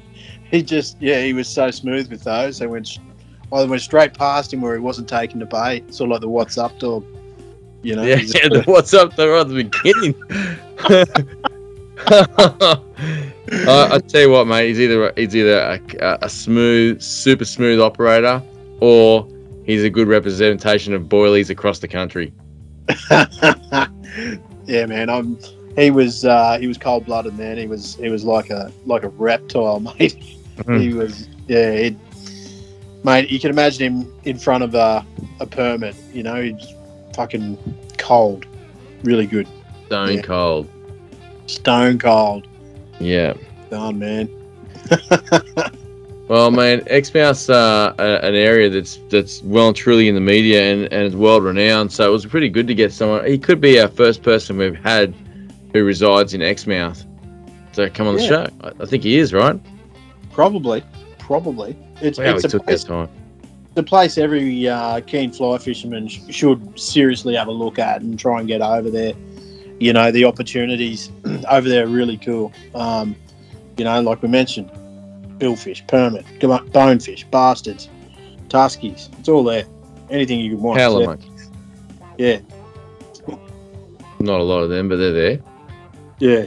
he just, yeah, he was so smooth with those. They went, they went straight past him where he wasn't taking the bait. Sort of like the what's up dog. You know? Yeah. Yeah the, what's up? They're at the beginning. I, I tell you what, mate. He's either he's either a, a smooth, super smooth operator, or he's a good representation of boilies across the country. yeah, man. I'm. He was. Uh, he was cold blooded, man. He was. He was like a like a reptile, mate. Mhm. He was. Yeah, he'd, mate. You can imagine him in front of a a permit. You know, he's fucking cold. Really good. Stone Yeah. cold. Stone cold. Yeah. Done, man. Well, man, Exmouth's uh, a- an area that's that's well and truly in the media and, and is world renowned. So it was pretty good to get someone. He could be our first person we've had who resides in Exmouth. to come on the show. I, I think he is, right? Probably, probably. It's Wow, it's a took place, time. the place every uh, keen fly fisherman sh- should seriously have a look at and try and get over there. You know, the opportunities over there are really cool. Um, you know, like we mentioned, billfish, permit, bonefish, bastards, tuskies. It's all there. Anything you could want. Howler monkeys. Yeah, Not a lot of them, but they're there. Yeah.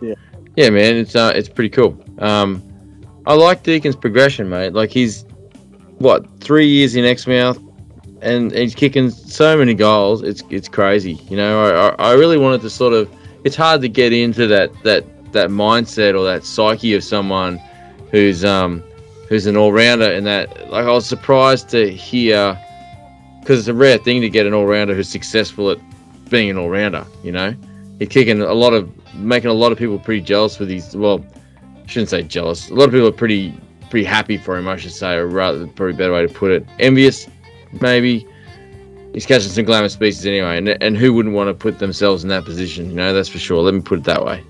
yeah. Yeah, man, it's uh, it's pretty cool. Um, I like Deacon's progression, mate. Like he's what three years in Exmouth, and he's kicking so many goals. It's it's crazy. You know, I, I really wanted to sort of. It's hard to get into that that that mindset or that psyche of someone who's um who's an all rounder, and that like I was surprised to hear because it's a rare thing to get an all rounder who's successful at being an all rounder. You know, he's kicking a lot of making a lot of people pretty jealous with his. Well, shouldn't say jealous. A lot of people are pretty pretty happy for him, I should say, or rather, probably better way to put it. Envious, maybe. He's catching some glamour species anyway, and and who wouldn't want to put themselves in that position? You know, that's for sure. Let me put it that way.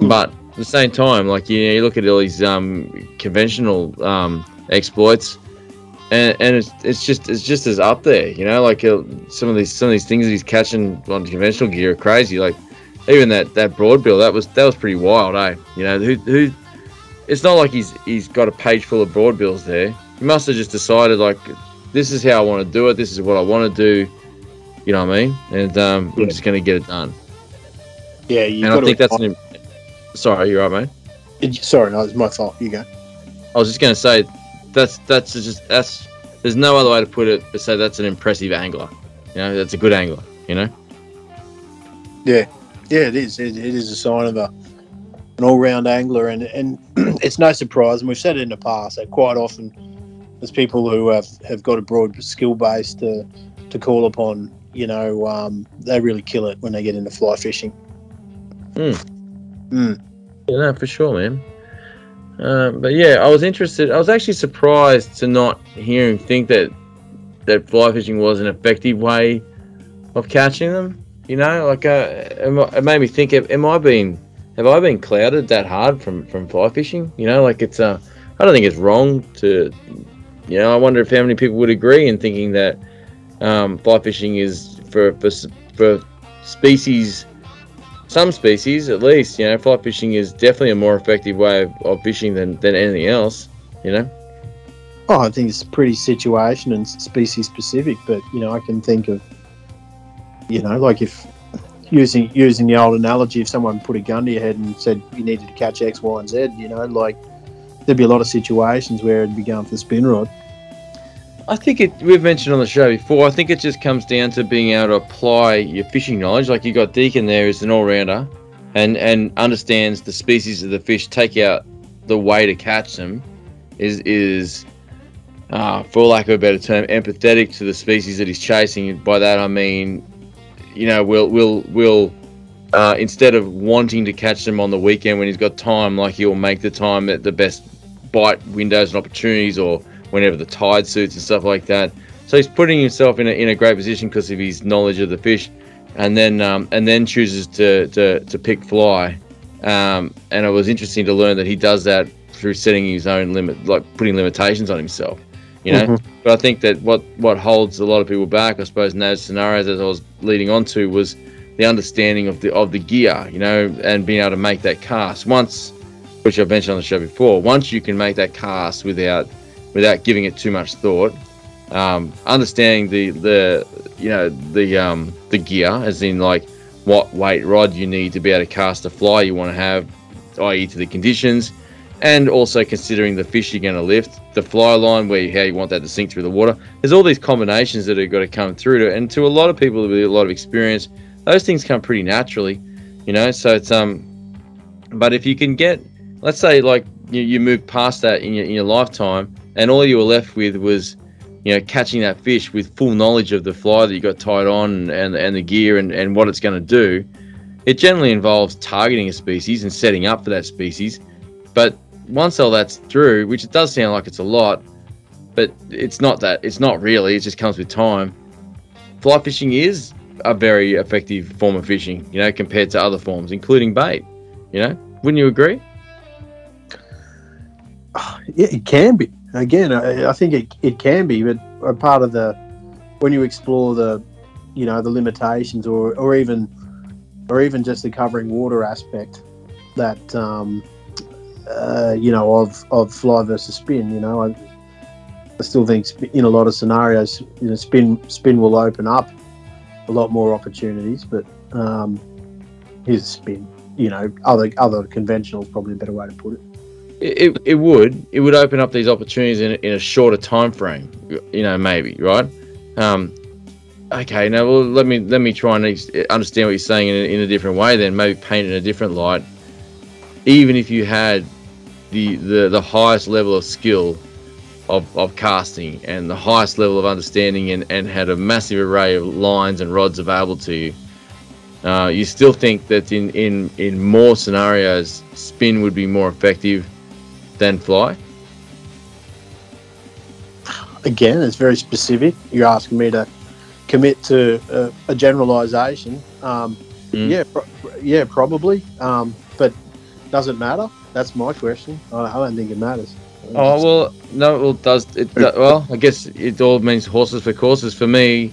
But at the same time, like you know, you look at all these um, conventional um, exploits, and, and it's, it's just it's just as up there, you know. Like uh, some of these some of these things that he's catching on conventional gear are crazy. Like even that that broadbill, that was that was pretty wild, eh? You know, who who? It's not like he's he's got a page full of broadbills there. He must have just decided like, this is how I want to do it. This is what I want to do. You know what I mean? And um, Yeah. I'm just going to get it done. Yeah, you and I think that's an. Sorry, you're right, mate. Sorry, no, it's my fault. You go. I was just going to say, that's that's just that's. There's no other way to put it but say that's an impressive angler. You know, that's a good angler. You know. Yeah, yeah, it is. It, it is a sign of a an all-round angler, and and it's no surprise. And we've said it in the past that quite often there's people who have, have got a broad skill base to to call upon. You know, um, they really kill it when they get into fly fishing. Mm. Yeah, no, for sure, man. Um, but yeah, I was interested. I was actually surprised to not hear him think that that fly fishing was an effective way of catching them. You know, like uh, it made me think: Am I been have I been clouded that hard from from fly fishing? You know, like it's uh, I don't think it's wrong to. You know, I wonder if how many people would agree in thinking that um, fly fishing is for for for species some species at least you know fly fishing is definitely a more effective way of, of fishing than, than anything else you know Oh, I think it's pretty situation and species specific, but you know, I can think of, you know, like if using using the old analogy, if someone put a gun to your head and said you needed to catch X, Y, and Z, you know, like there'd be a lot of situations where it'd be going for the spin rod. i think it we've mentioned on the show before i think it just comes down to being able to apply your fishing knowledge like you got deacon there who's an all-rounder and and understands the species of the fish take out the way to catch them is is uh, for lack of a better term empathetic to the species that he's chasing by that i mean you know we'll we'll we'll uh, instead of wanting to catch them on the weekend when he's got time, like he'll make the time at the best bite windows and opportunities, or whenever the tide suits and stuff like that. So he's putting himself in a, in a great position because of his knowledge of the fish, and then um, and then chooses to to, to pick fly. Um, and it was interesting to learn that he does that through setting his own limit, like putting limitations on himself. You know, but I think that what what holds a lot of people back, I suppose, in those scenarios, as I was leading on to, was the understanding of the of the gear, you know, and being able to make that cast once, which I've mentioned on the show before. Once you can make that cast without without giving it too much thought, um, understanding the the you know the um, the gear, as in like what weight rod you need to be able to cast a fly you want to have, i.e. to the conditions, and also considering the fish you're going to lift, the fly line where you, how you want that to sink through the water. There's all these combinations that have got to come through to, and to a lot of people with a lot of experience, those things come pretty naturally, you know. So it's um, but if you can get, let's say like you, you move past that in your in your lifetime, and all you were left with was, you know, catching that fish with full knowledge of the fly that you got tied on and and the gear and and what it's going to do. It generally involves targeting a species and setting up for that species, but once all that's through, which it does sound like it's a lot, but it's not that. It's not really. It just comes with time. Fly fishing is a very effective form of fishing, you know, compared to other forms, including bait. You know, Wouldn't you agree? Yeah, it can be. Again, I, I think it, it can be, but a part of the when you explore the, you know, the limitations or or even or even just the covering water aspect that um, uh, you know of of fly versus spin. You know, I, I still think in a lot of scenarios, you know, spin spin will open up a lot more opportunities, but um, here's spin. You know, other other conventional is probably a better way to put it. It, it would it would open up these opportunities in, in a shorter time frame you know maybe right um okay now well let me let me try and understand what you're saying in a, in a different way then maybe paint in a different light even if you had the the, the highest level of skill of, of casting and the highest level of understanding and, and had a massive array of lines and rods available to you uh, you still think that in, in, in more scenarios spin would be more effective than fly again, it's very specific. You're asking me to commit to a, a generalisation. Um, Mm. Yeah, pro- yeah, probably. Um, but doesn't matter? That's my question. I, I don't think it matters. Oh well, no. Well, it does it? well, I guess it all means horses for courses. For me,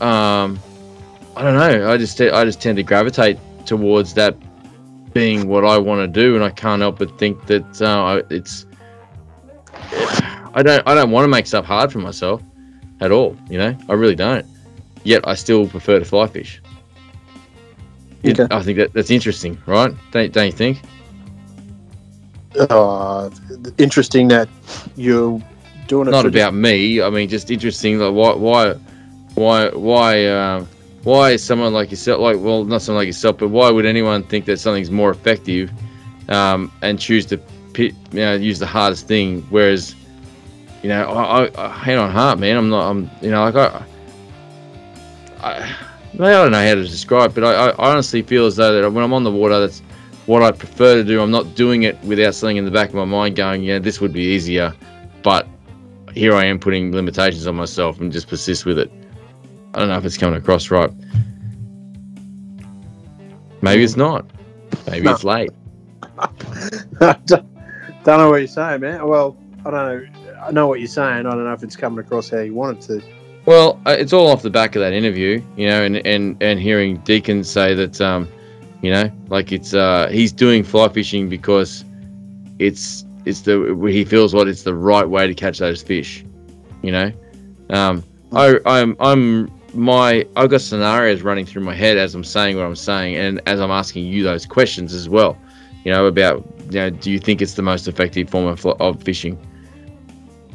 um, I don't know. I just I just tend to gravitate towards that being what I want to do, and I can't help but think that uh, it's. I don't. I don't want to make stuff hard for myself at all. You know, I really don't. Yet I still prefer to fly fish. It- I think that that's interesting, right? Don't, don't you think? Uh, interesting that you're doing it. not about me. I mean, just interesting. Like, why, why, why, why, um, why is someone like yourself, like, well, not someone like yourself, but why would anyone think that something's more effective, um, and choose to, pit, you know, use the hardest thing? Whereas, you know, I, I, I hand on heart, man, I'm not, I'm, you know, like I, I, I don't know how to describe, it, but I, I honestly feel as though that when I'm on the water, that's what I prefer to do. I'm not doing it without something in the back of my mind going, yeah, this would be easier, but here I am putting limitations on myself and just persist with it. I don't know if it's coming across right. Maybe it's not. Maybe No. it's late. don't know what you're saying, man. Well, I don't know. I know what you're saying. I don't know if it's coming across how you want it to. Well, uh, it's all off the back of that interview, you know, and and and hearing Deacon say that, um, you know, like it's uh, he's doing fly fishing because it's it's the he feels what it's the right way to catch those fish, you know. Um, I I'm I'm my I've got scenarios running through my head as I'm saying what I'm saying, and as I'm asking you those questions as well, you know, about you know, do you think it's the most effective form of, of fishing?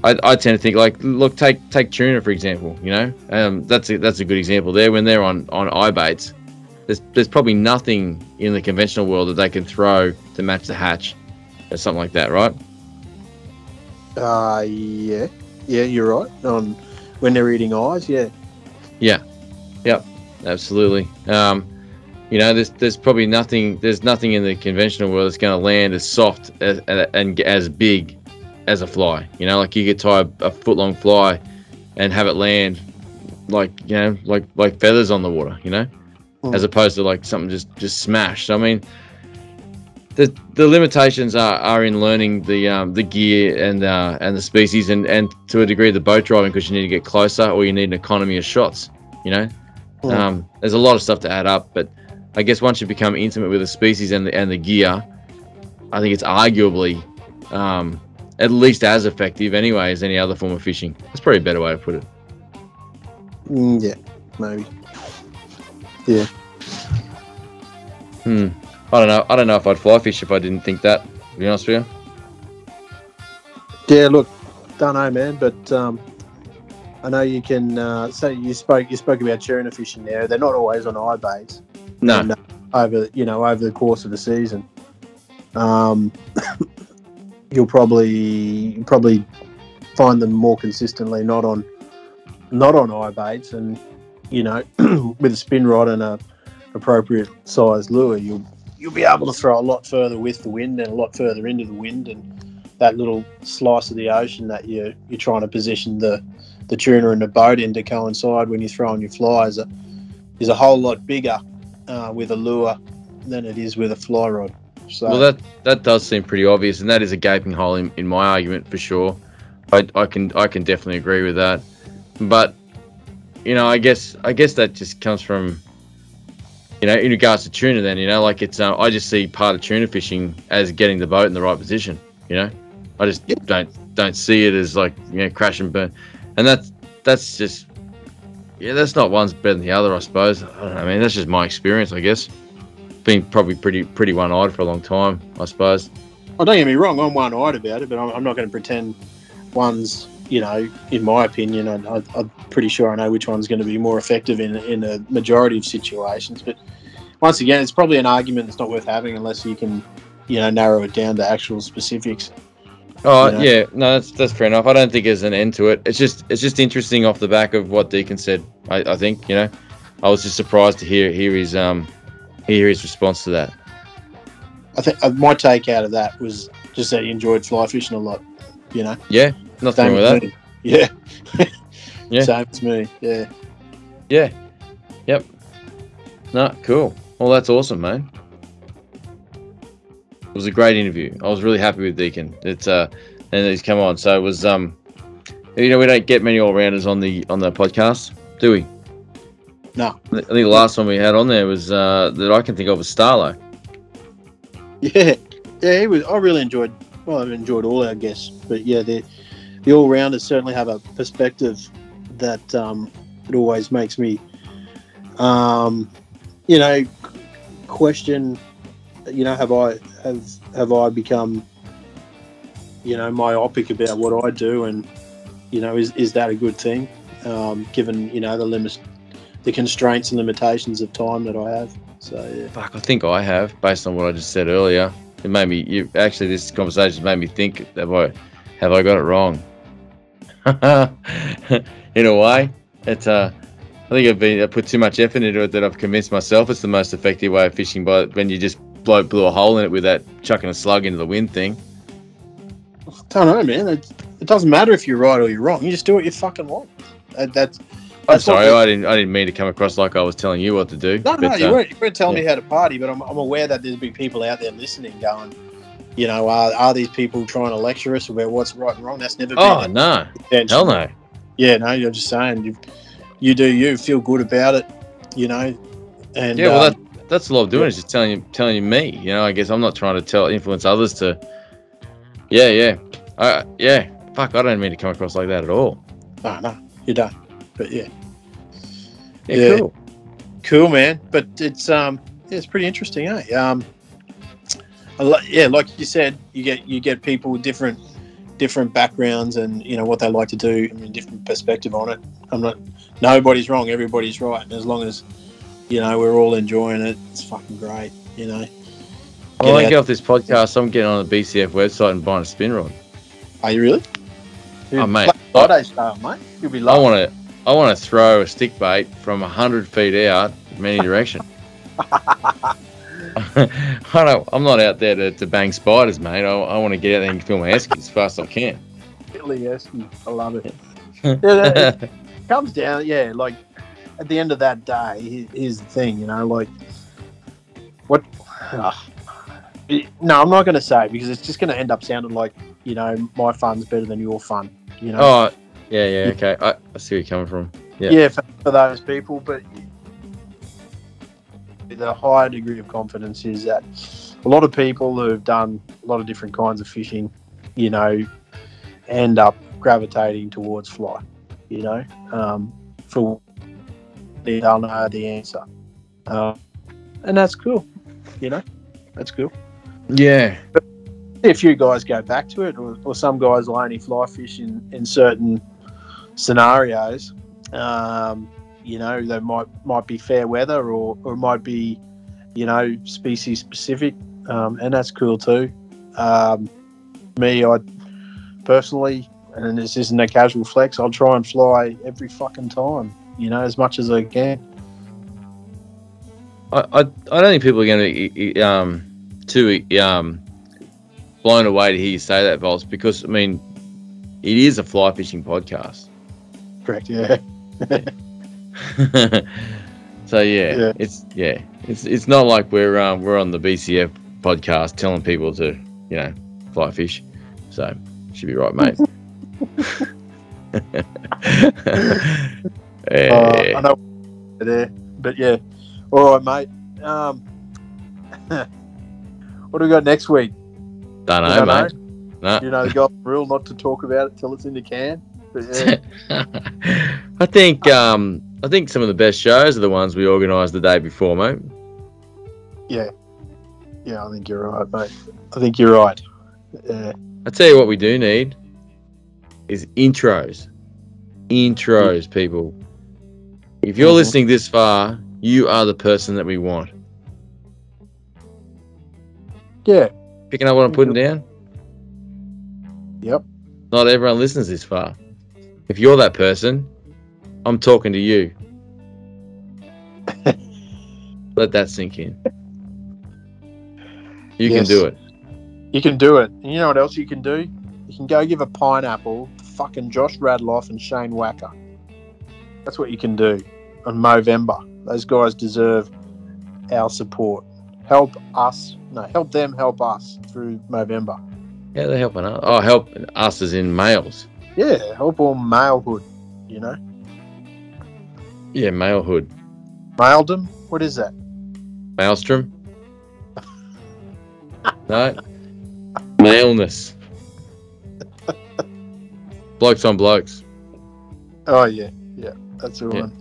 I, I tend to think like look take take tuna for example you know um, that's a, that's a good example there when they're on on eye baits there's there's probably nothing in the conventional world that they can throw to match the hatch or something like that right Uh, yeah, yeah, you're right. On when they're eating eyes, yeah. Yeah. Yep. Absolutely um, you know there's there's probably nothing there's nothing in the conventional world that's going to land as soft as, and as big as a fly you know like you could tie a, a foot long fly and have it land like you know like like feathers on the water you know Mm. as opposed to like something just just smashed i mean the the limitations are, are in learning the um, the gear and uh, and the species and and to a degree the boat driving because you need to get closer or you need an economy of shots you know Mm. um, there's a lot of stuff to add up but i guess once you become intimate with the species and the, and the gear i think it's arguably um, at least as effective anyway as any other form of fishing that's probably a better way to put it Mm, yeah, maybe. Yeah. hmm i don't know i don't know if i'd fly fish if i didn't think that to be honest with you Yeah, look, don't know, man, but um, I know you can. Uh, say you spoke you spoke about tuna fishing there. They're not always on eye baits. no And, uh, over you know over the course of the season, um, you'll probably probably find them more consistently not on not on eye baits, and you know with a spin rod and a appropriate size lure, you'll you'll be able to throw a lot further with the wind and a lot further into the wind and that little slice of the ocean that you you're trying to position the the tuna and the boat in to coincide when you're throwing your flies is a whole lot bigger uh, with a lure than it is with a fly rod. So Well, that that does seem pretty obvious, and that is a gaping hole in, in my argument for sure. I, I can I can definitely agree with that, but you know, I guess I guess that just comes from you know, in regards to tuna. Then you know, like it's uh, I just see part of tuna fishing as getting the boat in the right position. You know, I just Yeah. don't don't see it as like you know crash and burn, and that's that's just yeah, that's not one's better than the other. I suppose. I don't know. I mean, that's just my experience. I guess been probably pretty pretty one eyed for a long time. I suppose. Well, don't get me wrong, I'm one eyed about it, but I'm, I'm not going to pretend one's, you know, in my opinion, I, I, I'm pretty sure I know which one's going to be more effective in, in a majority of situations. But once again, it's probably an argument that's not worth having unless you can, you know, narrow it down to actual specifics. Oh you know? yeah, no, that's that's fair enough. I don't think there's an end to it. It's just it's just interesting off the back of what Deacon said. I, I think you know, I was just surprised to hear hear his um hear his response to that. I think uh, my take out of that was just that he enjoyed fly fishing a lot, you know. Yeah, nothing Same wrong with that. Yeah. Yeah. Same as me. Yeah. Yeah, yep. No, cool. Well, that's awesome, man. It was a great interview. I was really happy with Deacon. It's uh, and he's come on. So it was um, you know, we don't get many all rounders on the on the podcast, do we? No. I think the last one we had on there was uh that I can think of was Starlo. Yeah, yeah, he was. I really enjoyed. Well, I've enjoyed all our guests, but yeah, the the all rounders certainly have a perspective that um, it always makes me, um, you know, question. You know, have I have have I become, you know, myopic about what I do, and you know, is is that a good thing, um, given you know the limits, the constraints and limitations of time that I have. So yeah. Fuck, I think I have, based on what I just said earlier. It made me. You actually, this conversation made me think. Have I, have I got it wrong? In a way, it's. Uh, I think I've been. I put too much effort into it that I've convinced myself it's the most effective way of fishing. By when you just blow blew a hole in it with that chucking a slug into the wind thing. I don't know, man. It, it doesn't matter if you're right or you're wrong. You just do what you fucking want. That, that's. I'm sorry, I didn't. I didn't mean to come across like I was telling you what to do. no, no, you uh, weren't. You weren't telling me how to party, but I'm, I'm aware that there's big people out there listening, going, you know, are, are these people trying to lecture us about what's right and wrong? That's never been. Oh no, hell no. Yeah, no, you're just saying you, you do you feel good about it, you know, and Yeah, well, um, that, that's all I'm doing is just telling you, telling you me. You know, I guess I'm not trying to tell influence others to. Yeah, yeah, I, yeah. Fuck, I don't mean to come across like that at all. no, no, you don't. But yeah, Yeah, Yeah. cool. cool, man. But it's um, yeah, it's pretty interesting, eh? Um, yeah, like you said, you get you get people with different different backgrounds and you know what they like to do. I mean, different perspective on it. I'm not. Nobody's wrong. Everybody's right. And as long as you know we're all enjoying it, it's fucking great. You know. Well, I Get get off this podcast. I'm getting on the BCF website and buying a spin rod. Are you really? Oh, mate. Black Friday style, mate. You'll be I want to. I want to throw a stick bait from hundred feet out from any direction. I don't. I'm not out there to, to bang spiders, mate. I, I want to get out there and fill my esky as fast as I can. Really, yes, I love it. yeah, that, it comes down, yeah. Like at the end of that day, here's the thing, you know, like what? It- no, I'm not going to say because it's just going to end up sounding like you know my fun's better than your fun. You know, oh, yeah, yeah, okay. I, I see where you're coming from. yeah. yeah, for, for those people, but the higher degree of confidence is that a lot of people who've done a lot of different kinds of fishing, you know, end up gravitating towards fly, you know, um, for they'll know the answer, uh, and that's cool, you know, that's cool. Yeah. If you guys go back to it, or, or some guys will only fly fish in, in certain scenarios, um, you know, they might might be fair weather or, or it might be, you know, species specific, um, and that's cool too. Um, me, I personally, and this isn't a casual flex, I'll try and fly every fucking time, you know, as much as I can. I, I, I don't think people are going to um too um blown away to hear you say that, Vols, because I mean, it is a fly fishing podcast. Correct, yeah. so yeah, Yeah. it's yeah, it's it's not like we're um we're on the BCF podcast telling people to, you know, fly fish. So should be right, mate. Uh. I know there, but yeah. All right, mate. Um, what do we got next week? Don't know, don't know? mate. No. You know the golden rule not to talk about it till it's in the can. But yeah, I think um, I think some of the best shows are the ones we organised the day before, mate. yeah, yeah. I think you're right, mate. I think you're right. Yeah, I tell you what, we do need is intros. Intros, people. If you're Mhm. listening this far, you are the person that we want. yeah. Picking up what I'm putting down. Yep. Not everyone listens this far. If you're that person, I'm talking to you. Let that sink in. You Yes. can do it. You can do it. And you know what else you can do? You can go give a pineapple to fucking Josh Radloff and Shane Wakker. That's what you can do on Movember. Those guys deserve our support. Help us. No, help them help us through Movember. Yeah, they're helping us. Oh, help us as in males. Yeah, help all malehood, you know? Yeah, malehood. Maledom? What is that? Maelstrom? no. Maleness. blokes on blokes. Oh, yeah. Yeah, that's the Yeah. one.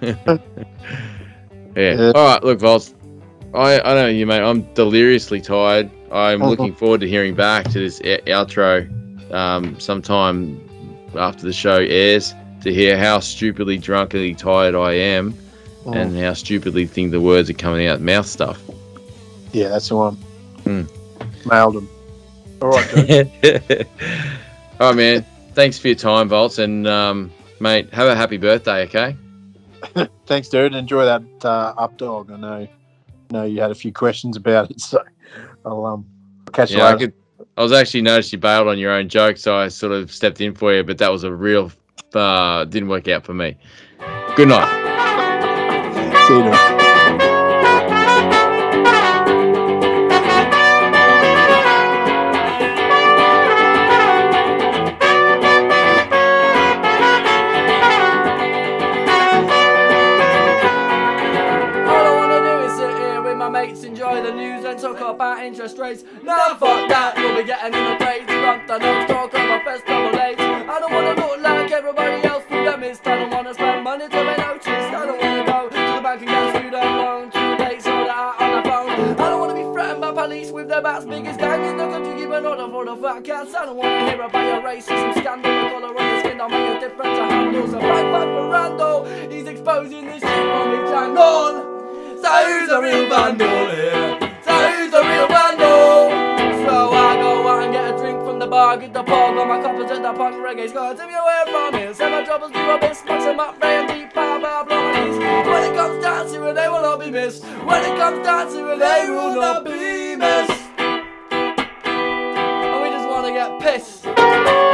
Yeah. Yeah. All right. Look, Vols. I I know you, mate. I'm deliriously tired. I'm Mhm. looking forward to hearing back to this outro um, sometime after the show airs to hear how stupidly drunkenly tired I am Mm. and how stupidly think the words are coming out mouth stuff. Yeah, that's the one. Hmm. Maledom. All right, dude. All right, man. Thanks for your time, Vols, and um, mate, have a happy birthday. Okay. Thanks, dude. Enjoy that uh, up dog. I know, know you had a few questions about it, so I'll um catch you Yeah, I could. I was actually noticed you bailed on your own joke, so I sort of stepped in for you, but that was a real uh, didn't work out for me. Good night. See you. dude. All I wanna do is sit here with my mates, enjoy the news and talk about interest rates. Nah, fuck that, we'll be getting in the trades. Front the notes, bat's biggest gang in the country. Give an order for the fat cats. I don't wanna hear about your racism scandal. The colour of your skin don't make a difference to handles. A bang bang for Randall, he's exposing the shit from his jungle. So who's the real vandal here? So who's the real vandal? So I go out and get a drink from the bar, get the pog on my coppers at the punk reggae scores. If you're away from here, send my troubles to a miss, mix them up, Ray and deep power, blah. When it comes down to it, they will not be missed. When it comes down to it, they will not be missed. This.